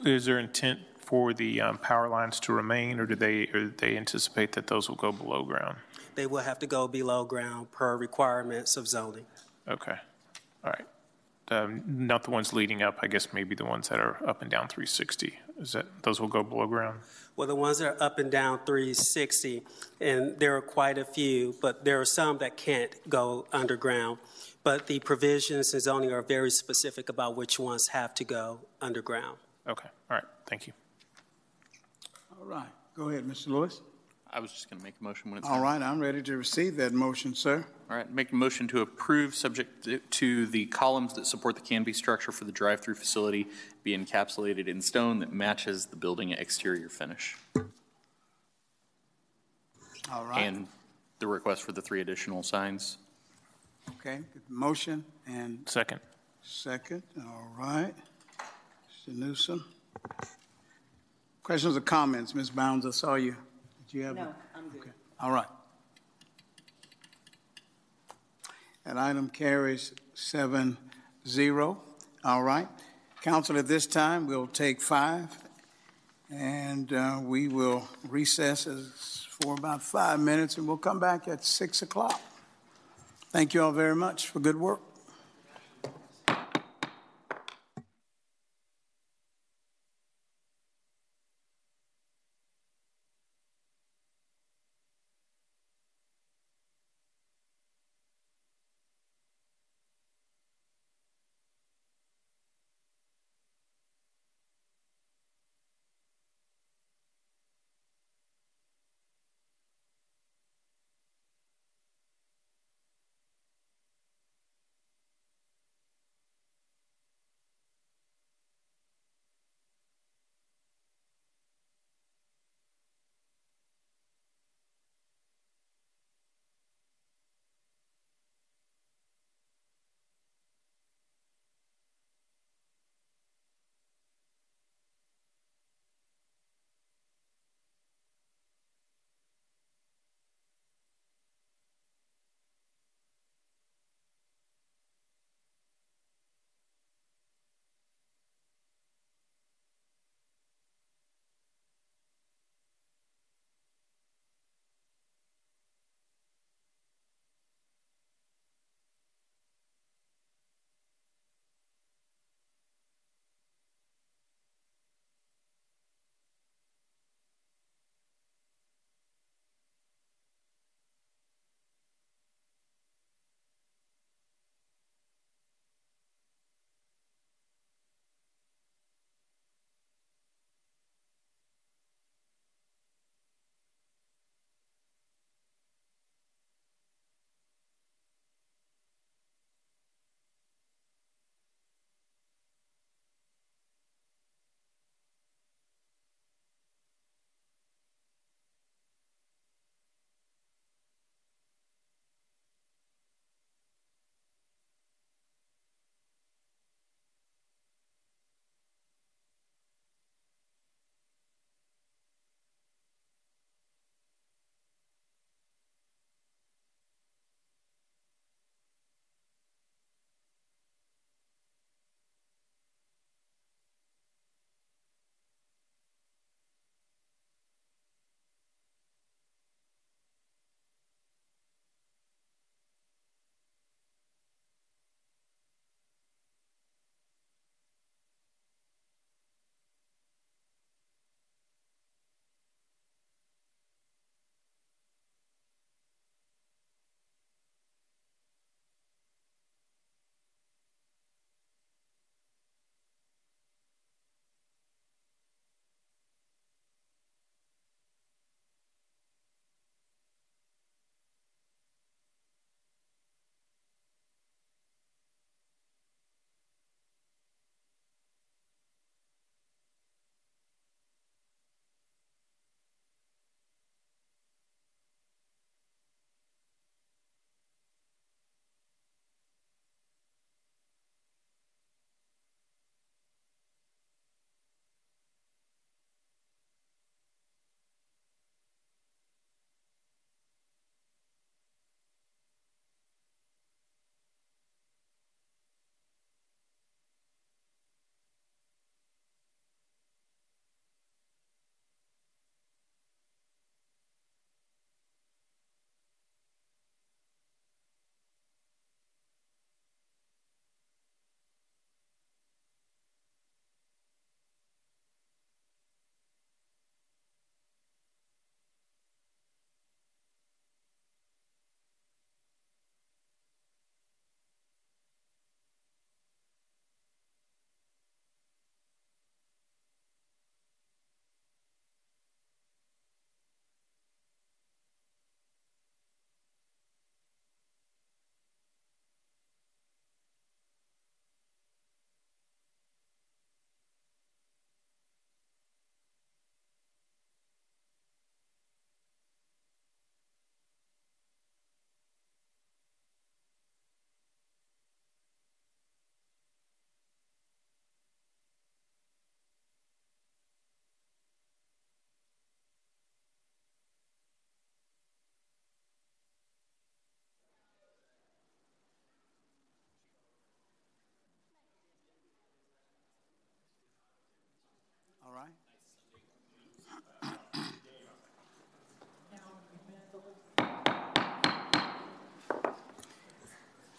is there intent for the um, power lines to remain, or do they, or do they anticipate that those will go below ground? They will have to go below ground per requirements of zoning. Okay, all right. Um, Not the ones leading up, I guess maybe the ones that are up and down 360. Is that, those will go below ground? Well, the ones that are up and down 360, and there are quite a few, but there are some that can't go underground. But the provisions and zoning are very specific about which ones have to go underground. Okay, all right, thank you. All right. Go ahead, Mr. Lewis. I was just going to make a motion when it's. All right, I'm ready to receive that motion, sir. All right, make a motion to approve, subject to the columns that support the canopy structure for the drive-through facility be encapsulated in stone that matches the building exterior finish. All right. And the request for the three additional signs. Okay, motion and Second. second. All right. Mr. Newsom. Questions or comments? Ms. Bounds, I saw you. Did you have? No, I'm good. All right. That item carries seven zero. All right. Council, at this time, we'll take five, and uh, we will recess as- for about five minutes, and we'll come back at 6 o'clock. Thank you all very much for good work.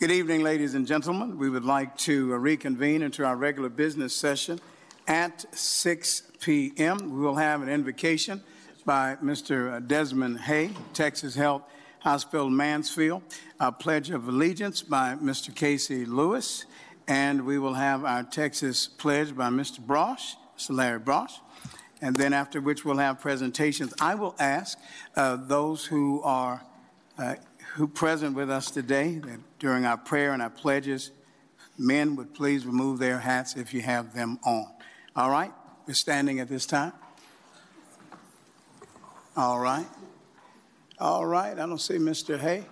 Good evening, ladies and gentlemen. We would like to reconvene into our regular business session at 6 p.m. We will have an invocation by Mr. Desmond Hay, Texas Health Hospital Mansfield, a Pledge of Allegiance by Mr. Casey Lewis, and we will have our Texas Pledge by Mr. Brosh, Mr. Larry Brosh, and then after which we'll have presentations. I will ask uh, those who are uh, who present with us today that during our prayer and our pledges, men would please remove their hats if you have them on. All right? We're standing at this time. All right. All right. I don't see Mr. Hay.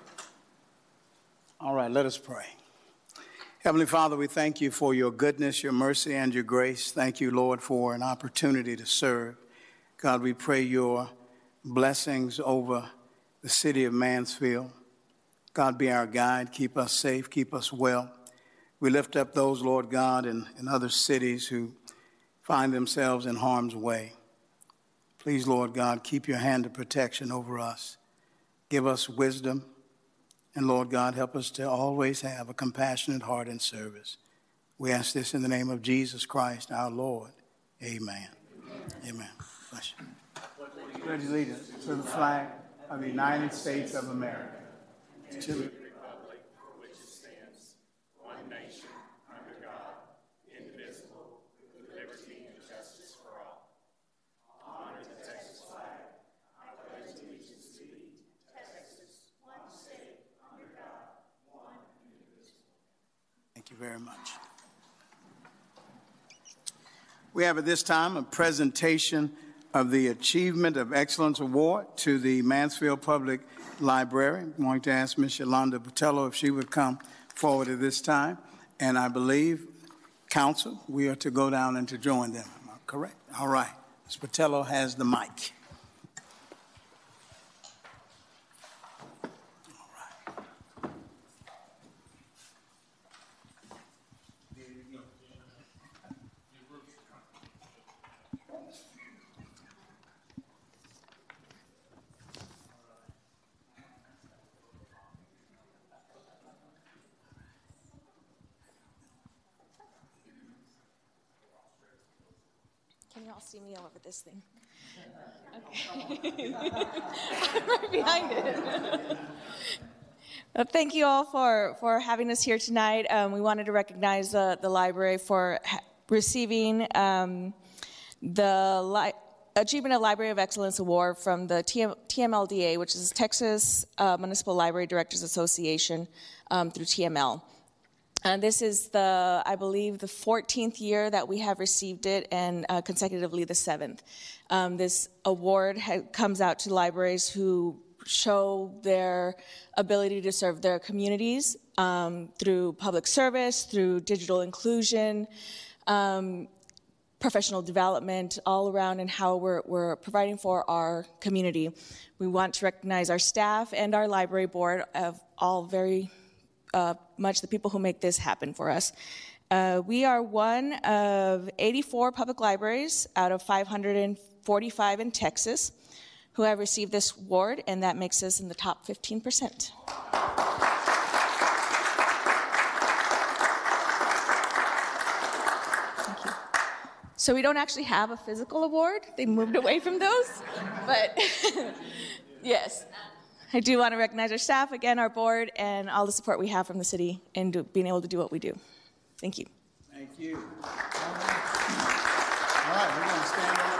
All right, let us pray. Heavenly Father, we thank you for your goodness, your mercy, and your grace. Thank you, Lord, for an opportunity to serve. God, we pray your blessings over the city of Mansfield. God, be our guide. Keep us safe. Keep us well. We lift up those, Lord God, in, in other cities who find themselves in harm's way. Please, Lord God, keep your hand of protection over us. Give us wisdom. And Lord God, help us to always have a compassionate heart and service. We ask this in the name of Jesus Christ, our Lord. Amen. Amen. Amen. Bless you. Pledge allegiance to the flag of the United States of America to the republic for which it stands, one nation, under God, indivisible, with liberty and justice for all. Honor the Texas flag. I pledge allegiance to thee, Texas, one state, under God, one indivisible. Thank you very much. We have at this time a presentation of the Achievement of Excellence Award to the Mansfield Public Library. I'm going to ask Ms. Yolanda Botello if she would come forward at this time. And I believe, council, we are to go down and to join them. Correct? All right. Ms. Botello has the mic. Can you all over this thing? Okay. *laughs* I'm right behind it. Well, thank you all for, for having us here tonight. Um, we wanted to recognize uh, the library for ha- receiving um, the li- Achievement of Library of Excellence Award from the TM- TMLDA, which is Texas uh, Municipal Library Directors Association um, through TML. And this is the, I believe, the 14th year that we have received it, and uh, consecutively the seventh. Um, this award ha- comes out to libraries who show their ability to serve their communities um, through public service, through digital inclusion, um, professional development, all around, and how we're, we're providing for our community. We want to recognize our staff and our library board of all very uh, much the people who make this happen for us. Uh, we are one of 84 public libraries out of 545 in Texas who have received this award, and that makes us in the top 15%. Thank you. So we don't actually have a physical award. They moved away from those, but *laughs* yes. I do want to recognize our staff, again, our board, and all the support we have from the city in do, being able to do what we do. Thank you. Thank you. All right, we're going to stand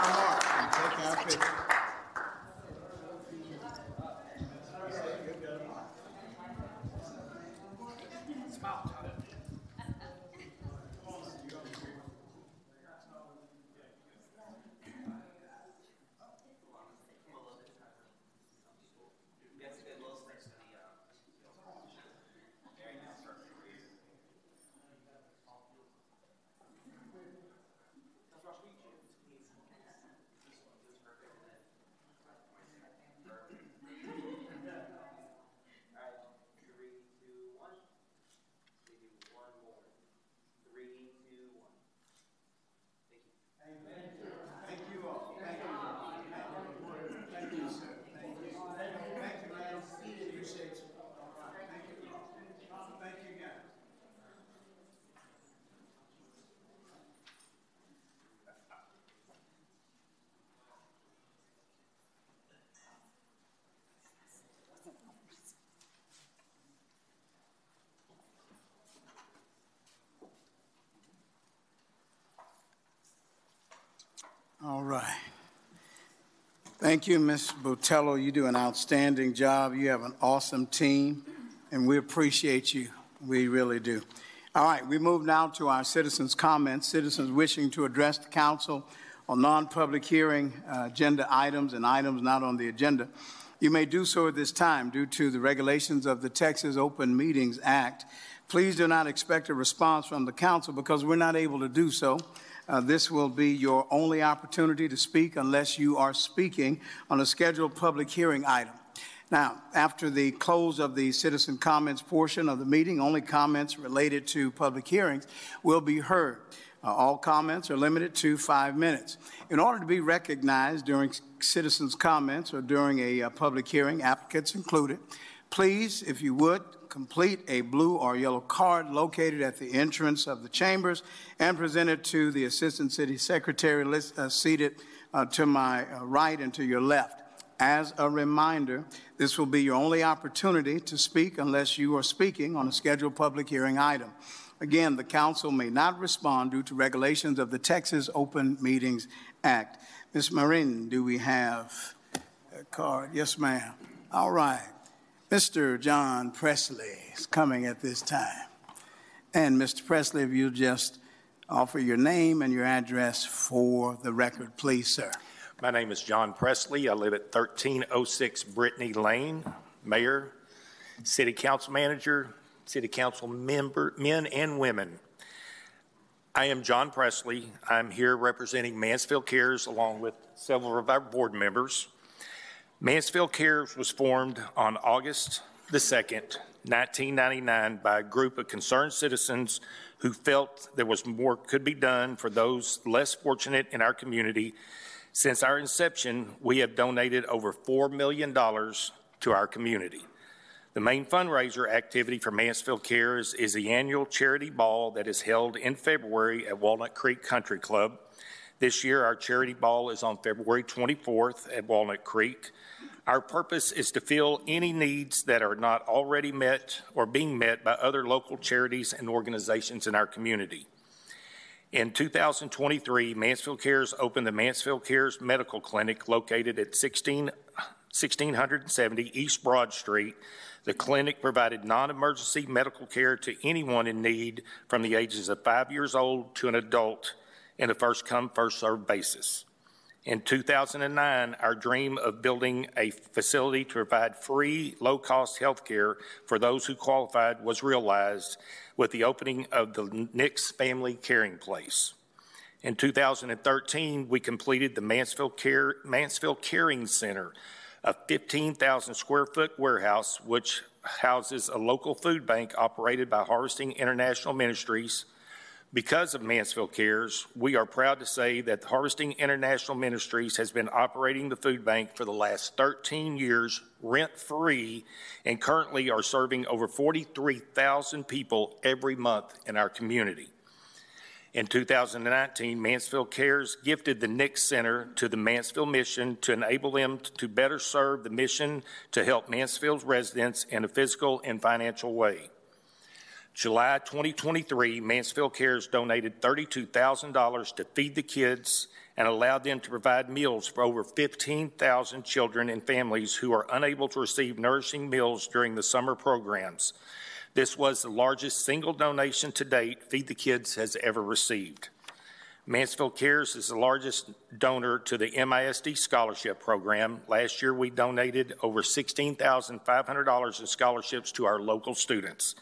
All right. Thank you, Ms. Botello. You do an outstanding job. You have an awesome team, and we appreciate you. We really do. All right, we move now to our citizens' comments. Citizens wishing to address the council on non-public hearing uh, agenda items and items not on the agenda. You may do so at this time due to the regulations of the Texas Open Meetings Act. Please do not expect a response from the council because we're not able to do so. Uh, this will be your only opportunity to speak unless you are speaking on a scheduled public hearing item. Now, after the close of the citizen comments portion of the meeting, only comments related to public hearings will be heard. Uh, all comments are limited to five minutes. In order to be recognized during citizens' comments or during a uh, public hearing, applicants included, please, if you would, complete a blue or yellow card located at the entrance of the chambers and present it to the Assistant City Secretary list, uh, seated uh, to my uh, right and to your left. As a reminder, this will be your only opportunity to speak unless you are speaking on a scheduled public hearing item. Again, the council may not respond due to regulations of the Texas Open Meetings Act. Ms. Marin, do we have a card? Yes, ma'am. All right. Mr. John Presley is coming at this time. And Mr. Presley, if you'll just offer your name and your address for the record, please, sir. My name is John Presley. I live at 1306 Brittany Lane. Mayor, City Council Manager, City Council member, men and women. I am John Presley. I'm here representing Mansfield Cares along with several of our board members. Mansfield Cares was formed on August the 2nd, 1999 by a group of concerned citizens who felt there was more could be done for those less fortunate in our community. Since our inception, we have donated over $4 million to our community. The main fundraiser activity for Mansfield Cares is the annual charity ball that is held in February at Walnut Creek Country Club. This year, our charity ball is on February 24th at Walnut Creek. Our purpose is to fill any needs that are not already met or being met by other local charities and organizations in our community. In 2023, Mansfield Cares opened the Mansfield Cares Medical Clinic located at 16, 1670 East Broad Street the clinic provided non emergency medical care to anyone in need from the ages of five years old to an adult in a first come, first served basis. In 2009, our dream of building a facility to provide free, low cost health care for those who qualified was realized with the opening of the Nix Family Caring Place. In 2013, we completed the Mansfield, Care, Mansfield Caring Center, a 15,000 square foot warehouse which houses a local food bank operated by Harvesting International Ministries. Because of Mansfield Cares, we are proud to say that Harvesting International Ministries has been operating the food bank for the last 13 years rent free and currently are serving over 43,000 people every month in our community. In 2019, Mansfield Cares gifted the Nix Center to the Mansfield Mission to enable them to better serve the mission to help Mansfield's residents in a physical and financial way. July 2023, Mansfield Cares donated $32,000 to feed the kids and allowed them to provide meals for over 15,000 children and families who are unable to receive nourishing meals during the summer programs. This was the largest single donation to date Feed the Kids has ever received. Mansfield Cares is the largest donor to the MISD scholarship program. Last year, we donated over $16,500 in scholarships to our local students.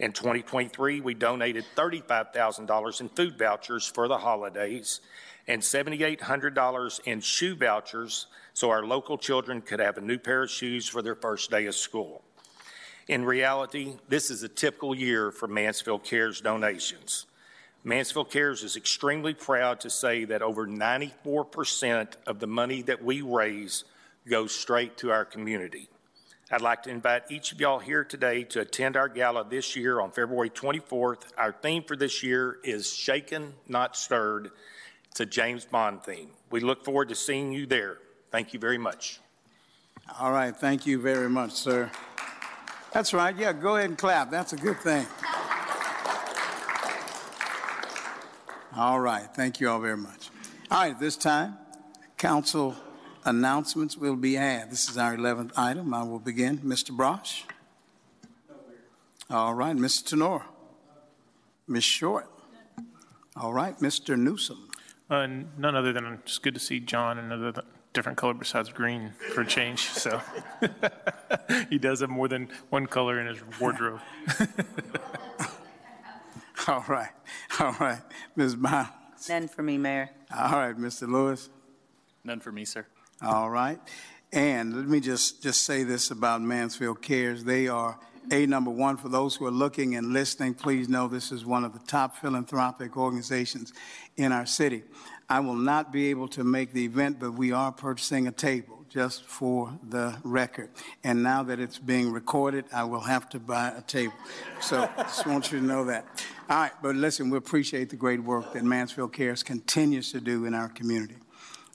In 2023, we donated $35,000 in food vouchers for the holidays and $7,800 in shoe vouchers so our local children could have a new pair of shoes for their first day of school. In reality, this is a typical year for Mansfield Cares donations. Mansfield Cares is extremely proud to say that over 94% of the money that we raise goes straight to our community. I'd like to invite each of y'all here today to attend our gala this year on February 24th. Our theme for this year is Shaken, Not Stirred. It's a James Bond theme. We look forward to seeing you there. Thank you very much. All right. Thank you very much, sir. That's right. Yeah, go ahead and clap. That's a good thing. All right. Thank you all very much. All right, this time, council announcements will be had. This is our 11th item. I will begin. Mr. Brosh? All right, Mr. Tenor? Ms. Short? All right, Mr. Newsom? Uh, none other than it's good to see John in another different color besides green for a change. So *laughs* he does have more than one color in his wardrobe. *laughs* All right, all right, Ms. Miles? None for me, Mayor. All right, Mr. Lewis? None for me, sir. All right. And let me just, just say this about Mansfield Cares. They are A number one. For those who are looking and listening, please know this is one of the top philanthropic organizations in our city. I will not be able to make the event, but we are purchasing a table just for the record. And now that it's being recorded, I will have to buy a table. So just want you to know that. All right, but listen, we appreciate the great work that Mansfield Cares continues to do in our community.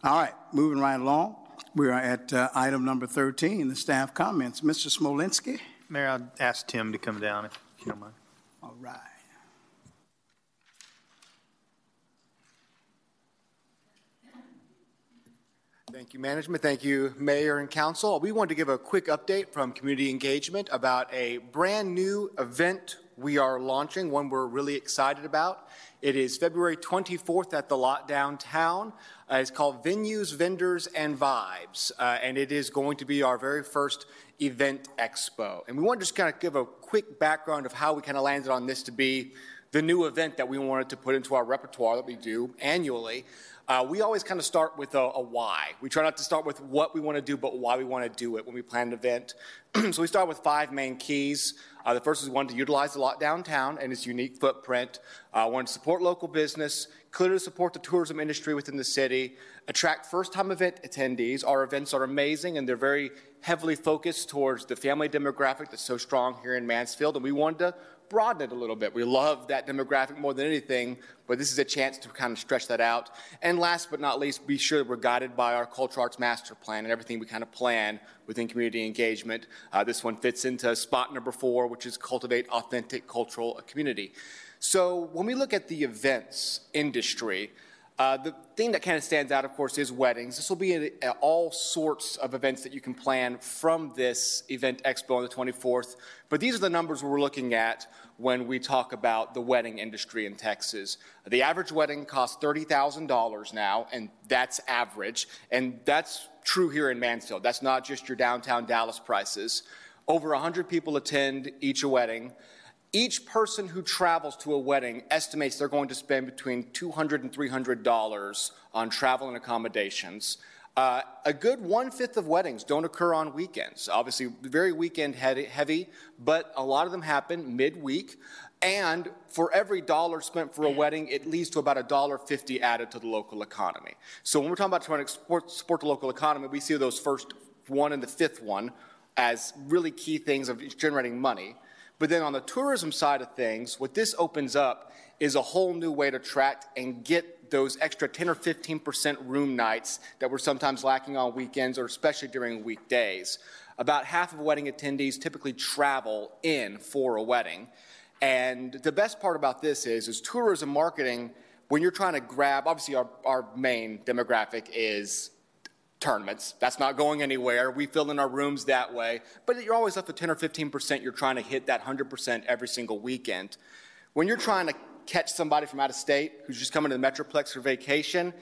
All right, moving right along. We are at uh, item number 13, the staff comments. Mr. Smolinski? Mayor, I'd ask Tim to come down if you don't mind. All right. Thank you, management. Thank you, mayor and council. We wanted to give a quick update from community engagement about a brand new event we are launching, one we're really excited about. It is February 24th at the lot downtown. Uh, it's called Venues, Vendors, and Vibes, uh, and it is going to be our very first event expo. And we want to just kind of give a quick background of how we kind of landed on this to be the new event that we wanted to put into our repertoire that we do annually. Uh, we always kind of start with a, a, why. We try not to start with what we want to do, but why we want to do it when we plan an event. *clears throat* so we start with five main keys. Uh, the first is one to utilize the lot downtown and its unique footprint. Uh, one to support local business, clearly support the tourism industry within the city, attract first-time event attendees. Our events are amazing and they're very heavily focused towards the family demographic that's so strong here in Mansfield, and we wanted to broaden it a little bit. We love that demographic more than anything, but this is a chance to kind of stretch that out. And last but not least, be sure that we're guided by our cultural arts master plan and everything we kind of plan within community engagement. Uh, this one fits into spot number four, which is cultivate authentic cultural community. So when we look at the events industry, uh, the thing that kind of stands out, of course, is weddings. This will be a, a, all sorts of events that you can plan from this event expo on the 24th. But these are the numbers we're looking at when we talk about the wedding industry in Texas. The average wedding costs $30,000 now, and that's average. And that's true here in Mansfield. That's not just your downtown Dallas prices. Over 100 people attend each wedding. Each person who travels to a wedding estimates they're going to spend between $200 and $300 on travel and accommodations. Uh, a good one fifth of weddings don't occur on weekends. Obviously, very weekend heavy, but a lot of them happen midweek. And for every dollar spent for a wedding, it leads to about a dollar fifty added to the local economy. So when we're talking about trying to support, support the local economy, we see those first one and the fifth one as really key things of generating money. But then on the tourism side of things, what this opens up is a whole new way to attract and get those extra 10 or 15% room nights that we're sometimes lacking on weekends or especially during weekdays. About half of wedding attendees typically travel in for a wedding. And the best part about this is, is tourism marketing, when you're trying to grab, obviously our, our main demographic is tournaments. That's not going anywhere. We fill in our rooms that way. But you're always left with 10 or 15%. You're trying to hit that 100% every single weekend. When you're trying to catch somebody from out of state who's just coming to the Metroplex for vacation,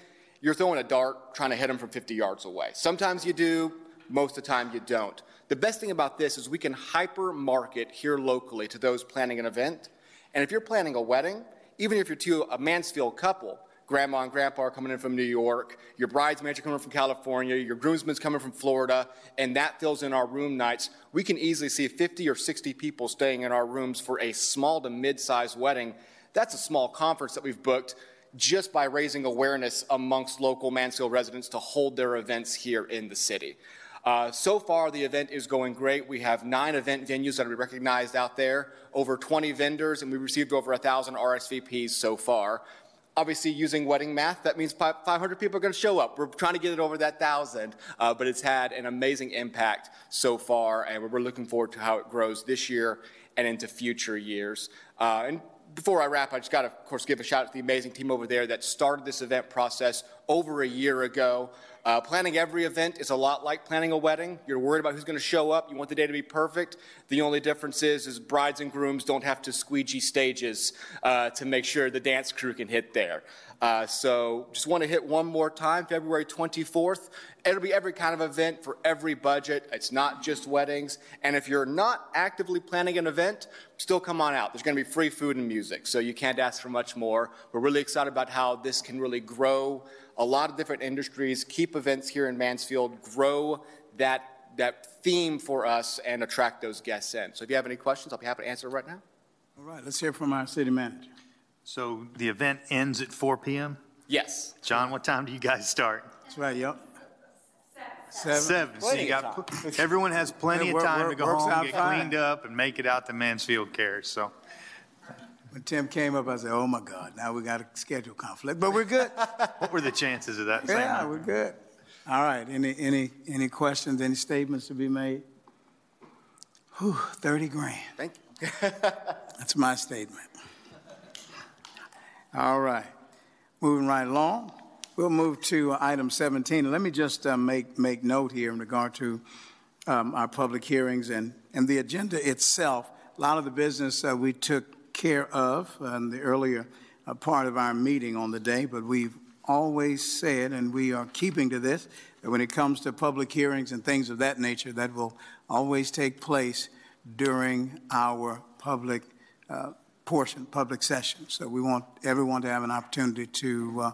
you're throwing a dart trying to hit them from 50 yards away. Sometimes you do, most of the time you don't. The best thing about this is we can hyper market here locally to those planning an event. And if you're planning a wedding, even if you're to a Mansfield couple, grandma and grandpa are coming in from New York, your bridesmaids are coming from California, your groomsmen's coming from Florida, and that fills in our room nights. We can easily see 50 or 60 people staying in our rooms for a small to mid-sized wedding. That's a small conference that we've booked just by raising awareness amongst local Mansfield residents to hold their events here in the city. Uh, so far, the event is going great. We have nine event venues that we recognized out there, over 20 vendors, and we received over 1,000 RSVPs so far obviously using wedding math, that means 500 people are going to show up. We're trying to get it over that thousand, uh, but it's had an amazing impact so far, and we're looking forward to how it grows this year and into future years. Uh, and before I wrap, I just got to, of course, give a shout out to the amazing team over there that started this event process over a year ago. Uh, planning every event is a lot like planning a wedding. You're worried about who's going to show up. You want the day to be perfect. The only difference is, is brides and grooms don't have to squeegee stages uh, to make sure the dance crew can hit there. Uh, so just want to hit one more time, February 24th. It'll be every kind of event for every budget. It's not just weddings. And if you're not actively planning an event, still come on out. There's going to be free food and music, so you can't ask for much more. We're really excited about how this can really grow a lot of different industries, keep events here in Mansfield, grow that that theme for us and attract those guests in. So if you have any questions, I'll be happy to answer right now. All right, let's hear from our city manager. So the event ends at 4 p.m.? Yes. John, what time do you guys start? That's right, yep. Seven. Seven. So you got, everyone has plenty of time to go home, get cleaned up, and make it out to Mansfield Cares. So When Tim came up, I said, oh my God, now we got a schedule conflict, but we're good. *laughs* what were the chances of that? Yeah, night? we're good. All right, any, any, any questions, any statements to be made? Whew, 30 grand. Thank you. *laughs* That's my statement. All right, moving right along. We'll move to item 17. Let me just uh, make, make note here in regard to um, our public hearings and, and the agenda itself. A lot of the business uh, we took care of in the earlier uh, part of our meeting on the day, but we've always said, and we are keeping to this, that when it comes to public hearings and things of that nature, that will always take place during our public uh, portion, public session. So we want everyone to have an opportunity to uh,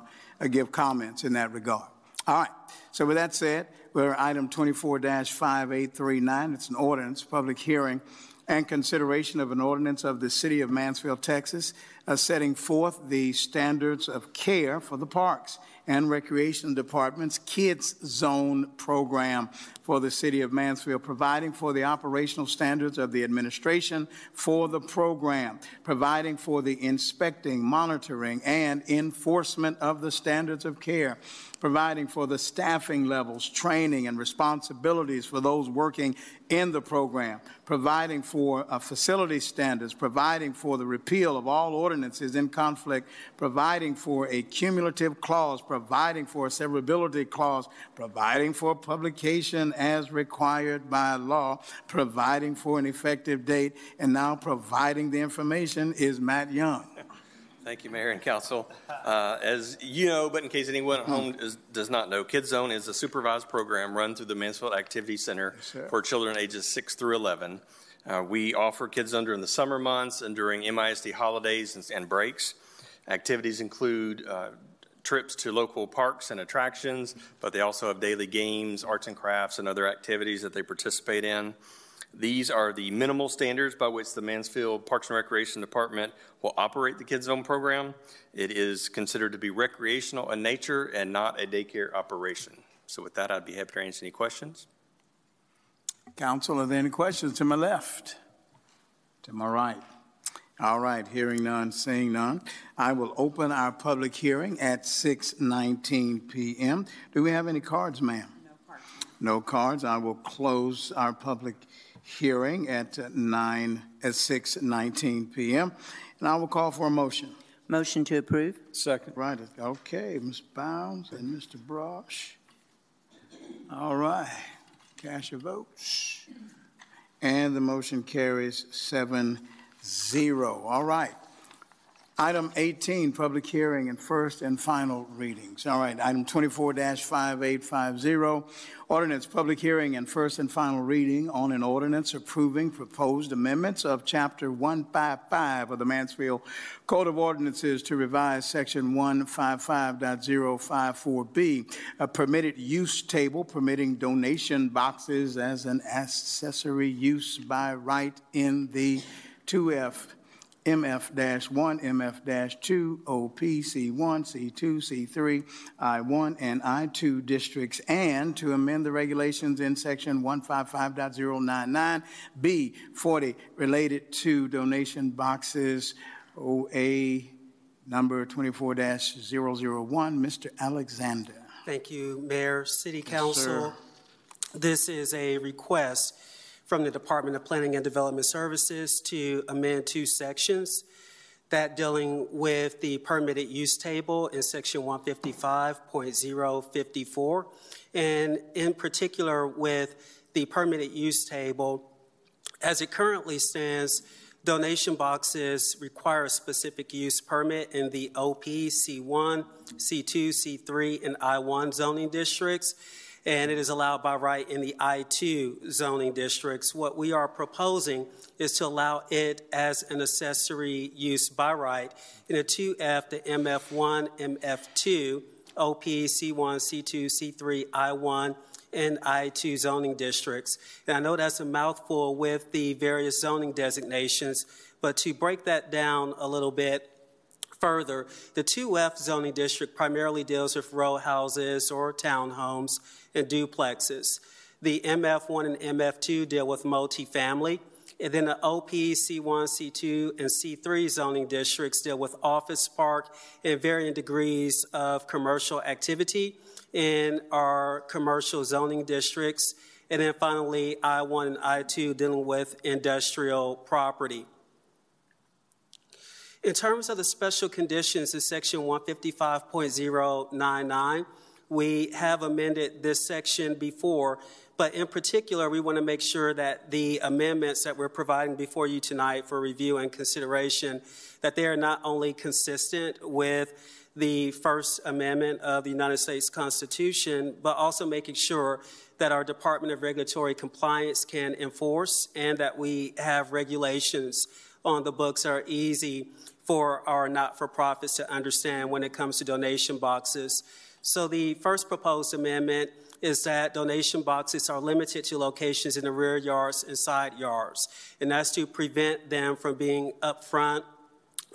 give comments in that regard. All right. So with that said, we're item 24-5839. It's an ordinance, public hearing, and consideration of an ordinance of the City of Mansfield, Texas, uh, setting forth the standards of care for the parks and recreation department's Kids Zone program for the City of Mansfield, providing for the operational standards of the administration for the program, providing for the inspecting, monitoring, and enforcement of the standards of care, providing for the staffing levels, training, and responsibilities for those working in the program, providing for uh, facility standards, providing for the repeal of all ordinances in conflict, providing for a cumulative clause, providing for a severability clause, providing for publication as required by law, providing for an effective date, and now providing the information is Matt Young. Thank you, Mayor and Council. Uh, As you know, but in case anyone at home is, does not know, Kids Zone is a supervised program run through the Mansfield Activity Center sir. for children ages 6 through 11. Uh, we offer Kids Zone during the summer months and during MISD holidays and, and breaks. Activities include uh, trips to local parks and attractions, but they also have daily games, arts and crafts, and other activities that they participate in. These are the minimal standards by which the Mansfield Parks and Recreation Department will operate the Kids Zone program. It is considered to be recreational in nature and not a daycare operation. So with that, I'd be happy to answer any questions. Council, are there any questions to my left? To my right? All right, hearing none, seeing none. I will open our public hearing at 6:19 PM. Do we have any cards, ma'am? No cards. No cards. I will close our public hearing at uh, 9, at 6:19 PM. And I will call for a motion. Motion to approve? Second. Right, okay, Ms. Bounds and Mr. Brosh. All right, cast your votes. And the motion carries seven zero. All right. Item 18, public hearing and first and final readings. All right, item 24-5850, ordinance, public hearing and first and final reading on an ordinance approving proposed amendments of Chapter 155 of the Mansfield Code of Ordinances to revise Section 155.054B, a permitted use table permitting donation boxes as an accessory use by right in the 2F MF-1, MF-2, OP, C1, C2, C3, I1, and I2 districts, and to amend the regulations in Section 155.099, B40, related to donation boxes, OA number 24-001. Mr. Alexander. Thank you, Mayor, City Yes, sir. Council. This is a request from the Department of Planning and Development Services to amend two sections. that dealing with the permitted use table in section 155.054, and in particular with the permitted use table, as it currently stands, donation boxes require a specific use permit in the OP, C1, C2, C3, and I1 zoning districts, and it is allowed by right in the I2 zoning districts. What we are proposing is to allow it as an accessory use by right in a 2F to MF1, MF2, OP, C1, C2, C3, I1, and I2 zoning districts. And I know that's a mouthful with the various zoning designations, but to break that down a little bit further, the 2F zoning district primarily deals with row houses or townhomes and duplexes. The MF1 and MF2 deal with multifamily. And then the OP, C1, C2, and C3 zoning districts deal with office park and varying degrees of commercial activity in our commercial zoning districts. And then finally, I1 and I2 dealing with industrial property. In terms of the special conditions in section 155.099, we have amended this section before, but in particular, we want to make sure that the amendments that we're providing before you tonight for review and consideration, that they are not only consistent with the First Amendment of the United States Constitution, but also making sure that our Department of Regulatory Compliance can enforce and that we have regulations on the books that are easy for our not for profits to understand when it comes to donation boxes. So, the first proposed amendment is that donation boxes are limited to locations in the rear yards and side yards, and that's to prevent them from being up front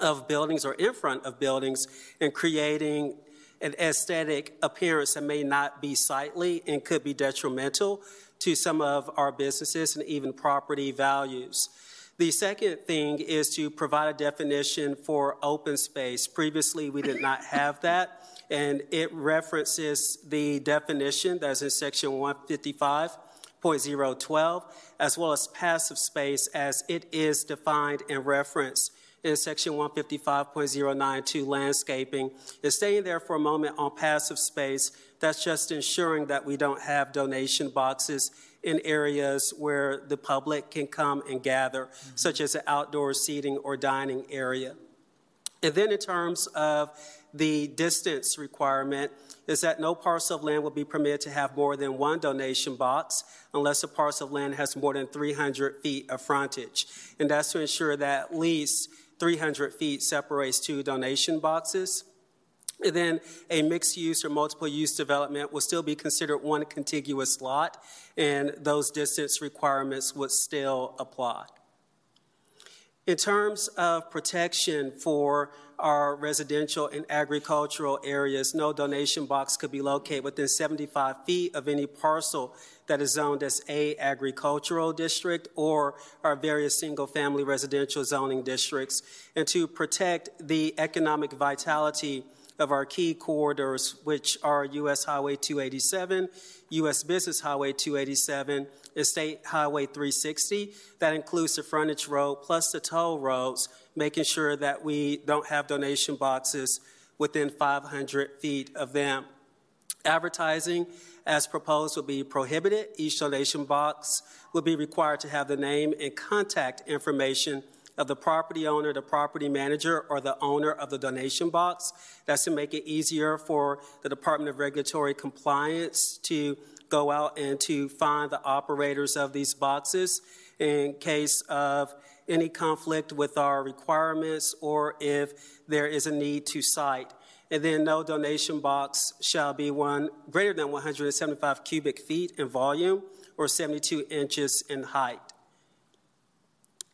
of buildings or in front of buildings and creating an aesthetic appearance that may not be sightly and could be detrimental to some of our businesses and even property values. The second thing is to provide a definition for open space. Previously, we did not have that, and it references the definition that's in section 155.012, as well as passive space as it is defined and referenced in section 155.092 landscaping is staying there for a moment on passive space. That's just ensuring that we don't have donation boxes in areas where the public can come and gather, mm-hmm. such as an outdoor seating or dining area. And then, in terms of the distance requirement, is that no parcel of land will be permitted to have more than one donation box unless a parcel of land has more than 300 feet of frontage. And that's to ensure that at least 300 feet separates two donation boxes. And then a mixed use or multiple use development will still be considered one contiguous lot, and those distance requirements would still apply. In terms of protection for our residential and agricultural areas, no donation box could be located within 75 feet of any parcel that is zoned as a agricultural district or our various single family residential zoning districts and to protect the economic vitality of our key corridors, which are U.S. Highway 287, U.S. Business Highway 287, and State Highway 360. That includes the frontage road plus the toll roads, making sure that we don't have donation boxes within 500 feet of them. Advertising as proposed will be prohibited. Each donation box will be required to have the name and contact information of the property owner, the property manager, or the owner of the donation box. That's to make it easier for the Department of Regulatory Compliance to go out and to find the operators of these boxes in case of any conflict with our requirements or if there is a need to cite and then no donation box shall be one greater than 175 cubic feet in volume or 72 inches in height.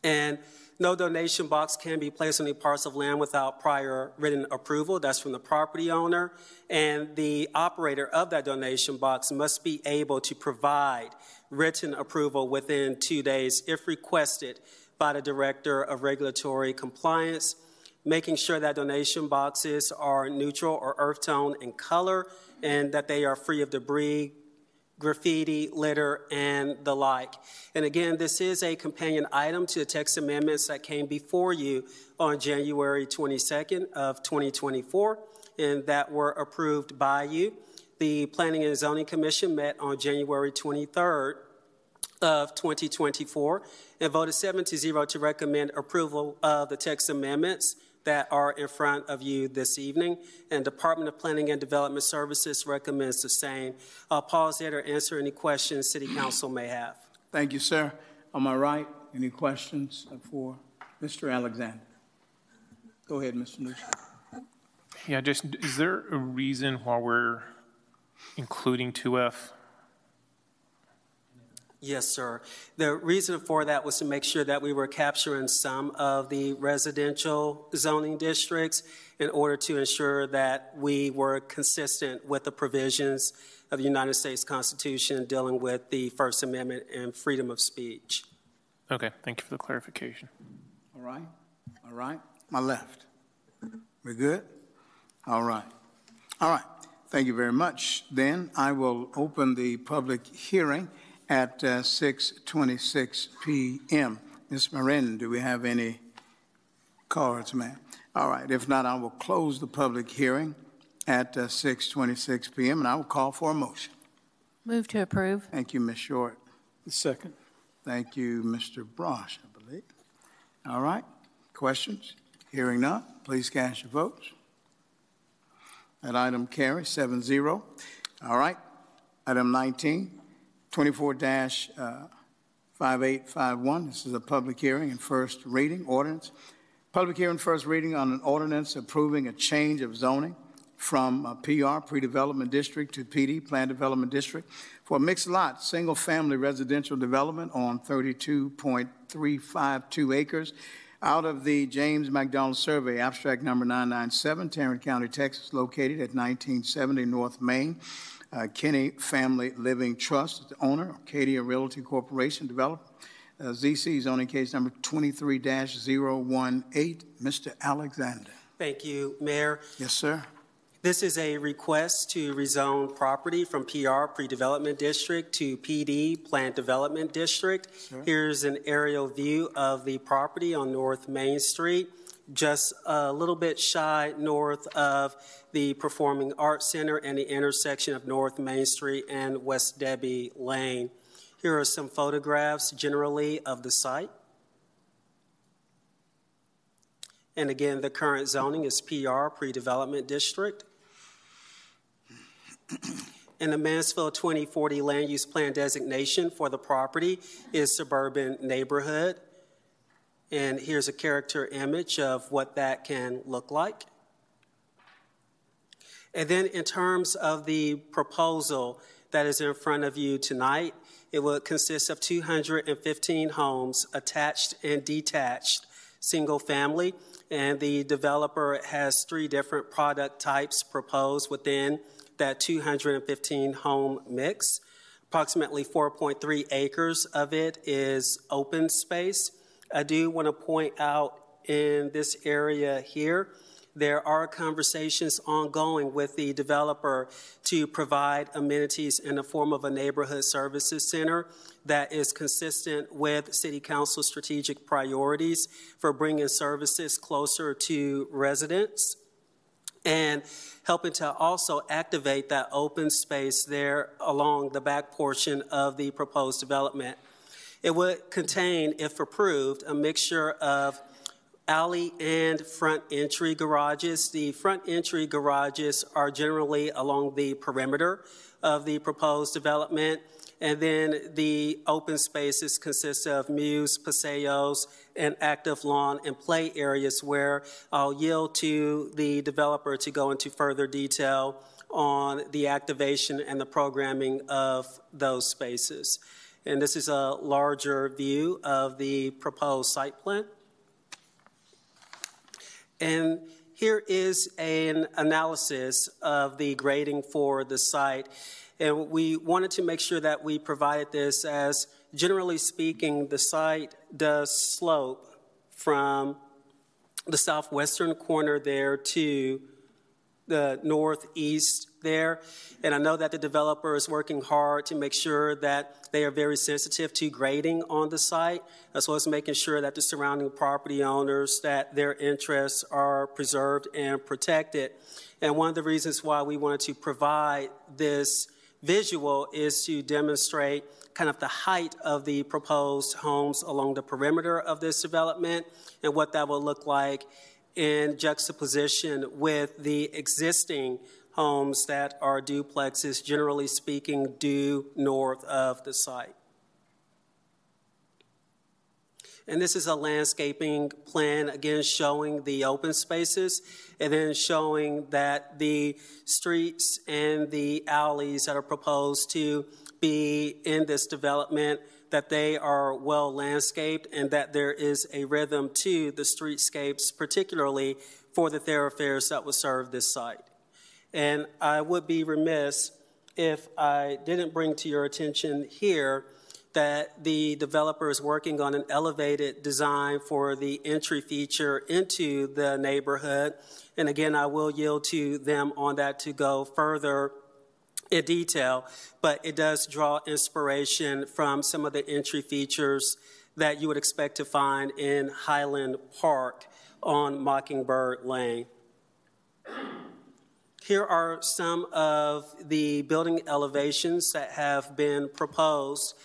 And no donation box can be placed on any parcel of land without prior written approval. That's from the property owner. And the operator of that donation box must be able to provide written approval within two days if requested by the Director of Regulatory Compliance making sure that donation boxes are neutral or earth tone in color and that they are free of debris, graffiti, litter, and the like. And again, this is a companion item to the text amendments that came before you on January 22nd of 2024 and that were approved by you. The Planning and Zoning Commission met on January 23rd of 2024 and voted 7 to 0 to recommend approval of the text amendments that are in front of you this evening. And Department of Planning and Development Services recommends the same. I'll pause there to answer any questions City Council may have. Thank you, sir. On my right, any questions for Mr. Alexander? Go ahead, Mr. Newsom. Yeah, just is there a reason why we're including 2F? Yes, sir. The reason for that was to make sure that we were capturing some of the residential zoning districts in order to ensure that we were consistent with the provisions of the United States Constitution dealing with the First Amendment and freedom of speech. Okay, thank you for the clarification. All right, all right. My left. We're good? All right. All right. Thank you very much. Then I will open the public hearing at uh, 6:26 p.m. Ms. Marin, do we have any cards, ma'am? All right. If not, I will close the public hearing at uh, 6:26 p.m. and I will call for a motion. Move to approve. Thank you, Ms. Short. Second. Thank you, Mr. Brosh, I believe. All right. Questions? Hearing none, please cast your votes. That item carries 7 0. All right. Item 19, 24 uh, 5851. This is a public hearing and first reading ordinance. Public hearing first reading on an ordinance approving a change of zoning from PR, pre-development district, to PD, planned development district, for a mixed lot, single-family residential development on 32.352 acres out of the James McDonald Survey, abstract number 997, Tarrant County, Texas, located at 1970 North Main. Uh, Kenny Family Living Trust, the owner, Arcadia Realty Corporation, developer. Uh, ZC zoning case number 23 018. Mr. Alexander. Thank you, Mayor. Yes, sir. This is a request to rezone property from PR, pre-development district, to PD, Planned development district. Sure. Here's an aerial view of the property on North Main Street, just a little bit shy north of the Performing Arts Center and the intersection of North Main Street and West Debbie Lane. Here are some photographs generally of the site. And again, the current zoning is PR, pre-development district. And the Mansfield 2040 land use plan designation for the property is suburban neighborhood. And here's a character image of what that can look like. And then, in terms of the proposal that is in front of you tonight, it will consist of 215 homes, attached and detached, single family. And the developer has three different product types proposed within that 215 home mix. Approximately 4.3 acres of it is open space. I do want to point out in this area here, there are conversations ongoing with the developer to provide amenities in the form of a neighborhood services center that is consistent with City Council strategic priorities for bringing services closer to residents and helping to also activate that open space there along the back portion of the proposed development. It would contain, if approved, a mixture of alley and front entry garages. The front entry garages are generally along the perimeter of the proposed development. And then the open spaces consist of mews, paseos, and active lawn and play areas where I'll yield to the developer to go into further detail on the activation and the programming of those spaces. And this is a larger view of the proposed site plan. And here is an analysis of the grading for the site. And we wanted to make sure that we provided this as, generally speaking, the site does slope from the southwestern corner there to the northeast there. And I know that the developer is working hard to make sure that they are very sensitive to grading on the site, as well as making sure that the surrounding property owners, that their interests are preserved and protected. And one of the reasons why we wanted to provide this visual is to demonstrate kind of the height of the proposed homes along the perimeter of this development and what that will look like in juxtaposition with the existing homes that are duplexes, generally speaking, due north of the site. And this is a landscaping plan, again, showing the open spaces and then showing that the streets and the alleys that are proposed to be in this development that they are well landscaped and that there is a rhythm to the streetscapes, particularly for the thoroughfares that will serve this site. And I would be remiss if I didn't bring to your attention here that the developer is working on an elevated design for the entry feature into the neighborhood. And again, I will yield to them on that to go further in detail, but it does draw inspiration from some of the entry features that you would expect to find in Highland Park on Mockingbird Lane. Here are some of the building elevations that have been proposed,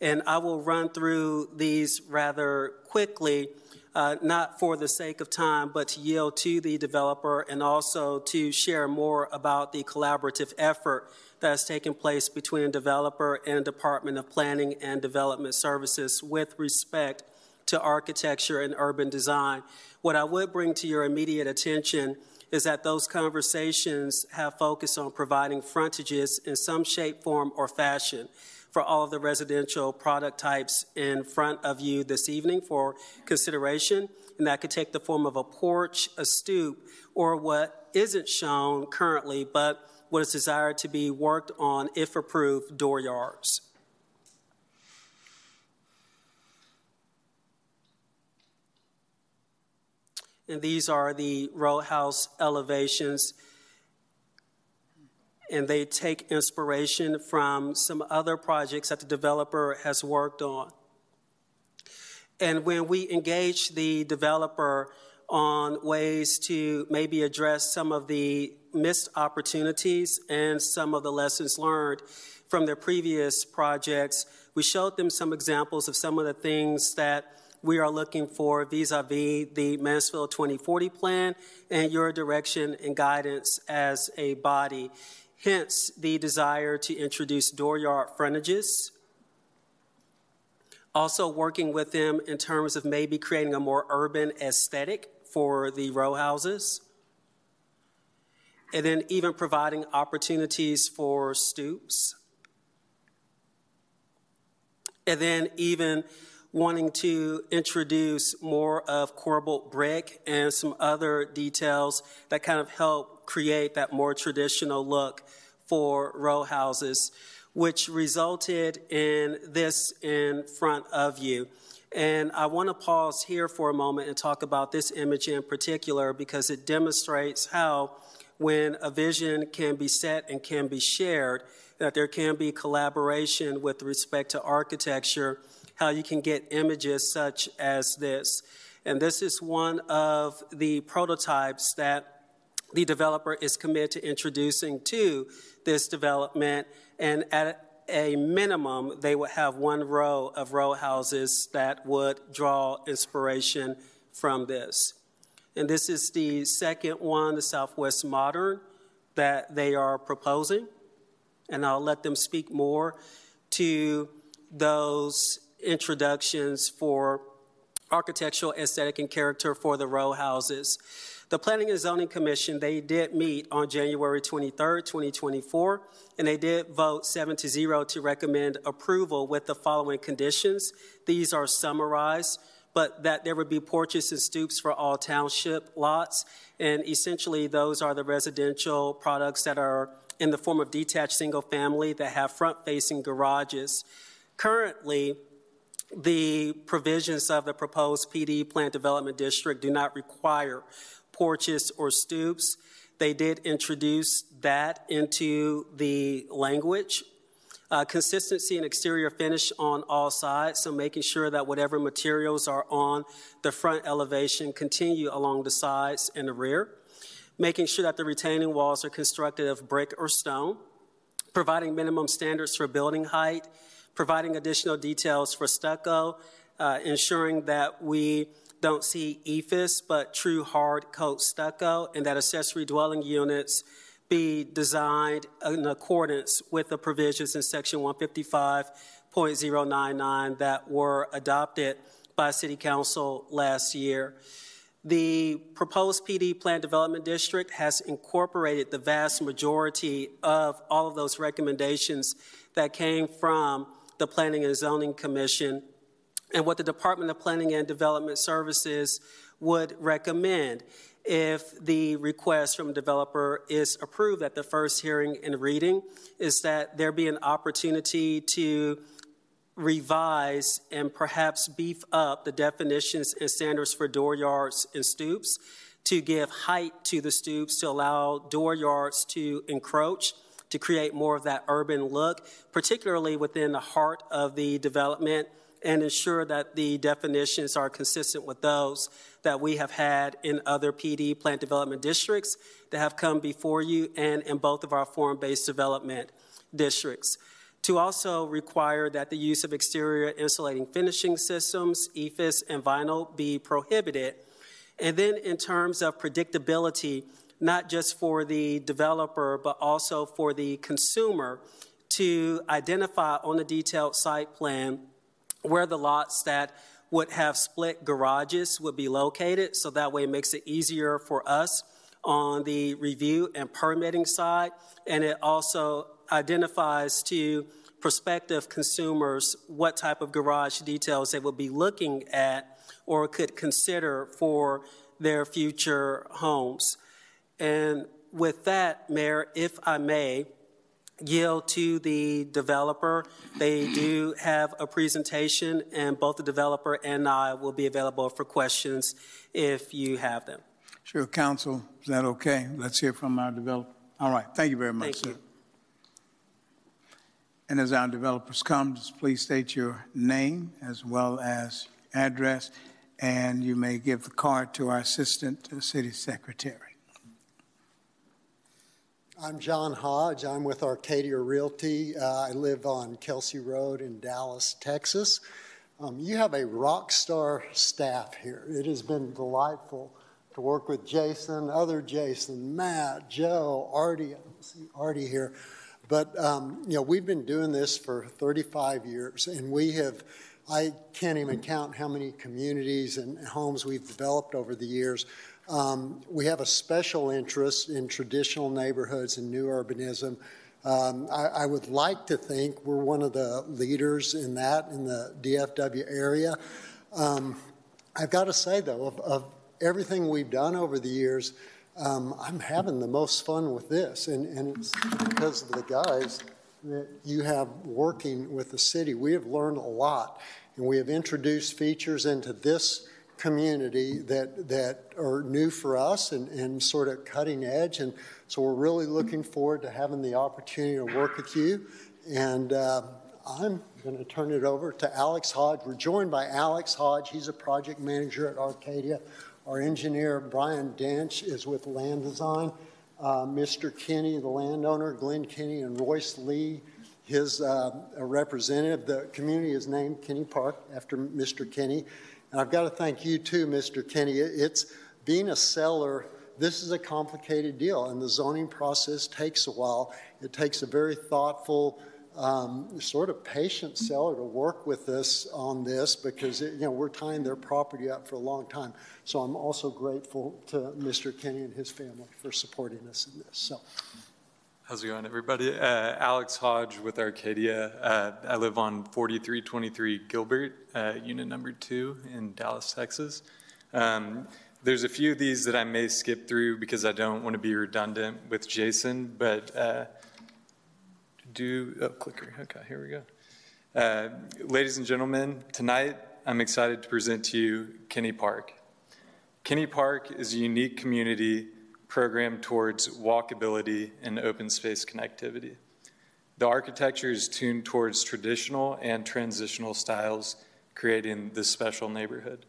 and I will run through these rather quickly, uh, not for the sake of time, but to yield to the developer and also to share more about the collaborative effort that has taken place between developer and Department of Planning and Development Services with respect to architecture and urban design. What I would bring to your immediate attention is that those conversations have focused on providing frontages in some shape, form, or fashion for all of the residential product types in front of you this evening for consideration. And that could take the form of a porch, a stoop, or what isn't shown currently, but what is desired to be worked on, if approved, door yards. And these are the row house elevations. And they take inspiration from some other projects that the developer has worked on. And when we engage the developer on ways to maybe address some of the missed opportunities and some of the lessons learned from their previous projects, we showed them some examples of some of the things that we are looking for vis a vis the Mansfield 2040 plan and your direction and guidance as a body. Hence, the desire to introduce dooryard frontages. Also, working with them in terms of maybe creating a more urban aesthetic for the row houses. And then, even providing opportunities for stoops. And then, even wanting to introduce more of corbelled brick and some other details that kind of help create that more traditional look for row houses, which resulted in this in front of you. And I want to pause here for a moment and talk about this image in particular because it demonstrates how, when a vision can be set and can be shared, that there can be collaboration with respect to architecture how you can get images such as this. And this is one of the prototypes that the developer is committed to introducing to this development. And at a minimum, they would have one row of row houses that would draw inspiration from this. And this is the second one, the Southwest Modern, that they are proposing. And I'll let them speak more to those introductions for architectural aesthetic and character for the row houses. The Planning and Zoning Commission, they did meet on January 23rd, 2024, and they did vote 7 to 0 to recommend approval with the following conditions. These are summarized, but that there would be porches and stoops for all township lots, and essentially those are the residential products that are in the form of detached single family that have front facing garages. Currently, the provisions of the proposed PD planned development district do not require porches or stoops. they did introduce that into the language. Uh, consistency and exterior finish on all sides, so making sure that whatever materials are on the front elevation continue along the sides and the rear. Making sure that the retaining walls are constructed of brick or stone. Providing minimum standards for building height. Providing additional details for stucco. Uh, ensuring that we don't see EIFS, but true hard coat stucco, and that accessory dwelling units be designed in accordance with the provisions in Section 155.099 that were adopted by City Council last year. The proposed PD Planned Development District has incorporated the vast majority of all of those recommendations that came from the Planning and Zoning Commission and what the Department of Planning and Development Services would recommend if the request from developer is approved at the first hearing and reading is that there be an opportunity to revise and perhaps beef up the definitions and standards for door yards and stoops to give height to the stoops to allow door yards to encroach to create more of that urban look particularly within the heart of the development and ensure that the definitions are consistent with those that we have had in other PD planned development districts that have come before you and in both of our form based development districts. To also require that the use of exterior insulating finishing systems, EIFS, and vinyl be prohibited. And then, in terms of predictability, not just for the developer, but also for the consumer, to identify on the detailed site plan where the lots that would have split garages would be located, so that way it makes it easier for us on the review and permitting side, and it also identifies to prospective consumers what type of garage details they would be looking at or could consider for their future homes. And with that, Mayor, if I may, yield to the developer. They do have a presentation, and both the developer and I will be available for questions if you have them. Sure, Council, is that okay? Let's hear from our developer. All right, thank you very much, Thank sir. you. And as our developers come, just please state your name as well as address, and you may give the card to our Assistant uh, City Secretary. I'm John Hodge. I'm with Arcadia Realty. Uh, I live on Kelsey Road in Dallas, Texas. Um, you have a rock star staff here. It has been delightful to work with Jason, other Jason, Matt, Joe, Artie. I see Artie here. But, um, you know, we've been doing this for 35 years, and we have, I can't even count how many communities and homes we've developed over the years. Um, we have a special interest in traditional neighborhoods and new urbanism. Um, I, I, would like to think we're one of the leaders in that in the DFW area. Um, I've got to say, though, of, of, everything we've done over the years, um, I'm having the most fun with this. And, and it's because of the guys that you have working with the city. We have learned a lot, and we have introduced features into this community that, that are new for us and, and sort of cutting edge. And so we're really looking forward to having the opportunity to work with you. And uh, I'm going to turn it over to Alex Hodge. We're joined by Alex Hodge. He's a project manager at Arcadia. Our engineer, Brian Dench, is with Land Design. Uh, Mr. Kinney, the landowner, Glenn Kinney, and Royce Lee, his uh, representative. The community is named Kinney Park after Mr. Kinney. And I've got to thank you too, Mr. Kenny. It's being a seller, this is a complicated deal, and the zoning process takes a while. It takes a very thoughtful, um, sort of patient seller to work with us on this because it, you know we're tying their property up for a long time. So I'm also grateful to Mr. Kenny and his family for supporting us in this. So. How's it going, everybody? Uh, Alex Hodge with Arcadia. Uh, I live on 4323 Gilbert, uh, unit number two in Dallas, Texas. Um, there's a few of these that I may skip through because I don't want to be redundant with Jason, but uh, do, oh, clicker, okay, here we go. Uh, ladies and gentlemen, tonight I'm excited to present to you Kenny Park. Kenny Park is a unique community program towards walkability and open space connectivity. The architecture is tuned towards traditional and transitional styles, creating this special neighborhood.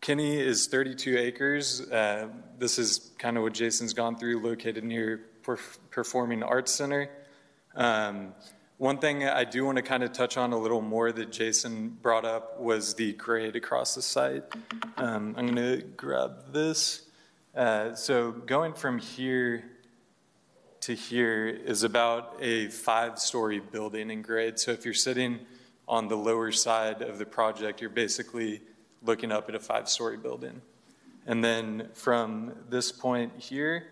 Kinney is 32 acres. Uh, this is kind of what Jason's gone through, located near Perf- Performing Arts Center. Um, one thing I do want to kind of touch on a little more that Jason brought up was the grade across the site. Um, I'm going to grab this. Uh, so going from here to here is about a five story building in grade. So if you're sitting on the lower side of the project, you're basically looking up at a five story building. And then from this point here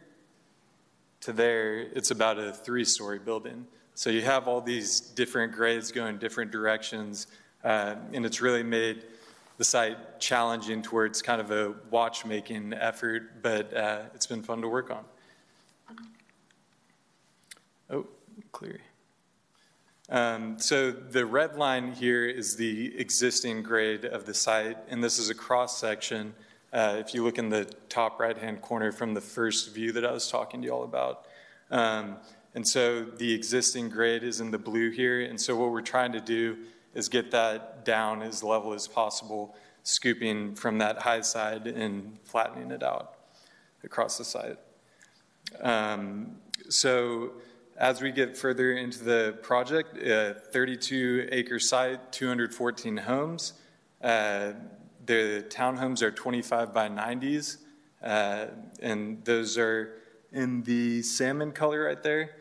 to there, it's about a three story building. So you have all these different grades going different directions, uh, and it's really made the site challenging towards kind of a watchmaking effort, but uh, it's been fun to work on. Oh, clear. Um, so the red line here is the existing grade of the site, and this is a cross section. Uh, if you look in the top right hand corner from the first view that I was talking to you all about. Um, and so the existing grade is in the blue here. And so what we're trying to do is get that down as level as possible, scooping from that high side and flattening it out across the site. Um, so as we get further into the project, uh, 32 acre site, 214 homes. Uh, the townhomes are 25 by 90s, uh, and those are in the salmon color right there.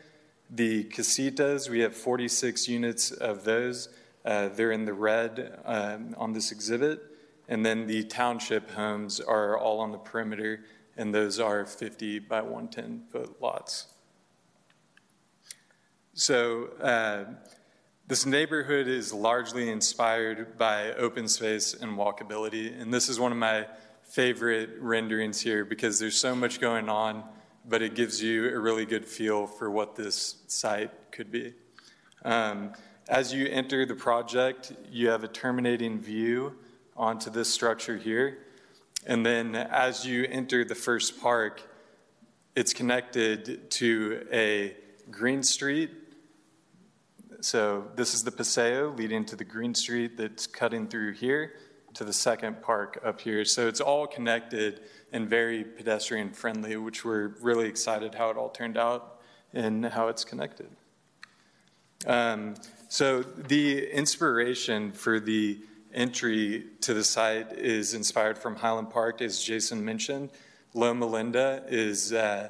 The casitas, we have 46 units of those. Uh, they're in the red um, on this exhibit. And then the township homes are all on the perimeter, and those are 50 by 110 foot lots. So, uh, this neighborhood is largely inspired by open space and walkability. And this is one of my favorite renderings here because there's so much going on, but it gives you a really good feel for what this site could be. Um, as you enter the project, you have a terminating view onto this structure here. And then as you enter the first park, it's connected to a green street so this is the Paseo leading to the Green Street that's cutting through here to the second park up here. So it's all connected and very pedestrian friendly, which we're really excited how it all turned out and how it's connected. Um, so the inspiration for the entry to the site is inspired from Highland Park, as Jason mentioned. Loma Linda is uh,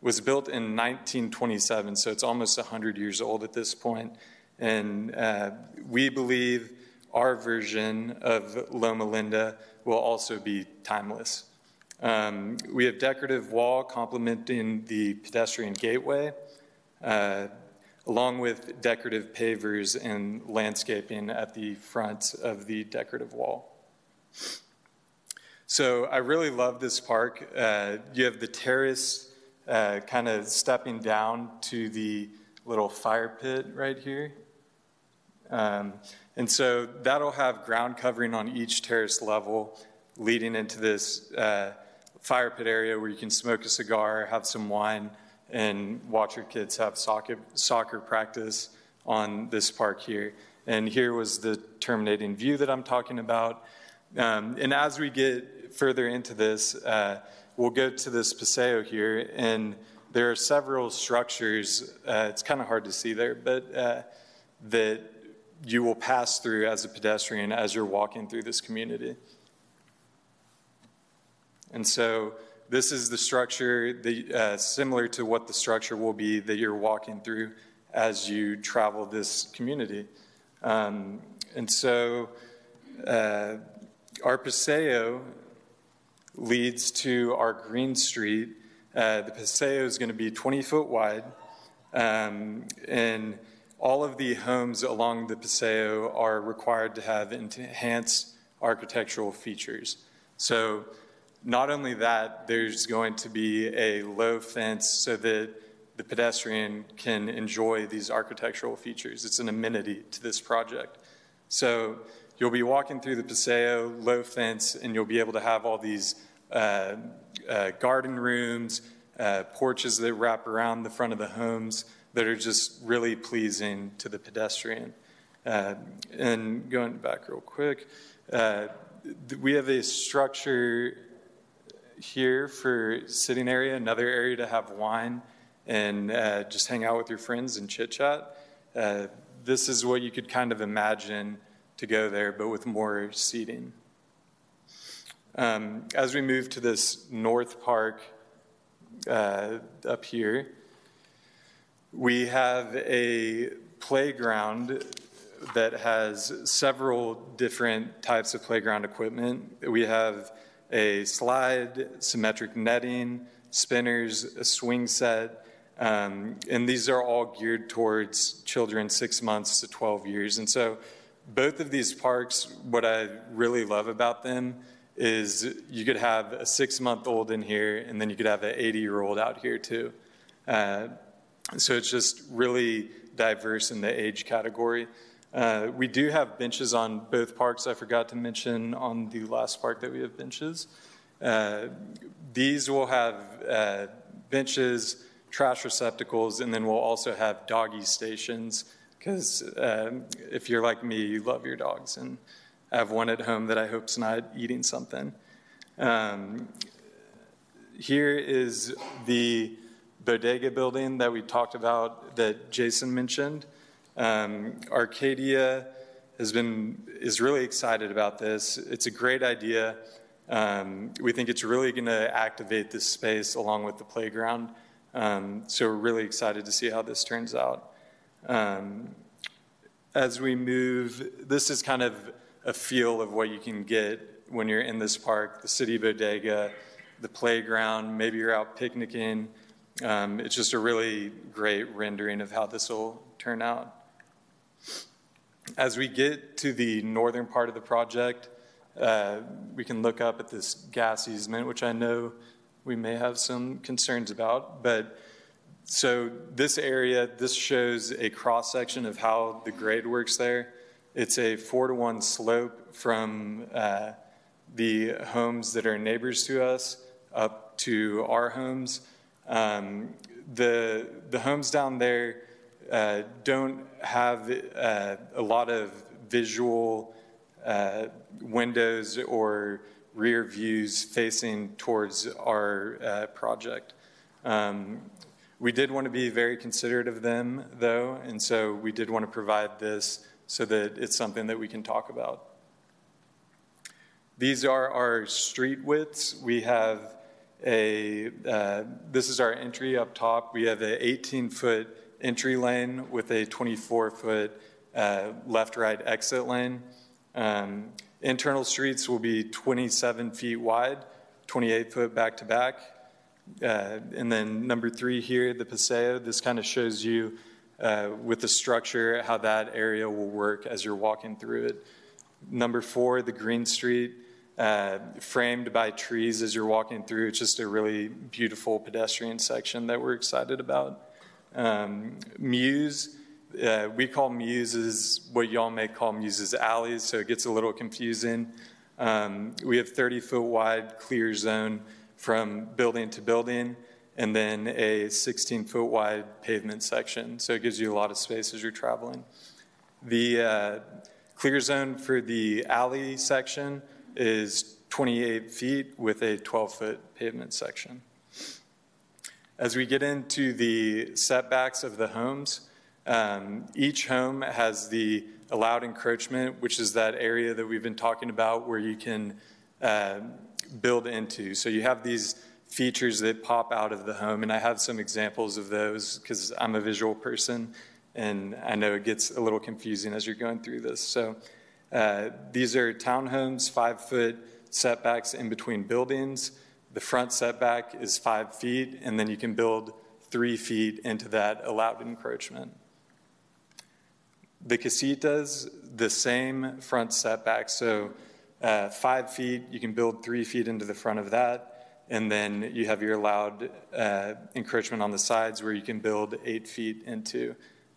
was built in 1927, so it's almost 100 years old at this point. And uh, we believe our version of Loma Linda will also be timeless. Um, we have decorative wall complementing the pedestrian gateway, uh, along with decorative pavers and landscaping at the front of the decorative wall. So I really love this park. Uh, you have the terrace uh, kind of stepping down to the little fire pit right here. Um, and so that'll have ground covering on each terrace level leading into this uh, fire pit area where you can smoke a cigar, have some wine, and watch your kids have soccer, soccer practice on this park here. And here was the terminating view that I'm talking about. Um, and as we get further into this, uh, we'll go to this Paseo here, and there are several structures. Uh, it's kind of hard to see there, but uh, that you will pass through as a pedestrian as you're walking through this community. And so, this is the structure uh, similar to what the structure will be that you're walking through as you travel this community. Um, and so, uh, our Paseo leads to our Green Street. Uh, the Paseo is going to be 20 foot wide, um, and all of the homes along the Paseo are required to have enhanced architectural features. So, not only that, there's going to be a low fence so that the pedestrian can enjoy these architectural features. It's an amenity to this project. So, you'll be walking through the Paseo, low fence, and you'll be able to have all these uh, uh, garden rooms, uh, porches that wrap around the front of the homes that are just really pleasing to the pedestrian. Uh, and going back real quick, uh, we have a structure here for sitting area, another area to have wine and uh, just hang out with your friends and chit chat. Uh, this is what you could kind of imagine to go there, but with more seating. Um, as we move to this north park uh, up here, we have a playground that has several different types of playground equipment. We have a slide, symmetric netting, spinners, a swing set, um, and these are all geared towards children six months to 12 years. And so, both of these parks, what I really love about them is you could have a six month old in here, and then you could have an 80 year old out here too. Uh, so, it's just really diverse in the age category. Uh, we do have benches on both parks. I forgot to mention on the last park that we have benches. Uh, these will have uh, benches, trash receptacles, and then we'll also have doggy stations because um, if you're like me, you love your dogs. And I have one at home that I hope's not eating something. Um, here is the bodega building that we talked about that Jason mentioned. Um, Arcadia has been is really excited about this. It's a great idea. Um, we think it's really going to activate this space along with the playground. Um, so we're really excited to see how this turns out. Um, as we move, this is kind of a feel of what you can get when you're in this park, the city bodega, the playground, maybe you're out picnicking. Um, it's just a really great rendering of how this will turn out. As we get to the northern part of the project, uh, we can look up at this gas easement, which I know we may have some concerns about. But so this area, this shows a cross section of how the grade works there. It's a four to one slope from uh, the homes that are neighbors to us up to our homes. Um, the the homes down there uh, don't have uh, a lot of visual uh, windows or rear views facing towards our uh, project. Um, we did want to be very considerate of them, though, and so we did want to provide this so that it's something that we can talk about. These are our street widths. We have a, uh, this is our entry up top. We have an 18 foot entry lane with a 24 foot uh, left right exit lane. Um, internal streets will be 27 feet wide, 28 foot back to back. Uh, and then number three here, the Paseo, this kind of shows you uh, with the structure how that area will work as you're walking through it. Number four, the Green Street, uh, framed by trees as you're walking through. It's just a really beautiful pedestrian section that we're excited about. Um, Mews, uh, we call Muses what y'all may call Muses alleys, so it gets a little confusing. Um, we have 30 foot wide clear zone from building to building, and then a 16 foot wide pavement section, so it gives you a lot of space as you're traveling. The uh, clear zone for the alley section is 28 feet with a 12 foot pavement section. As we get into the setbacks of the homes, um, each home has the allowed encroachment, which is that area that we've been talking about where you can uh, build into. So you have these features that pop out of the home, and I have some examples of those because I'm a visual person, and I know it gets a little confusing as you're going through this. So uh, these are townhomes, five foot setbacks in between buildings. The front setback is five feet, and then you can build three feet into that allowed encroachment. The casitas, the same front setback. So uh, five feet, you can build three feet into the front of that. And then you have your allowed uh, encroachment on the sides where you can build eight feet into.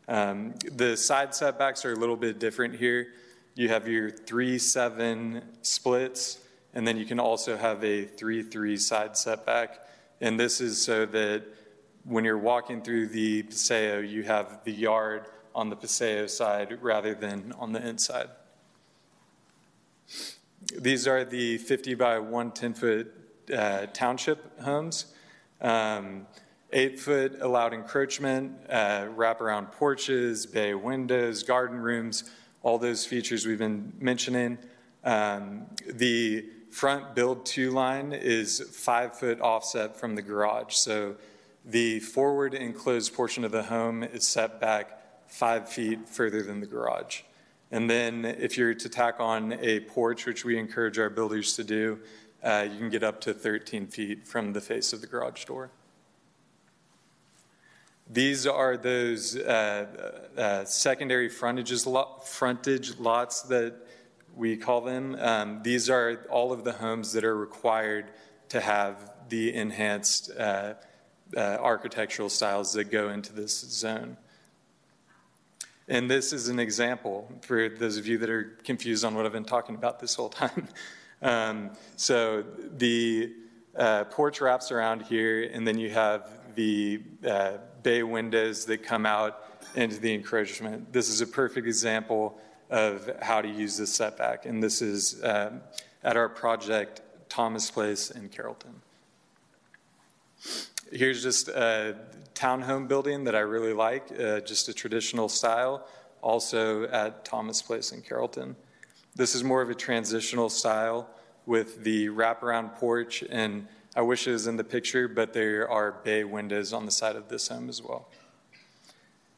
Um, the side setbacks are a little bit different here. You have your three seven splits And then you can also have a 3-3 side setback. And this is so that when you're walking through the Paseo, you have the yard on the Paseo side rather than on the inside. These are the 50 by 110 foot uh, township homes. Um, eight foot allowed encroachment, uh, wraparound porches, bay windows, garden rooms, all those features we've been mentioning. Um, the front build to line is five foot offset from the garage. So the forward enclosed portion of the home is set back five feet further than the garage. And then if you're to tack on a porch, which we encourage our builders to do, uh, you can get up to 13 feet from the face of the garage door. These are those uh, uh, secondary frontages frontage lots that we call them. Um, these are all of the homes that are required to have the enhanced uh, uh architectural styles that go into this zone. And this is an example for those of you that are confused on what I've been talking about this whole time. *laughs* um, so the uh, porch wraps around here, and then you have the uh, bay windows that come out into the encroachment. This is a perfect example of how to use this setback, and this is um, at our project Thomas Place in Carrollton. Here's just a townhome building that I really like, uh, just a traditional style, also at Thomas Place in Carrollton. This is more of a transitional style with the wraparound porch and I wish it was in the picture, but there are bay windows on the side of this home as well.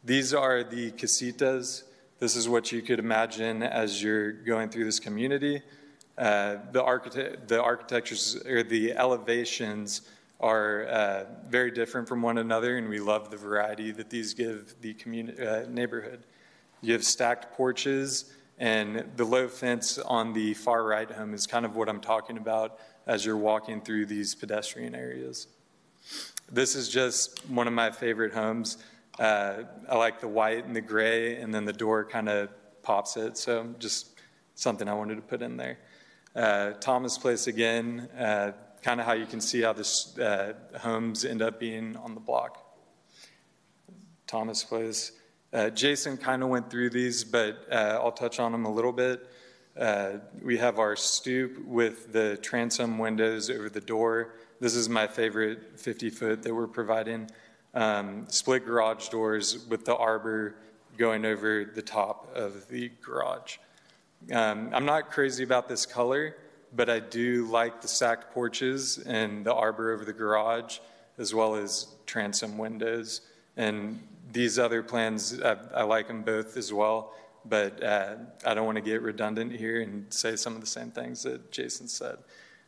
These are the casitas. This is what you could imagine as you're going through this community. Uh, the, architect, the architectures or the elevations are uh, very different from one another, and we love the variety that these give the community, uh, neighborhood. You have stacked porches, and the low fence on the far right home is kind of what I'm talking about as you're walking through these pedestrian areas. This is just one of my favorite homes. Uh, I like the white and the gray, and then the door kind of pops it. So just something I wanted to put in there. Uh, Thomas Place again, uh, kind of how you can see how this uh, homes end up being on the block. Thomas Place. Uh, Jason kind of went through these, but uh, I'll touch on them a little bit. Uh, we have our stoop with the transom windows over the door. This is my favorite 50 foot that we're providing. Um, split garage doors with the arbor going over the top of the garage. Um, I'm not crazy about this color, but I do like the stacked porches and the arbor over the garage, as well as transom windows. And these other plans, I, I like them both as well but uh, I don't want to get redundant here and say some of the same things that Jason said.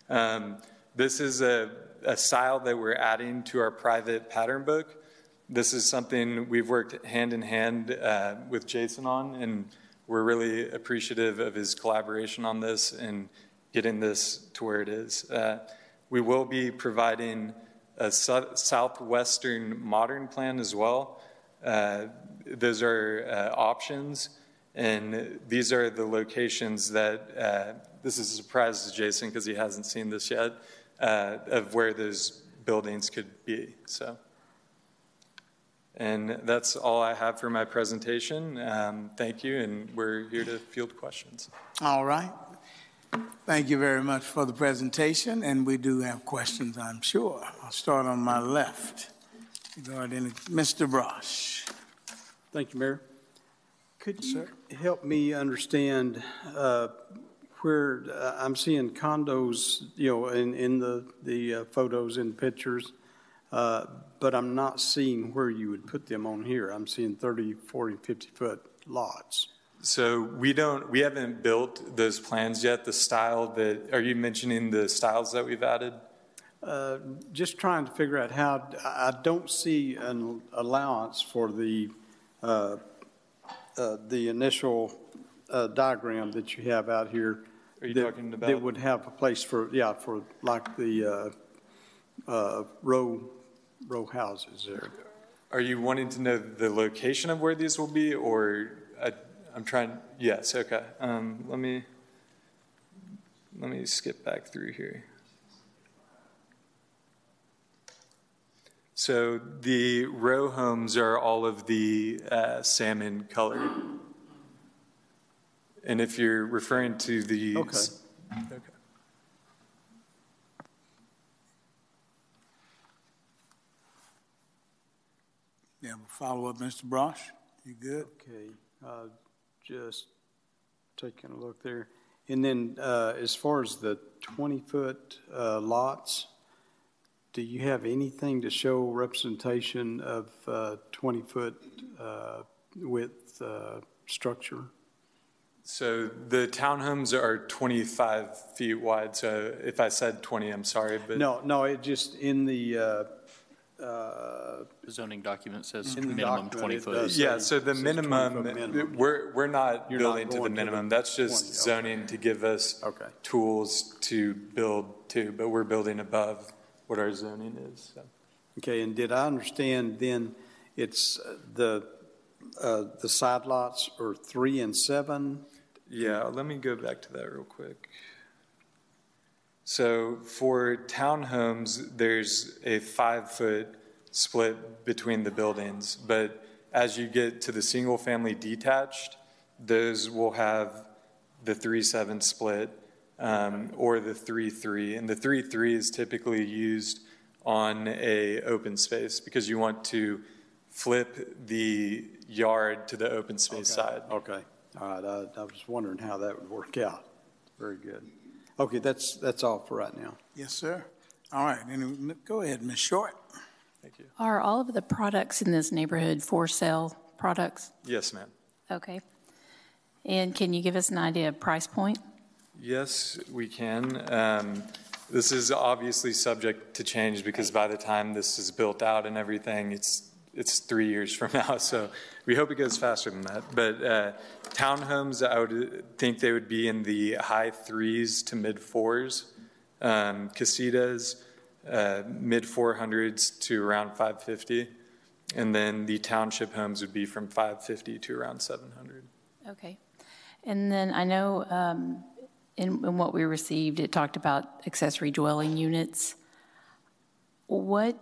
Um, this is a, a, style that we're adding to our private pattern book. This is something we've worked hand in hand uh, with Jason on, and we're really appreciative of his collaboration on this and getting this to where it is. Uh, we will be providing a southwestern modern plan as well. Uh, those are uh, options. And these are the locations that, uh, this is a surprise to Jason because he hasn't seen this yet, uh, of where those buildings could be. So, and that's all I have for my presentation. Um, thank you, and we're here to field questions. All right. Thank you very much for the presentation, and we do have questions, I'm sure. I'll start on my left. Regarding Mr. Brosh. Thank you, Mayor. Could you help me understand uh, where uh, I'm seeing condos, you know, in, in the, the uh, photos and pictures, uh, but I'm not seeing where you would put them on here. I'm seeing 30, 40, 50 foot lots. So we don't, we haven't built those plans yet. The style that, are you mentioning the styles that we've added? Uh, just trying to figure out how, I don't see an allowance for the uh, uh, the initial uh, diagram that you have out here. Are you that, talking about? That would have a place for, yeah, for like the uh, uh, row, row houses there. Are you wanting to know the location of where these will be, or I, am trying, yes, okay. Um, let me, let me skip back through here. So the row homes are all of the uh, salmon colored. And if you're referring to the. Okay. Okay. Yeah, we'll follow up, Mr. Brosh. You good? Okay, uh, just taking a look there. And then, uh, as far as the twenty-foot, uh, lots, do you have anything to show representation of, uh, twenty-foot, uh, width, uh, structure? So the townhomes are 25 feet wide. So if I said 20, I'm sorry, but. No, no, it just, in the, uh, uh, The zoning document says In minimum document, 20 it foot. Yeah, so the minimum, minimum. we're, we're not You're not building to the going to the minimum. That's just 20, zoning to give us Okay. tools to build to, but we're building above what our zoning is. so. Okay, and did I understand then it's uh, the, uh, the side lots are three and seven? Yeah, let me go back to that real quick. So for townhomes, there's a five-foot split between the buildings, but as you get to the single-family detached, those will have the three-seven split um, or the three-three. And the three-three is typically used on a open space because you want to flip the yard to the open space side. Okay, all right, I, I was wondering how that would work out. Very good. Okay, that's, that's all for right now. Yes, sir. All right, and go ahead, Ms. Short. Thank you. Are all of the products in this neighborhood for sale products? Yes, ma'am. Okay. And can you give us an idea of price point? Yes, we can. Um, This is obviously subject to change because by the time this is built out and everything, it's, it's three years from *laughs* now. So we hope it goes faster than that. But uh, townhomes, I would think they would be in the high threes to mid fours. Um, Casitas, uh, mid 400s to around 550. And then the township homes would be from 550 to around 700. Okay. And then I know um, in, in what we received, it talked about accessory dwelling units. What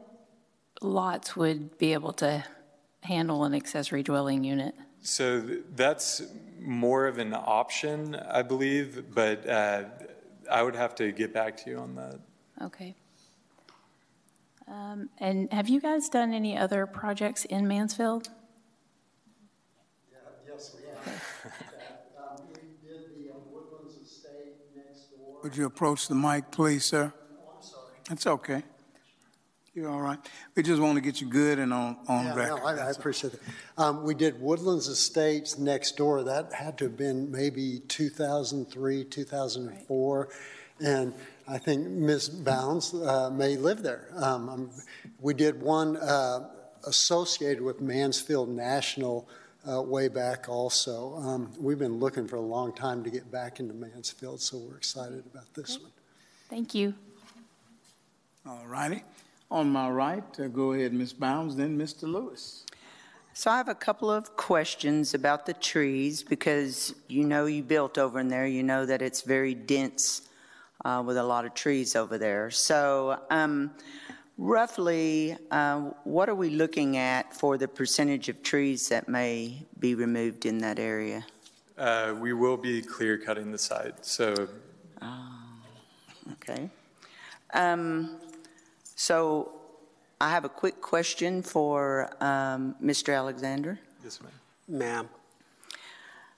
lots would be able to handle an accessory dwelling unit? So that's more of an option, I believe, but uh, I would have to get back to you on that. Okay. Um, And have you guys done any other projects in Mansfield? Yes, we have. Um, We did the uh, Woodlands Estate next door. Would you approach the mic, please, sir? Oh, I'm sorry. That's okay. You're all right. We just want to get you good and on, on Yeah, record. no, I I appreciate it. Um, We did Woodlands Estates next door. That had to have been maybe 2003, 2004. And I think Ms. Bounds uh, may live there. Um, um, We did one uh, associated with Mansfield National uh, way back also. Um, We've been looking for a long time to get back into Mansfield, so we're excited about this one. Thank you. All righty. On my right, uh, go ahead, Ms. Bounds, then Mr. Lewis. So I have a couple of questions about the trees because you know you built over in there. You know that it's very dense uh, with a lot of trees over there. So um, roughly, uh, what are we looking at for the percentage of trees that may be removed in that area? Uh, We will be clear cutting the site, so Oh, Okay. Um, So I have a quick question for um, Mr. Alexander. yes, ma'am. Ma'am.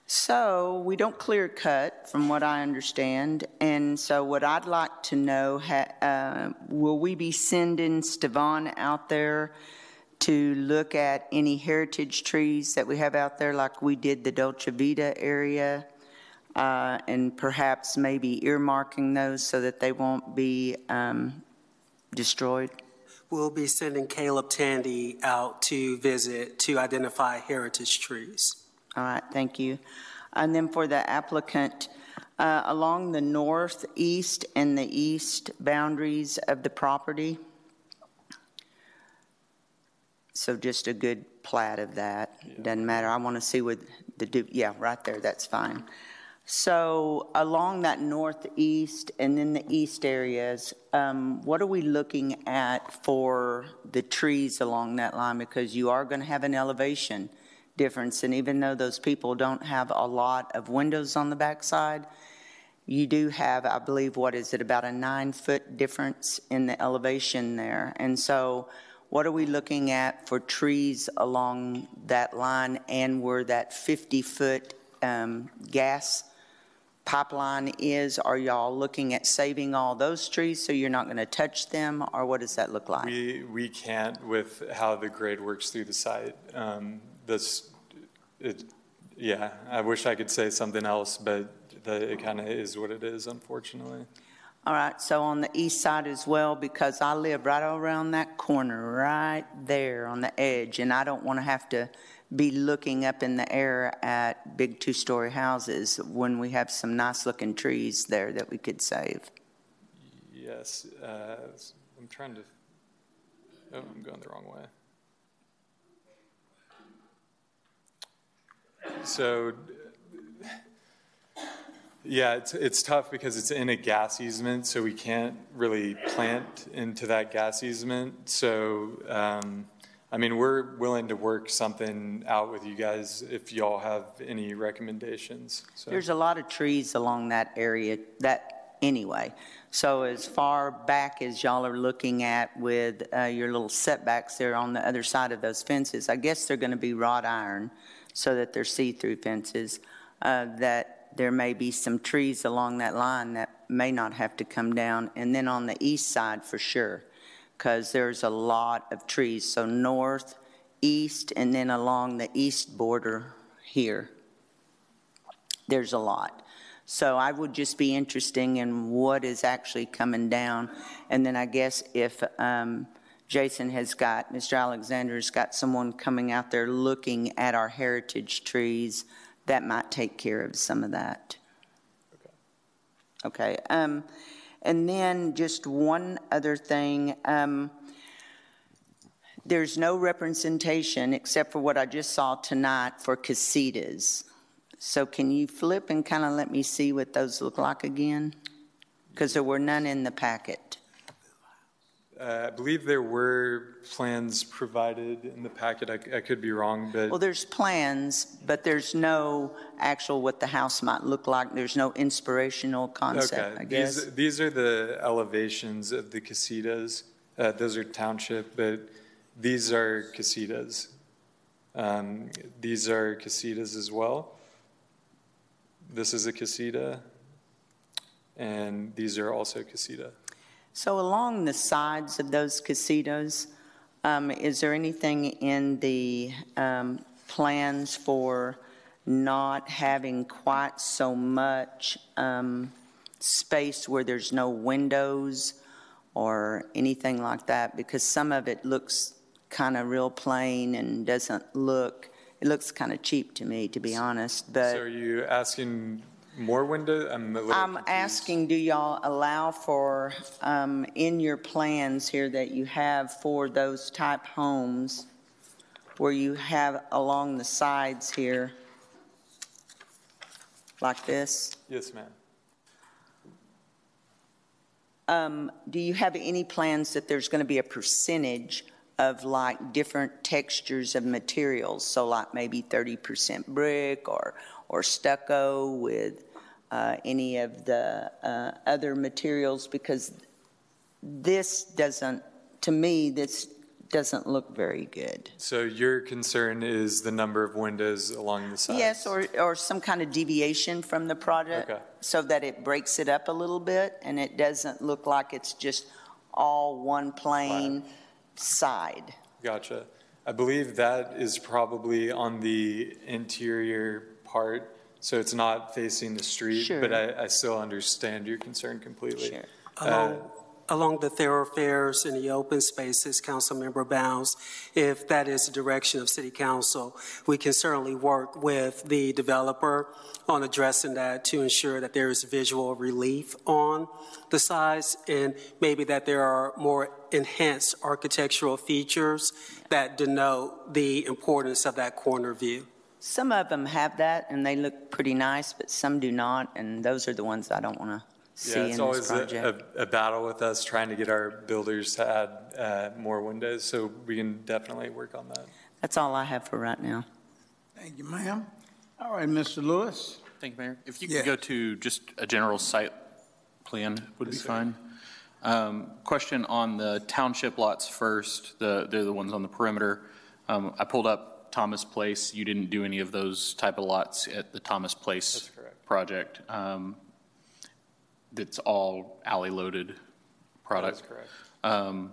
So we don't clear cut, from what I understand, and so what I'd like to know, ha- uh, will we be sending Stevan out there to look at any heritage trees that we have out there, like we did the Dolce Vita area, uh, and perhaps maybe earmarking those so that they won't be um, destroyed? We'll be sending Caleb Tandy out to visit to identify heritage trees. All right, thank you. And then for the applicant, uh, along the northeast and the east boundaries of the property, so just a good plat of that, doesn't matter, I want to see what the, yeah, right there, that's fine. So along that northeast and then the east areas, um, what are we looking at for the trees along that line? Because you are going to have an elevation difference, and even though those people don't have a lot of windows on the backside, you do have, I believe, what is it, about a nine-foot difference in the elevation there. And so what are we looking at for trees along that line and where that 50-foot um, gas pipeline is? Are y'all looking at saving all those trees so you're not going to touch them, or what does that look like? We, we can't with how the grade works through the site. Um, this, it, yeah, I wish I could say something else, but the, it kind of is what it is, unfortunately. All right, so on the east side as well, because I live right around that corner, right there on the edge, and I don't want to have to be looking up in the air at big two-story houses when we have some nice-looking trees there that we could save. Yes, uh, I'm trying to, oh, I'm going the wrong way. So, yeah, it's, it's tough because it's in a gas easement, so we can't really plant into that gas easement. So, um, I mean, we're willing to work something out with you guys if y'all have any recommendations. So. There's a lot of trees along that area, that anyway. So as far back as y'all are looking at with uh, your little setbacks there on the other side of those fences, I guess they're going to be wrought iron so that they're see-through fences, uh, that there may be some trees along that line that may not have to come down. And then on the east side, for sure, because there's a lot of trees. So north, east, and then along the east border here, there's a lot. So I would just be interested in what is actually coming down. And then I guess if um, Jason has got, Mr. Alexander's got someone coming out there looking at our heritage trees, that might take care of some of that. Okay. Okay. Um, and then just one other thing. Um, there's no representation except for what I just saw tonight for casitas. So can you flip and kind of let me see what those look like again? Because there were none in the packet. Uh, I believe there were plans provided in the packet. I, I, could be wrong, but well, there's plans, but there's no actual what the house might look like. There's no inspirational concept. Okay. I guess these these are the elevations of the casitas. Uh, those are township, but these are casitas. Um, these are casitas as well. This is a casita, and these are also casita. So along the sides of those casitas, um, is there anything in the um, plans for not having quite so much um, space where there's no windows or anything like that? Because some of it looks kind of real plain and doesn't look, it looks kind of cheap to me, to be honest. But so are you asking more window? I'm, I'm asking, do y'all allow for, um, in your plans here that you have for those type homes, where you have along the sides here, like this? Yes, ma'am. Um, do you have any plans that there's going to be a percentage of like different textures of materials? So like maybe 30% brick or, or stucco with uh, any of the uh, other materials because this doesn't, to me, this doesn't look very good. So your concern is the number of windows along the sides? Yes, or, or some kind of deviation from the project Okay. so that it breaks it up a little bit and it doesn't look like it's just all one plain side. Gotcha. I believe that is probably on the interior part, so it's not facing the street. Sure. But I, I still understand your concern completely. Sure. Uh, Along, along the thoroughfares and the open spaces, Councilmember Bounds, if that is the direction of City Council, we can certainly work with the developer on addressing that to ensure that there is visual relief on the sides and maybe that there are more enhanced architectural features that denote the importance of that corner view. Some of them have that, and they look pretty nice, but some do not, and those are the ones I don't want to see Yeah, in it's this always project. a, a, a battle with us trying to get our builders to add uh, more windows, so we can definitely work on that. That's all I have for right now. Thank you, ma'am. All right, Mr. Lewis. Thank you, Mayor. If you Yeah. could go to just a general site plan would be Yes, sir. fine. Um, Question on the township lots first, the, they're the ones on the perimeter. Um, I pulled up Thomas Place. You didn't do any of those type of lots at the Thomas Place project. Um, That's all alley-loaded product. That is correct. Um,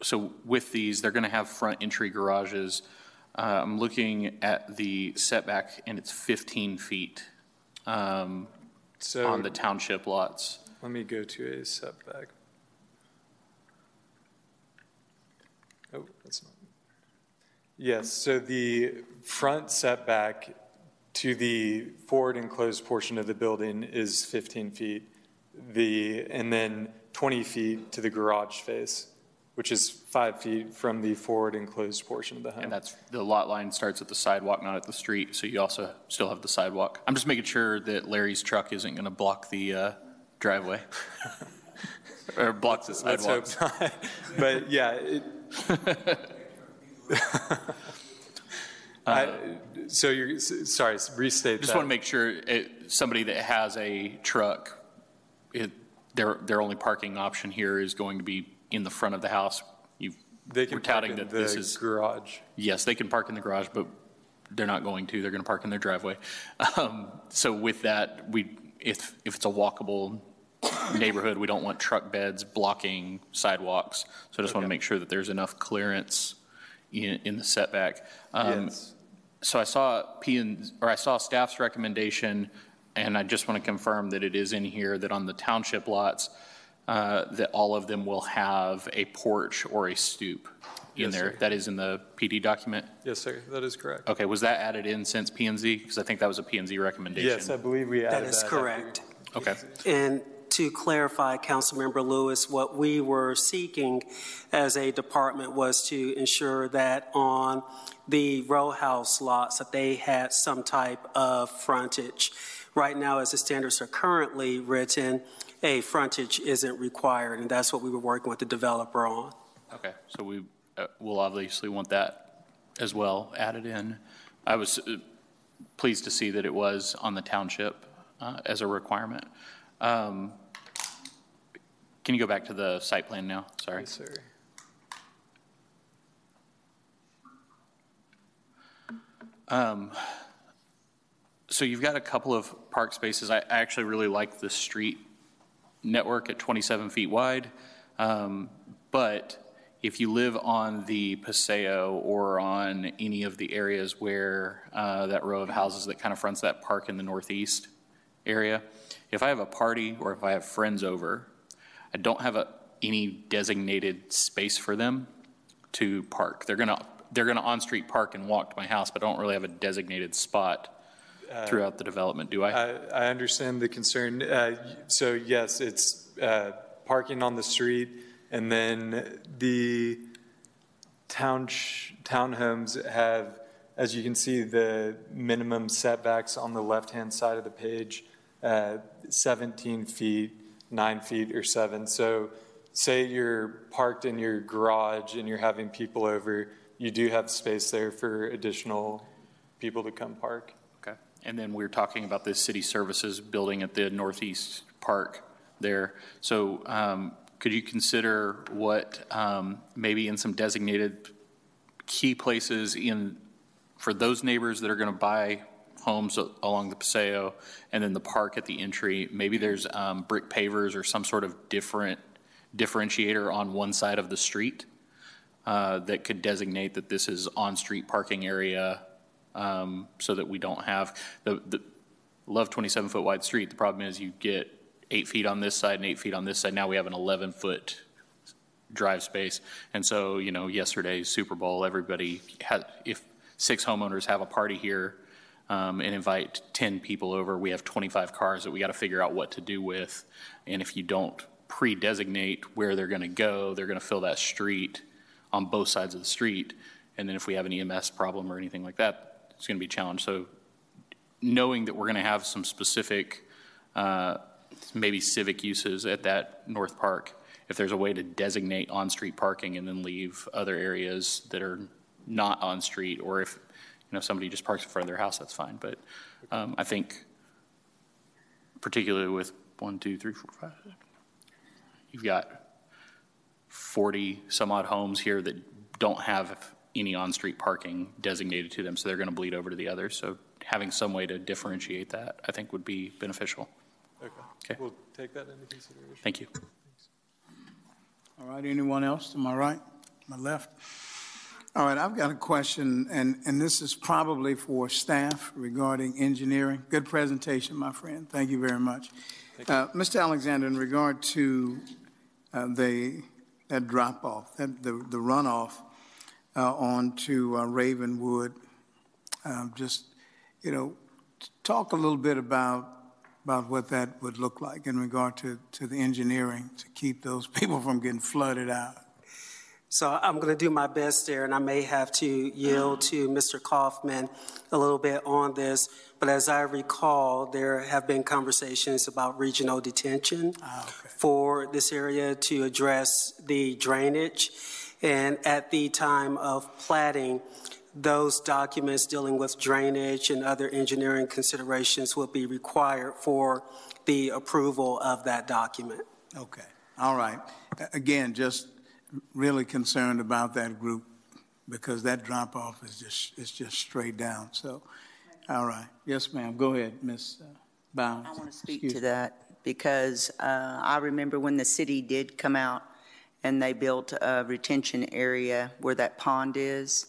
So with these, they're going to have front entry garages. Uh, I'm looking at the setback, and it's 15 feet um, So- on the township lots. Let me go to a setback. Oh, that's not. Yes, so the front setback to the forward enclosed portion of the building is 15 feet. The, and then 20 feet to the garage face, which is five feet from the forward enclosed portion of the home. And that's, the lot line starts at the sidewalk, not at the street, so you also still have the sidewalk. I'm just making sure that Larry's truck isn't going to block the uh, driveway. *laughs* Or block the Let's hope sidewalk. not. But yeah, it. *laughs* I- *laughs* So you're, sorry, restate that. Just want to make sure it, somebody that has a truck, it, their, their only parking option here is going to be in the front of the house. You, They can park in that this the is. garage. Yes, they can park in the garage, but they're not going to. They're going to park in their driveway. *laughs* Um, So with that, we, if, if it's a walkable neighborhood, we don't want truck beds blocking sidewalks. So I just want to make sure that there's enough clearance in, in the setback. Um, Yes. So I saw P and, or I saw staff's recommendation, and I just want to confirm that it is in here, that on the township lots, uh, that all of them will have a porch or a stoop in Yes, there. sir. That is in the PD document? Yes, sir, that is correct. Okay, was that added in since P and Z? Because I think that was a P and Z recommendation. Yes, I believe we added That that. is correct. Okay. And to clarify, Councilmember Lewis, what we were seeking as a department was to ensure that on the row house lots, that they had some type of frontage. Right now, as the standards are currently written, a frontage isn't required, and that's what we were working with the developer on. Okay, so we uh, will obviously want that as well added in. I was uh, pleased to see that it was on the township uh, as a requirement. Um, Can you go back to the site plan now? Sorry. Yes, sir. Um, So you've got a couple of park spaces. I I actually really like the street network at 27 feet wide. Um, But if you live on the Paseo or on any of the areas where uh, that row of houses that kind of fronts that park in the northeast area, if I have a party or if I have friends over, I don't have a, any designated space for them to park. They're gonna, they're gonna on-street park and walk to my house, but I don't really have a designated spot Uh, throughout the development, do I? I, I understand the concern. Uh, So yes, it's uh, parking on the street, and then the town, townhomes have, as you can see, the minimum setbacks on the left-hand side of the page, uh, 17 feet, nine feet, or seven. So say you're parked in your garage and you're having people over, you do have space there for additional people to come park. Okay. And then we we're talking about this city services building at the northeast park there. So um, could you consider what, um, maybe in some designated key places in, for those neighbors that are going to buy homes along the Paseo and then the park at the entry, maybe there's um, brick pavers or some sort of different differentiator on one side of the street uh, that could designate that this is on-street parking area um, so that we don't have, the, the, love 27-foot wide street. The problem is you get eight feet on this side and eight feet on this side. Now we have an 11-foot drive space. And so, you know, yesterday's Super Bowl, everybody had, if six homeowners have a party here um, and invite 10 people over, we have 25 cars that we got to figure out what to do with. And if you don't pre-designate where they're going to go, they're going to fill that street on both sides of the street. And then if we have an EMS problem or anything like that, it's going to be challenged. So knowing that we're going to have some specific, uh, maybe civic uses at that North Park, if there's a way to designate on-street parking and then leave other areas that are not on-street, or if, you know, somebody just parks in front of their house, that's fine. But um, I think particularly with one, two, three, four, five, you've got 40 some odd homes here that don't have any on-street parking designated to them, so they're going to bleed over to the others. So having some way to differentiate that, I think, would be beneficial. Okay. Okay. We'll take that into consideration. Thank you. All right, anyone else to my right, my left? All right, I've got a question, and, and this is probably for staff regarding engineering. Good presentation, my friend. Thank you very much. Uh, Mr. Alexander, in regard to uh, the, that drop-off, that, the, the runoff uh, onto uh, Ravenwood, um, just, you know, talk a little bit about, about what that would look like in regard to, to the engineering to keep those *laughs* people from getting flooded out. So I'm going to do my best there, and I may have to yield to Mr. Kaufman a little bit on this. But as I recall, there have been conversations about regional detention ah, for this area to address the drainage. And at the time of platting, those documents dealing with drainage and other engineering considerations will be required for the approval of that document. Okay, all right. Again, just really concerned about that group because that drop off is just, it's just straight down. So, all right. Yes, ma'am. Go ahead, Ms. uh, Bounds. I want to speak to that because uh, I remember when the city did come out and they built a retention area where that pond is.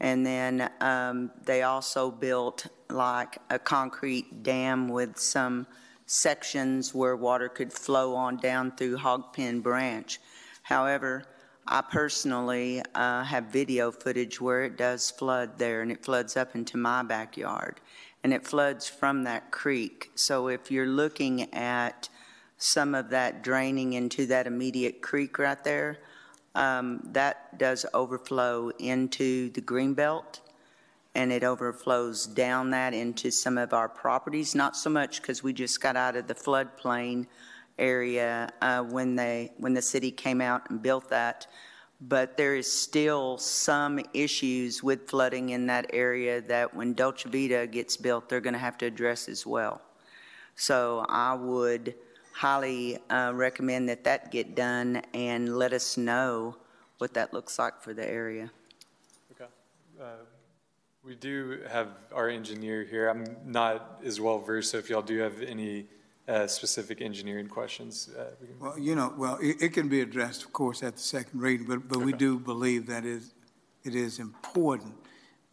And then um, they also built like a concrete dam with some sections where water could flow on down through Hogpen Branch. However, I personally uh, have video footage where it does flood there, and it floods up into my backyard, and it floods from that creek. So if you're looking at some of that draining into that immediate creek right there, um, that does overflow into the greenbelt, and it overflows down that into some of our properties. Not so much because we just got out of the floodplain area uh, when they when the city came out and built that, but there is still some issues with flooding in that area that when Dolce Vita gets built, they're going to have to address as well. So I would highly uh, recommend that that get done and let us know what that looks like for the area. Okay. Uh, We do have our engineer here. I'm not as well versed, so if y'all do have any uh, specific engineering questions, uh, we can. Well, you know, well, it, it can be addressed, of course, at the second reading, but, but we do believe that is, it is important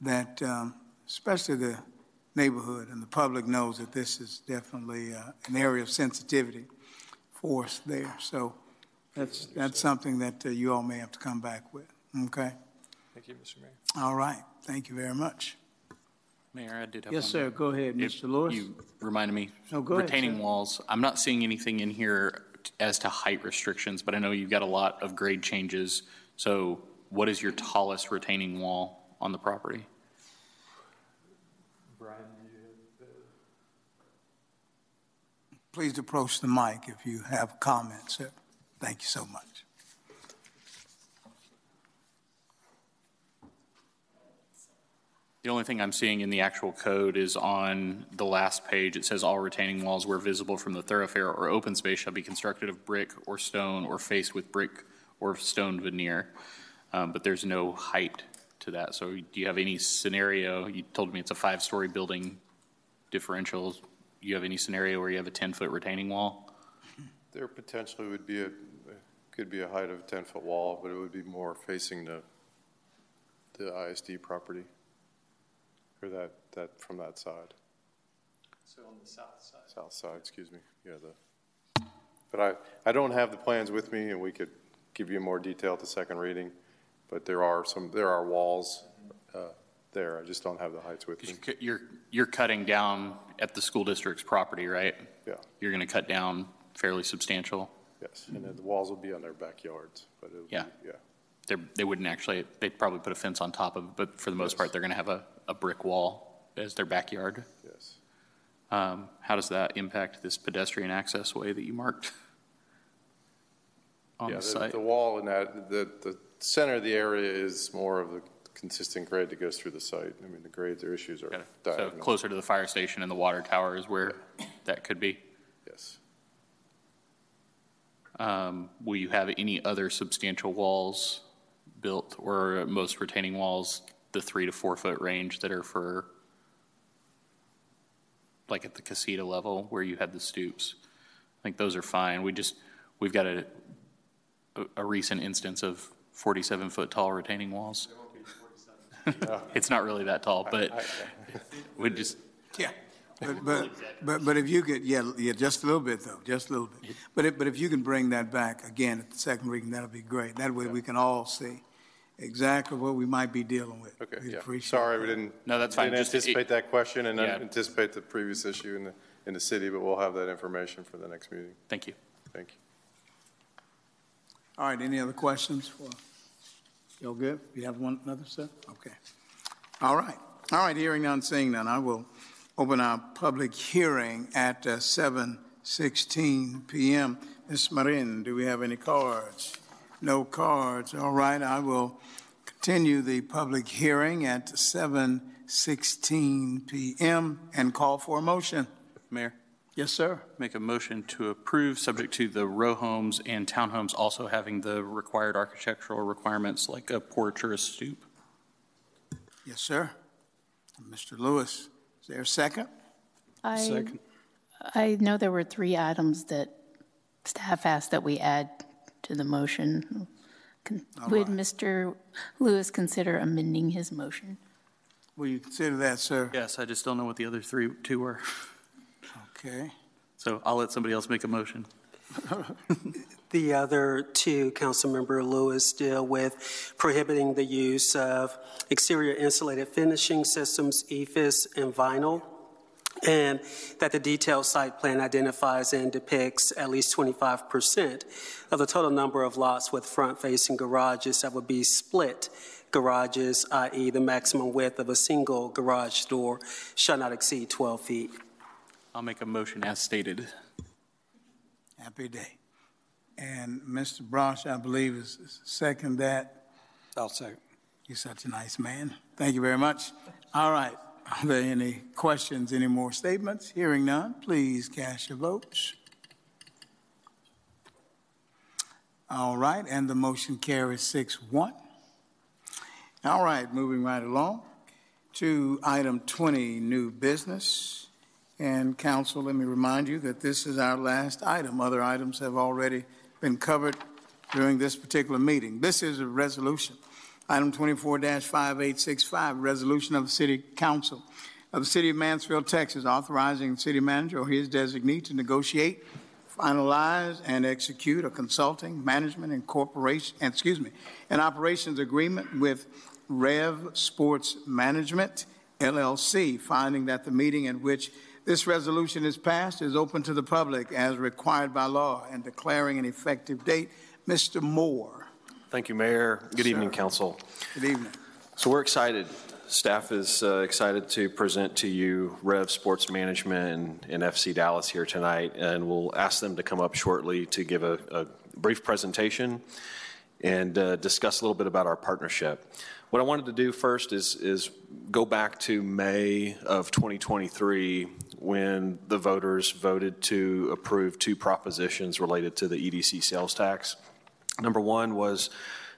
that, um, especially the neighborhood and the public knows that this is definitely uh, an area of sensitivity for us there. So that's, that's something that uh, you all may have to come back with, okay? Thank you, Mr. Mayor. All right, thank you very much. Mayor, I did have Yes, one sir, go ahead, If Mr. Lewis. You reminded me. No, go ahead, Retaining sir. walls, I'm not seeing anything in here as to height restrictions, but I know you've got a lot of grade changes. So what is your tallest retaining wall on the property? Brian, Please approach the mic if you have comments, sir. Thank you so much. The only thing I'm seeing in the actual code is on the last page. It says all retaining walls where visible from the thoroughfare or open space shall be constructed of brick or stone or faced with brick or stone veneer. Um, but there's no height to that. So do you have any scenario? You told me it's a five-story building differential. You have any scenario where you have a 10-foot retaining wall? There potentially would be a, could be a height of a 10-foot wall, but it would be more facing the, the ISD property, or that, that, from that side, So on the south side. south side, excuse me, yeah, the, but I, I don't have the plans with me, and we could give you more detail at the second reading, but there are some, there are walls uh, there, I just don't have the heights with me. You're, you're cutting down at the school district's property, right? Yeah. You're going to cut down fairly substantial? Yes, and then the walls will be on their backyards, but it would be, Yeah. They're, they wouldn't actually, they'd probably put a fence on top of it, but for the most part, they're going to have a, a brick wall as their backyard? Yes. Um, How does that impact this pedestrian access way that you marked on Yeah, the site? The wall in that, the, the center of the area is more of the consistent grade that goes through the site. I mean, the grades or issues are So diagonal. closer to the fire station and the water tower is where that could be? Yes. Um, Will you have any other substantial walls built, or most retaining walls, the three to four foot range that are for, like at the casita level where you had the stoops? I think those are fine. We just, we've got a, a- a recent instance of 47 foot tall retaining walls. *laughs* It's not really that tall, but we just, Yeah. But, but, but, but if you could, yeah, yeah, just a little bit though, just a little bit. But if, but if you can bring that back again at the second reading, that'll be great. That way we can all see exactly what we might be dealing with. Okay, We'd yeah. appreciate Sorry, it. we didn't. No, that's fine. Didn't Just- anticipate that question and Yeah. anticipate the previous issue in the, in the city, but we'll have that information for the next meeting. thank you. Thank you. All right, any other questions for, you all good? You have one, another, sir? Okay. All right, all right, hearing none, seeing none, I will open our public hearing at uh, 7:16 PM. Ms. Marin, do we have any cards? No cards, all right, I will continue the public hearing at 7:16 PM and call for a motion. Mayor? Yes, sir. Make a motion to approve, subject to the row homes and townhomes also having the required architectural requirements like a porch or a stoop. Yes, sir. Mr. Lewis, is there a second? I, second. I know there were three items that staff asked that we add to the motion. Con- All Would right. Mr. Lewis consider amending his motion? Will you consider that, sir? Yes, I just don't know what the other three, two were. Okay. So I'll let somebody else make a motion. *laughs* The other two, Councilmember Lewis, deal with prohibiting the use of exterior insulated finishing systems, EIFS, and vinyl, and that the detailed site plan identifies and depicts at least 25% of the total number of lots with front-facing garages that would be split garages, i.e. the maximum width of a single garage door shall not exceed 12 feet. I'll make a motion as stated. Happy day. And Mr. Brosh, I believe, is is second that. I'll second. You're such a nice man. Thank you very much. All right. Are there any questions, any more statements? Hearing none, please cast your votes. All right, and the motion carries six one. All right, moving right along to item 20, new business. And council, let me remind you that this is our last item. Other items have already been covered during this particular meeting. This is a resolution. Item 24-5865, resolution of the City Council of the City of Mansfield, Texas, authorizing the city manager or his designee to negotiate, finalize, and execute a consulting, management, and corporation, excuse me, an operations agreement with Rev Sports Management LLC, finding that the meeting in which this resolution is passed is open to the public as required by law and declaring an effective date. Mr. Moore. Thank you, Mayor. Good evening, Sir. council. Good evening. So we're excited. Staff is uh, excited to present to you Rev Sports Management and, and FC Dallas here tonight, and we'll ask them to come up shortly to give a, a brief presentation and uh, discuss a little bit about our partnership. What I wanted to do first is, is go back to May of 2023 when the voters voted to approve two propositions related to the EDC sales tax. Number one was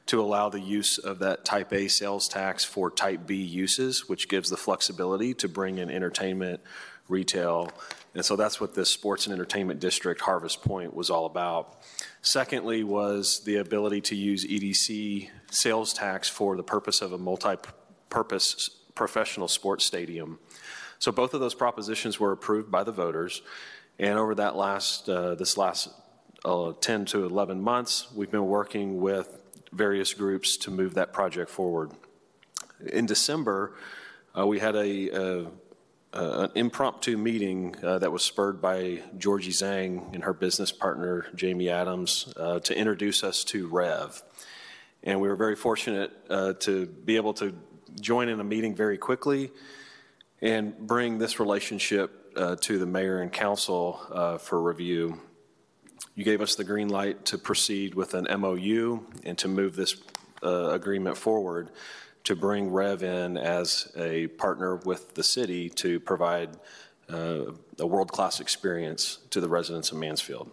to allow the use of that type A sales tax for type B uses, which gives the flexibility to bring in entertainment, retail. And so that's what this sports and entertainment district, Harvest Point, was all about. Secondly, was the ability to use EDC sales tax for the purpose of a multi-purpose professional sports stadium. So both of those propositions were approved by the voters. And over that last, uh, this last uh, 10 to 11 months, we've been working with various groups to move that project forward. In December, uh, we had a, an impromptu meeting uh, that was spurred by Georgie Zhang and her business partner, Jamie Adams, uh, to introduce us to Rev. And we were very fortunate uh, to be able to join in a meeting very quickly and bring this relationship uh, to the mayor and council uh, for review. You gave us the green light to proceed with an MOU and to move this uh, agreement forward to bring Rev in as a partner with the city to provide uh, a world-class experience to the residents of Mansfield.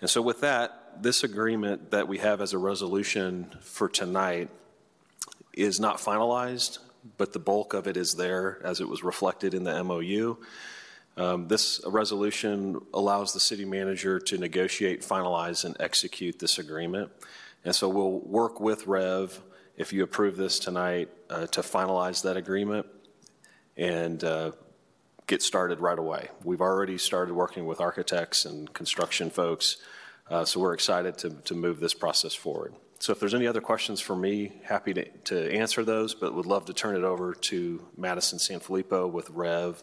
And so with that, this agreement that we have as a resolution for tonight is not finalized, but the bulk of it is there as it was reflected in the MOU. Um, this resolution allows the city manager to negotiate, finalize, and execute this agreement. And so we'll work with Rev, if you approve this tonight, uh, to finalize that agreement and uh, get started right away. We've already started working with architects and construction folks, uh, so we're excited to, to move this process forward. So if there's any other questions for me, happy to, to answer those, but would love to turn it over to Madison Sanfilippo with Rev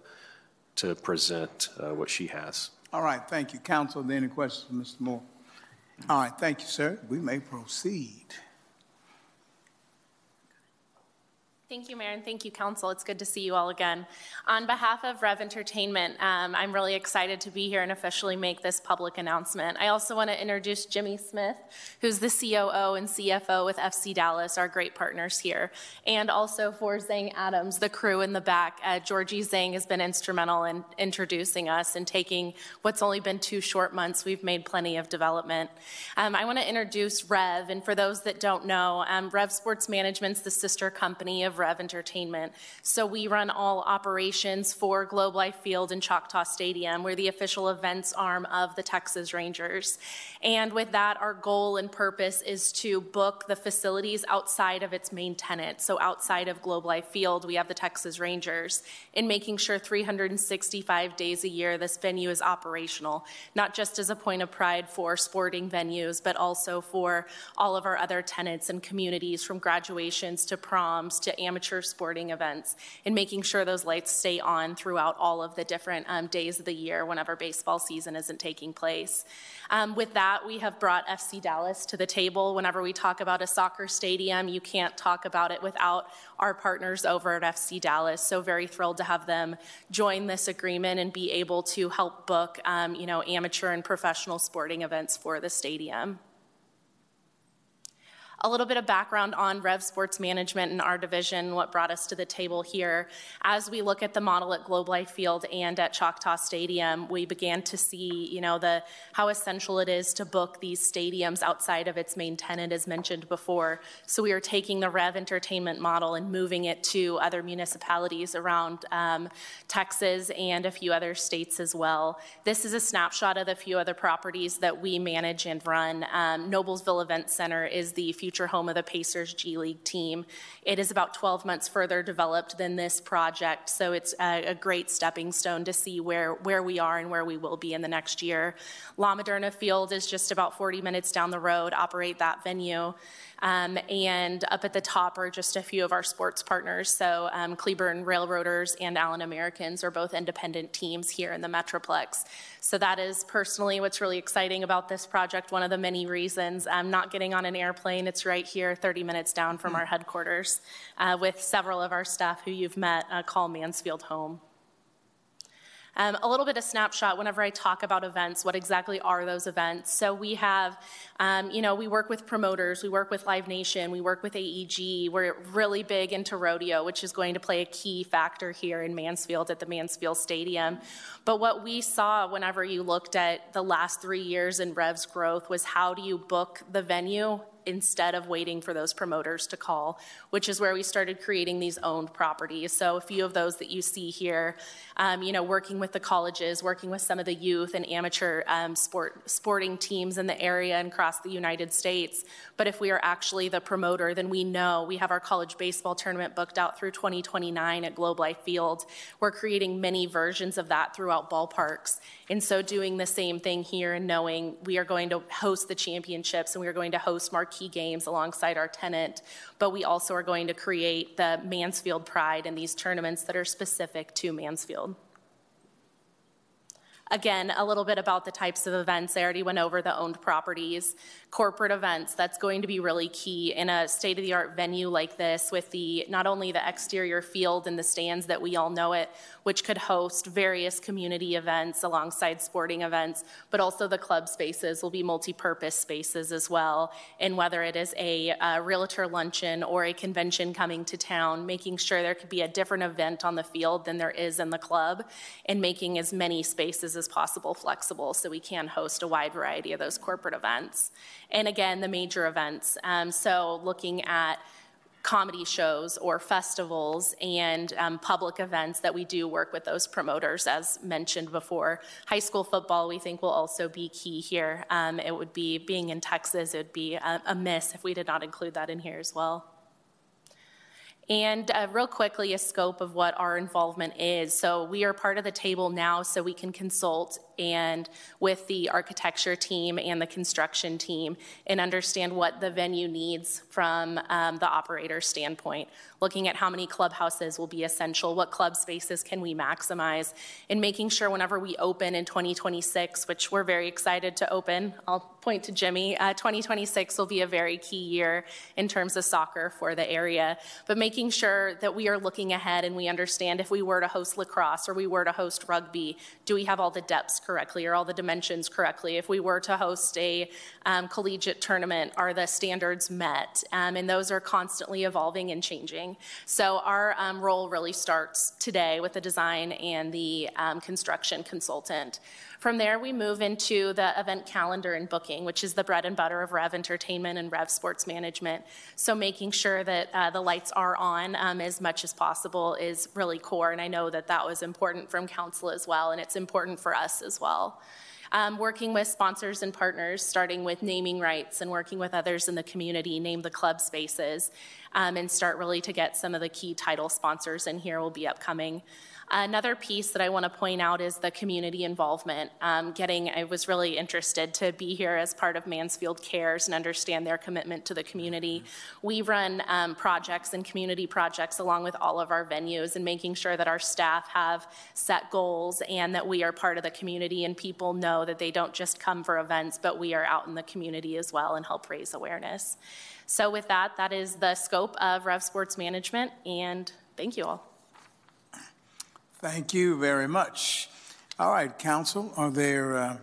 to present uh, what she has. All right, thank you. Council, any questions Mr. Moore? All right, thank you, sir. We may proceed. Thank you, Mayor, and thank you, Council. It's good to see you all again. On behalf of Rev Entertainment, um, I'm really excited to be here and officially make this public announcement. I also want to introduce Jimmy Smith, who's the COO and CFO with FC Dallas, our great partners here, and also for Zhang Adams, the crew in the back. Uh, Georgie Zhang has been instrumental in introducing us and taking what's only been two short months. We've made plenty of development. Um, I want to introduce Rev, and for those that don't know, um, Rev Sports Management's the sister company of Rev Entertainment. So we run all operations for Globe Life Field and Choctaw Stadium. We're the official events arm of the Texas Rangers. And with that, our goal and purpose is to book the facilities outside of its main tenant. So outside of Globe Life Field, we have the Texas Rangers in making sure 365 days a year this venue is operational, not just as a point of pride for sporting venues, but also for all of our other tenants and communities from graduations to proms to amateur sporting events and making sure those lights stay on throughout all of the different um, days of the year whenever baseball season isn't taking place. Um, with that, we have brought FC Dallas to the table. Whenever we talk about a soccer stadium, you can't talk about it without our partners over at FC Dallas. So very thrilled to have them join this agreement and be able to help book, um, you know, amateur and professional sporting events for the stadium. A little bit of background on Rev Sports Management and our division, what brought us to the table here. As we look at the model at Globe Life Field and at Choctaw Stadium, we began to see, you know, the how essential it is to book these stadiums outside of its main tenant, as mentioned before. So we are taking the Rev Entertainment model and moving it to other municipalities around um, Texas and a few other states as well. This is a snapshot of the few other properties that we manage and run. Um, Noblesville Event Center is the future future home of the Pacers G League team. It is about 12 months further developed than this project, so it's a, a great stepping stone to see where, where we are and where we will be in the next year. La Moderna Field is just about 40 minutes down the road, operate that venue. Um, and up at the top are just a few of our sports partners. So um, Cleburne Railroaders and Allen Americans are both independent teams here in the Metroplex. So that is personally what's really exciting about this project. One of the many reasons I'm not getting on an airplane. It's right here, 30 minutes down from our headquarters, uh, with several of our staff who you've met uh, call Mansfield home. Um, a little bit of snapshot whenever I talk about events, what exactly are those events? So we have, um, you know, we work with promoters, we work with Live Nation, we work with AEG. We're really big into rodeo, which is going to play a key factor here in Mansfield at the Mansfield Stadium. But what we saw whenever you looked at the last three years in Rev's growth was how do you book the venue instead of waiting for those promoters to call, which is where we started creating these owned properties. So a few of those that you see here, um, you know, working with the colleges, working with some of the youth and amateur um, sport sporting teams in the area and across the United States. But if we are actually the promoter, then we know we have our college baseball tournament booked out through 2029 at Globe Life Field. We're creating many versions of that throughout ballparks. And so doing the same thing here and knowing we are going to host the championships and we are going to host marquee games alongside our tenant, but we also are going to create the Mansfield pride in these tournaments that are specific to Mansfield. Again, a little bit about the types of events. I already went over the owned properties. Corporate events, that's going to be really key in a state of the art venue like this with the not only the exterior field and the stands that we all know it, which could host various community events alongside sporting events, but also the club spaces will be multi purpose spaces as well. And whether it is a, uh realtor luncheon or a convention coming to town, making sure there could be a different event on the field than there is in the club, and making as many spaces as possible flexible so we can host a wide variety of those corporate events. And again, the major events. Um, so looking at comedy shows or festivals and um, public events that we do work with those promoters, as mentioned before. High school football, we think, will also be key here. Um, it would be, being in Texas, it would be a, a miss if we did not include that in here as well. And uh, real quickly, a scope of what our involvement is. So we are part of the table now, so we can consult and with the architecture team and the construction team and understand what the venue needs from um, the operator standpoint. Looking at how many clubhouses will be essential, what club spaces can we maximize, and making sure whenever we open in 2026, which we're very excited to open, I'll point to Jimmy, uh, 2026 will be a very key year in terms of soccer for the area. But making sure that we are looking ahead and we understand if we were to host lacrosse or we were to host rugby, do we have all the depths correctly or all the dimensions correctly? If we were to host a um, collegiate tournament, are the standards met? Um, and those are constantly evolving and changing. So our um, role really starts today with the design and the um, construction consultant. From there, we move into the event calendar and booking, which is the bread and butter of Rev Entertainment and Rev Sports Management. So, making sure that uh, the lights are on um, as much as possible is really core. And I know that that was important from council as well, and it's important for us as well. Um, working with sponsors and partners, starting with naming rights and working with others in the community, name the club spaces, um, and start really to get some of the key title sponsors in here will be upcoming. Another piece that I want to point out is the community involvement. Um, getting, I was really interested to be here as part of Mansfield Cares and understand their commitment to the community. We run um, projects and community projects along with all of our venues and making sure that our staff have set goals and that we are part of the community and people know that they don't just come for events, but we are out in the community as well and help raise awareness. So, with that, that is the scope of Rev Sports Management, and thank you all. Thank you very much. All right, Council, are there uh,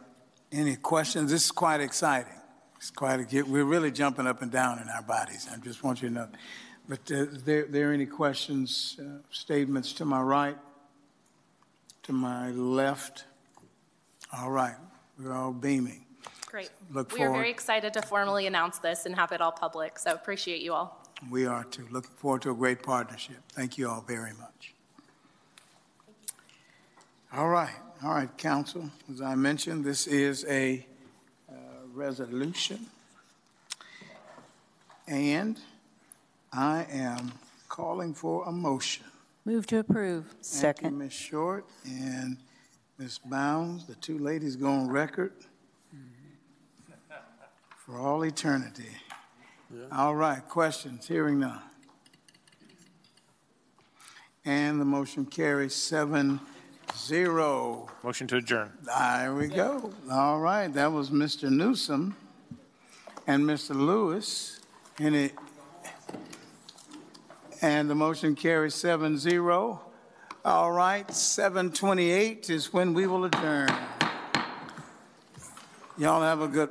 any questions? This is quite exciting. It's quite a, we're really jumping up and down in our bodies. I just want you to know. But uh, there, there any questions, uh, statements to my right, to my left? All right, we're all beaming. Great. Look we are very excited to formally announce this and have it all public, so appreciate you all. We are too. Looking forward to a great partnership. Thank you all very much. All right, all right, Council. As I mentioned, this is a uh, resolution. And I am calling for a motion. Move to approve. Thank you, Ms. Short and Ms. Bounds. The two ladies go on record for all eternity. All right, questions? Hearing none. And the motion carries seven zero. Motion to adjourn. There we go. All right, that was Mr. Newsom and Mr. Lewis. And it, and the motion carries seven zero. All right, seven twenty-eight is when we will adjourn. Y'all have a good